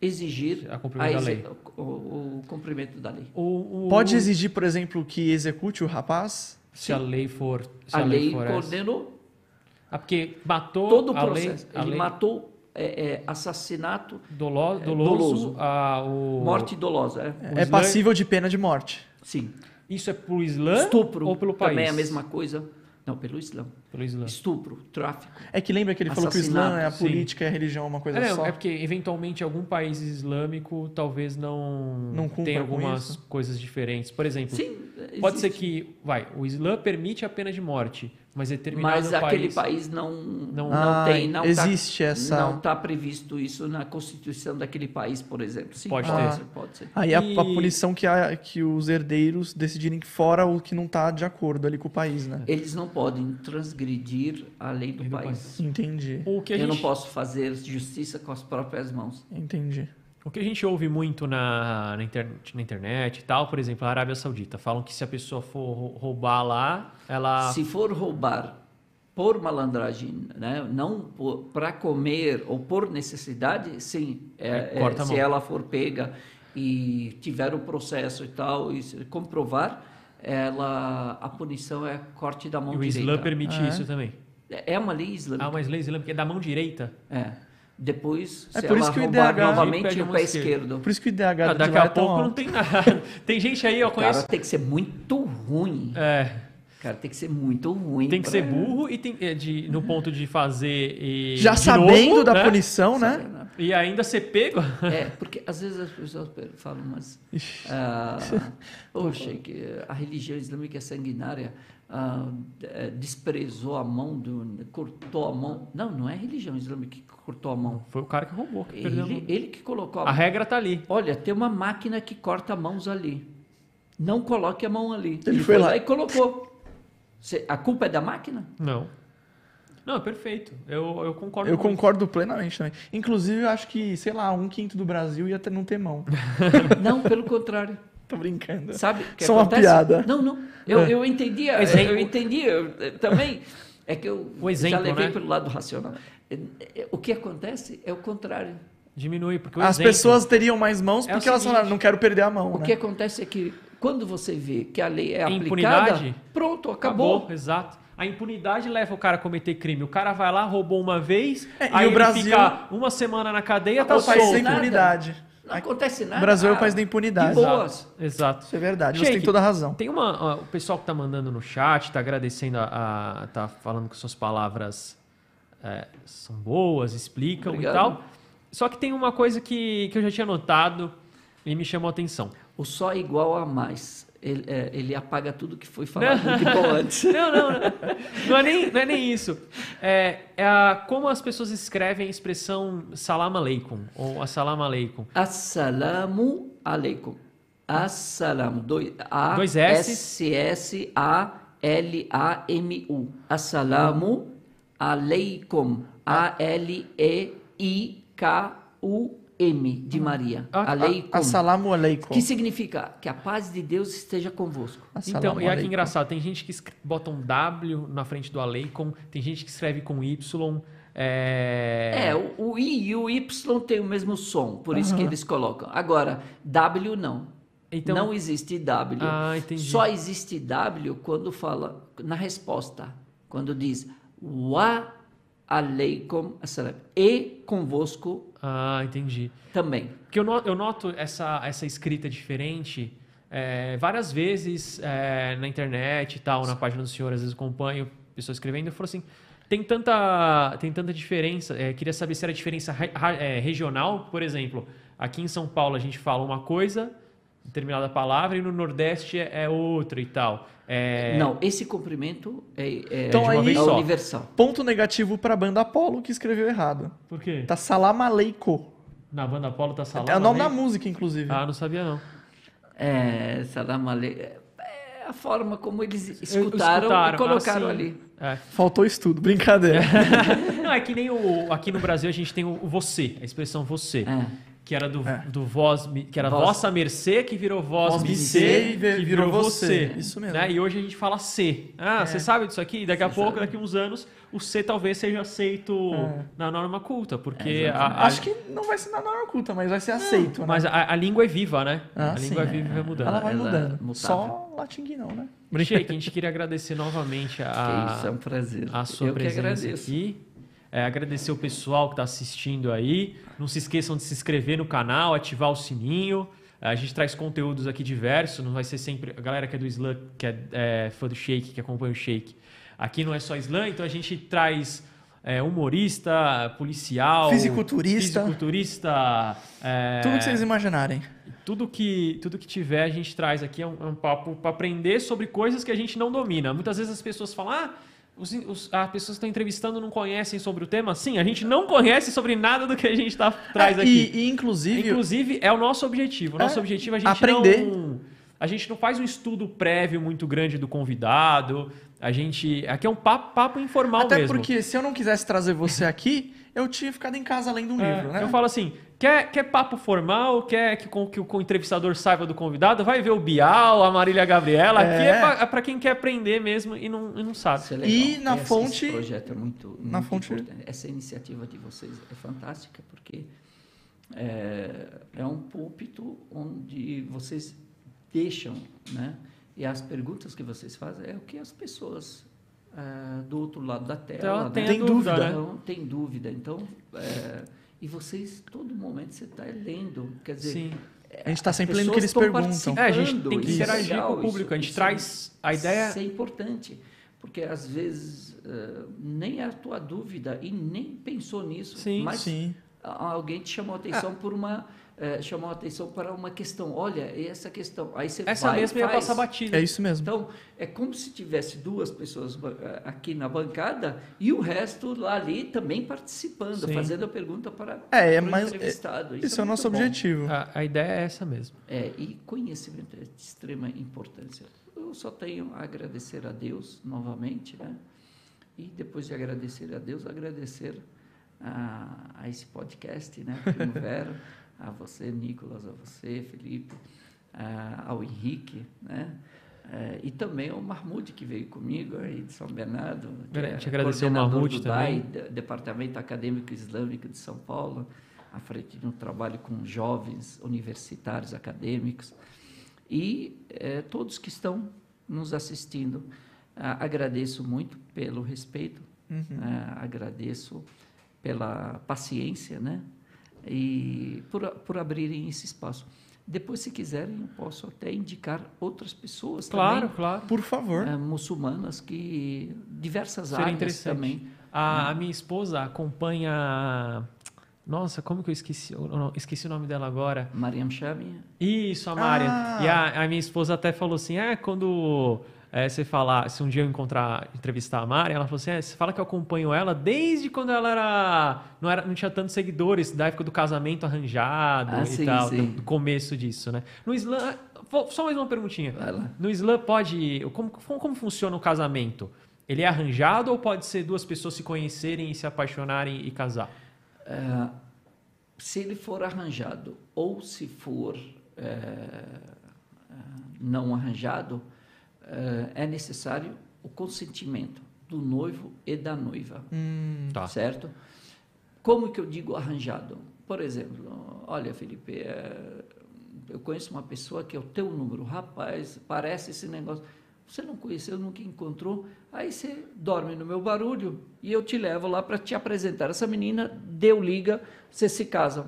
exigir A cumprimento da exe- lei. O, o cumprimento da lei. O- o- Pode exigir, por exemplo, que execute o rapaz? Se a lei for. Se A, lei for essa. condenou Ah, porque matou todo o a lei, processo. a Ele lei matou é, é, assassinato, dolo- é, doloso, doloso. a- o... morte dolosa. É? É passível de pena de morte. Sim. Isso é pro Islã Estupro ou pelo país? também é a mesma coisa. Não, pelo Islã. Pelo Islã. Estupro, tráfico. É que lembra que ele falou que o Islã é a política e a religião é uma coisa É, não, só? é porque eventualmente algum país islâmico talvez não, Não cumpra tenha algumas coisas diferentes. Por exemplo, Sim, pode ser que, vai, o Islã permite a pena de morte, mas determinado Mas país, aquele país não, não, Não- tem. Não existe tá, essa- Não está previsto isso na Constituição daquele país, por exemplo. Sim, Pode ter. ser, pode ser. Aí a, E- a punição que, a- que os herdeiros decidirem fora o que não tá de acordo ali com o país, né? Eles não podem transgredir a lei do, Lei do país. Entendi, o que Eu gente não posso fazer justiça com as próprias mãos. entendi. O que a gente ouve muito na, na, internet, na internet e tal, por exemplo, a Arábia Saudita, falam que se a pessoa for rou- roubar lá, ela. Se for roubar por malandragem, né? não para comer ou por necessidade, sim. É, é, corta a se ela for pega e tiver o processo e tal, e comprovar, ela, a punição é corte da mão E o direita. Islã permite Ah, é? isso também. É uma lei islâmica. Ah, mas lei islâmica é da mão direita. É. Depois, É se por ela isso que o IDH novamente o pé esquerdo. Por isso que o IDH Ah, de daqui lá a é pouco não tem nada. (laughs) Tem gente aí, eu O cara conheço. tem que ser muito ruim. É, O cara tem que ser muito ruim. tem que pra- ser burro e tem, é, de, no ponto de fazer. E, Já de sabendo novo, da né? punição, né? E ainda ser pego. É, porque às vezes as pessoas falam, mas. Ixi. Ah, (laughs) poxa, que a religião islâmica é sanguinária. ah, eh, desprezou a mão, do, cortou a mão. Não, não é a religião islâmica que cortou a mão. Foi o cara que roubou, que perdeu a mão. Ele, ele que colocou a A mão. regra tá ali. Olha, tem uma máquina que corta mãos ali. Não coloque a mão ali. Ele foi lá. e colocou. Cê- a culpa é da máquina? Não. Não, é perfeito. Eu, eu concordo Eu concordo plenamente também. Inclusive, eu acho que, sei lá, um quinto do Brasil ia ter, não ter mão. (laughs) Não, pelo contrário. Tô brincando. Sabe Só uma acontece? piada. Não, não. Eu, É. eu entendi. Eu, Exemplo. eu entendi. eu, eh, também. É que eu O exemplo, já levei né? pelo lado racional. Eh, eh, O que acontece é o contrário. Diminui, porque o As exemplo- pessoas teriam mais mãos É porque elas seguinte, falaram, não quero perder a mão, O né? que acontece é que quando você vê que a lei é aplicada, Impunidade? pronto, acabou. Acabou, exato. A impunidade leva o cara a cometer crime. O cara vai lá, roubou uma vez, É, e aí o ele Brasil- fica uma semana na cadeia, tá É o país solto. da nada. impunidade. Não acontece nada. O Brasil é o Ah, país da impunidade. de boas. Exato. Isso é verdade, você Sheik, tem toda a razão. Tem uma. ó, o pessoal que tá mandando no chat, tá agradecendo a. a- tá falando que suas palavras é, são boas, explicam Obrigado. e tal. Só que tem uma coisa que, que eu já tinha notado e me chamou a atenção. O só igual a mais. Ele, é, ele apaga tudo que foi falado de bom antes. (laughs) Não, não, não. Não é nem, não é nem isso. É, é a, como as pessoas escrevem a expressão salam aleikum ou assalamu aleikum. Assalamu alaikum. Assalamu. Dois, a Dois S. S S A L A M U. Assalamu alaikum. A L E I K U M de Maria. Ah, ah, Aleikum. Assalamu alaikum. Que significa que a paz de Deus esteja convosco. Então, Assalamu e aqui alaikum. engraçado, tem gente que bota um W na frente do aleikum, tem gente que escreve com Y. É, É, o, o I e o Y tem o mesmo som, por isso que eles colocam. Agora, W não. Então- não existe W. Ah, entendi. Só existe W quando fala na resposta, quando diz wa aleikum assalam. E convosco Ah, entendi. também. Porque eu noto, eu noto essa, essa escrita diferente é, várias vezes é, na internet e tal, na página do senhor, às vezes acompanho pessoas escrevendo, eu falo assim, tem tanta, tem tanta diferença, é, queria saber se era diferença é, regional, por exemplo, aqui em São Paulo a gente fala uma coisa, determinada palavra, e no Nordeste é, é outra e tal. É, Não, esse comprimento é, é, Então de uma aí- vez é só. universal. Ponto negativo pra banda Apollo que escreveu errado. Por quê? Tá Salam Aleikum. Na banda Apolo tá salada? É o nome da música, inclusive. Ah, não sabia não. É, salam é a forma como eles escutaram, Escutaram, e colocaram ah, sim. ali. É. Faltou estudo, brincadeira. (laughs) Não, é que nem o. Aqui no Brasil a gente tem o, o você, a expressão você. É. Que era do, É. do voz, me- que era Voz. vossa mercê, que virou voz, Voz me me ser, ser e que virou virou você. você. Isso mesmo. Né? E hoje a gente fala C. Ah, você sabe disso aqui? Daqui a pouco, sabe. daqui a uns anos, o C talvez seja aceito É. na norma culta, porque É, a, a- Acho que não vai ser na norma culta, mas vai ser aceito, né? mas a, a língua é viva, né? Ah, a sim, língua é é. viva e vai mudando. Ela vai Ela é mudando. mutável. Só latim não, né? Sheik, a gente queria agradecer novamente Que a, isso, é um prazer. a sua Eu que presença agradeço. aqui. É, agradecer o pessoal que está assistindo aí. Não se esqueçam de se inscrever no canal, ativar o sininho. A gente traz conteúdos aqui diversos, não vai ser sempre. A galera que é do Slam, que é, é fã do Shake, que acompanha o Shake. Aqui não é só Slam, então a gente traz é, humorista, policial, Fisiculturista. fisiculturista, é, Tudo que vocês imaginarem. tudo que tudo que tiver a gente traz aqui é um, é um papo para aprender sobre coisas que a gente não domina. Muitas vezes as pessoas falam, ah, os, os, as pessoas que estão entrevistando não conhecem sobre o tema. Sim, a gente não conhece sobre nada do que a gente tá, traz É, aqui. E, e, inclusive, Inclusive, é o nosso objetivo. O nosso É, objetivo é a gente aprender. não... A gente não faz um estudo prévio muito grande do convidado. A gente... Aqui é um papo, papo informal até mesmo. porque se eu não quisesse trazer você aqui, eu tinha ficado em casa lendo um É, livro, né? Eu falo assim, quer, quer papo formal, quer que, com- que o entrevistador saiba do convidado, vai ver o Bial, a Marília Gabriela. Aqui É. é pra, é quem quer aprender mesmo e não, e não sabe. É. E na Esse- fonte- Esse projeto é muito, na muito fonte- importante. Essa iniciativa de vocês é fantástica, porque é, é um púlpito onde vocês deixam, né? E as perguntas que vocês fazem é o que as pessoas é, do outro lado da tela Então, né? tem, dúvida. né? Então, tem dúvida. Então, é, e vocês, todo momento, você está lendo. Quer dizer, Sim. A gente tá as sempre lendo o que eles perguntam. É, a gente tem que isso é interagir com o público. a gente isso- traz a ideia... Isso é importante, porque às vezes eh, nem é a tua dúvida e nem pensou nisso, Sim, mas Sim. Alguém te chamou a atenção por uma eh, chamou a atenção para uma questão. Olha, essa questão. Aí você Essa vai mesma ia faz. passar batida. É isso mesmo. Então, é como se tivesse duas pessoas eh, aqui na bancada e o resto lá ali também participando, Sim. fazendo a pergunta para, É, é o mais- entrevistado. Isso é o muito nosso bom. objetivo. A, a ideia é essa mesmo. É, e conhecimento é de extrema importância. Eu só tenho a agradecer a Deus novamente, né? E depois de agradecer a Deus, agradecer a, a esse podcast, né? Primavera, (laughs) a você, Nicolas, a você, Felipe, a- ao Henrique, né? É, e também ao Mahmoud, que veio comigo aí de São Bernardo. que é coordenador Mahmoud do DAI, também. de- Departamento Acadêmico Islâmico de São Paulo, à frente de um trabalho com jovens universitários acadêmicos e eh, todos que estão nos assistindo. Ah, agradeço muito pelo respeito, ah, agradeço pela paciência, né? E por, por abrirem esse espaço. Depois, se quiserem, eu posso até indicar outras pessoas Claro, também, claro. Por favor. eh, muçulmanas que diversas Seria áreas também. A, a minha esposa acompanha Nossa, como que eu esqueci? Eu não- esqueci o nome dela agora. Mariam Chami, Isso, a Marian. Ah. E a, a minha esposa até falou assim: é, quando é, você falar, se um dia eu encontrar, entrevistar a Marian, ela falou assim: é, você fala que eu acompanho ela desde quando ela era. Não, era, não tinha tantos seguidores, da época do casamento arranjado Ah, e sim, tal, sim. do, começo disso, né? No Islã. Só mais uma perguntinha. vai lá. No Islã pode. Como, como, como funciona o casamento? Ele é arranjado ou pode ser duas pessoas se conhecerem e se apaixonarem e casar? É, se ele for arranjado ou se for é, é, não arranjado, é, é necessário o consentimento do noivo e da noiva, Hum, Tá. certo? Como que eu digo arranjado? Por exemplo, olha, Felipe, é, eu conheço uma pessoa que é o teu número, rapaz, parece esse negócio. Você não conheceu, nunca encontrou, aí você dorme no meu barulho e eu te levo lá para te apresentar. Essa menina deu liga, vocês se casam.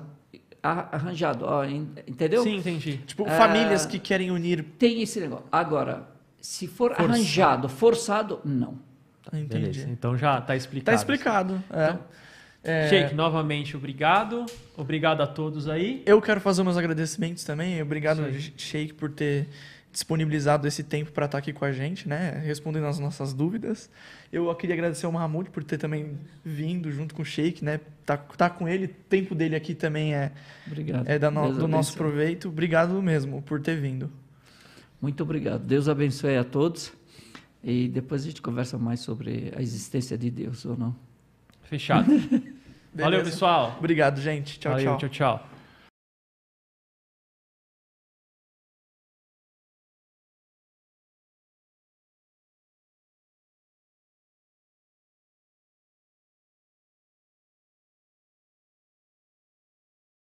A- Arranjado, ó, en- entendeu? Sim, entendi. tipo, Ah. famílias que querem unir. Tem esse negócio. Agora, se for Forçado. arranjado, forçado, não. Entendi. Beleza. Então já tá explicado. Tá explicado. é. É, Sheik, novamente, obrigado. Obrigado a todos aí. Eu quero fazer meus agradecimentos também. Obrigado, Sim. Sheik, por ter disponibilizado esse tempo para estar aqui com a gente, né? Respondendo as nossas dúvidas. Eu queria agradecer ao Mahmoud por ter também vindo junto com o Sheik, né? Tá, tá com ele, o tempo dele aqui também é, Obrigado. é da no- do nosso proveito. Obrigado mesmo por ter vindo. Muito obrigado. Deus abençoe a todos. E depois a gente conversa mais sobre a existência de Deus ou não. Fechado. (laughs) Valeu, pessoal. Obrigado, gente. Tchau, Valeu, tchau. tchau, tchau.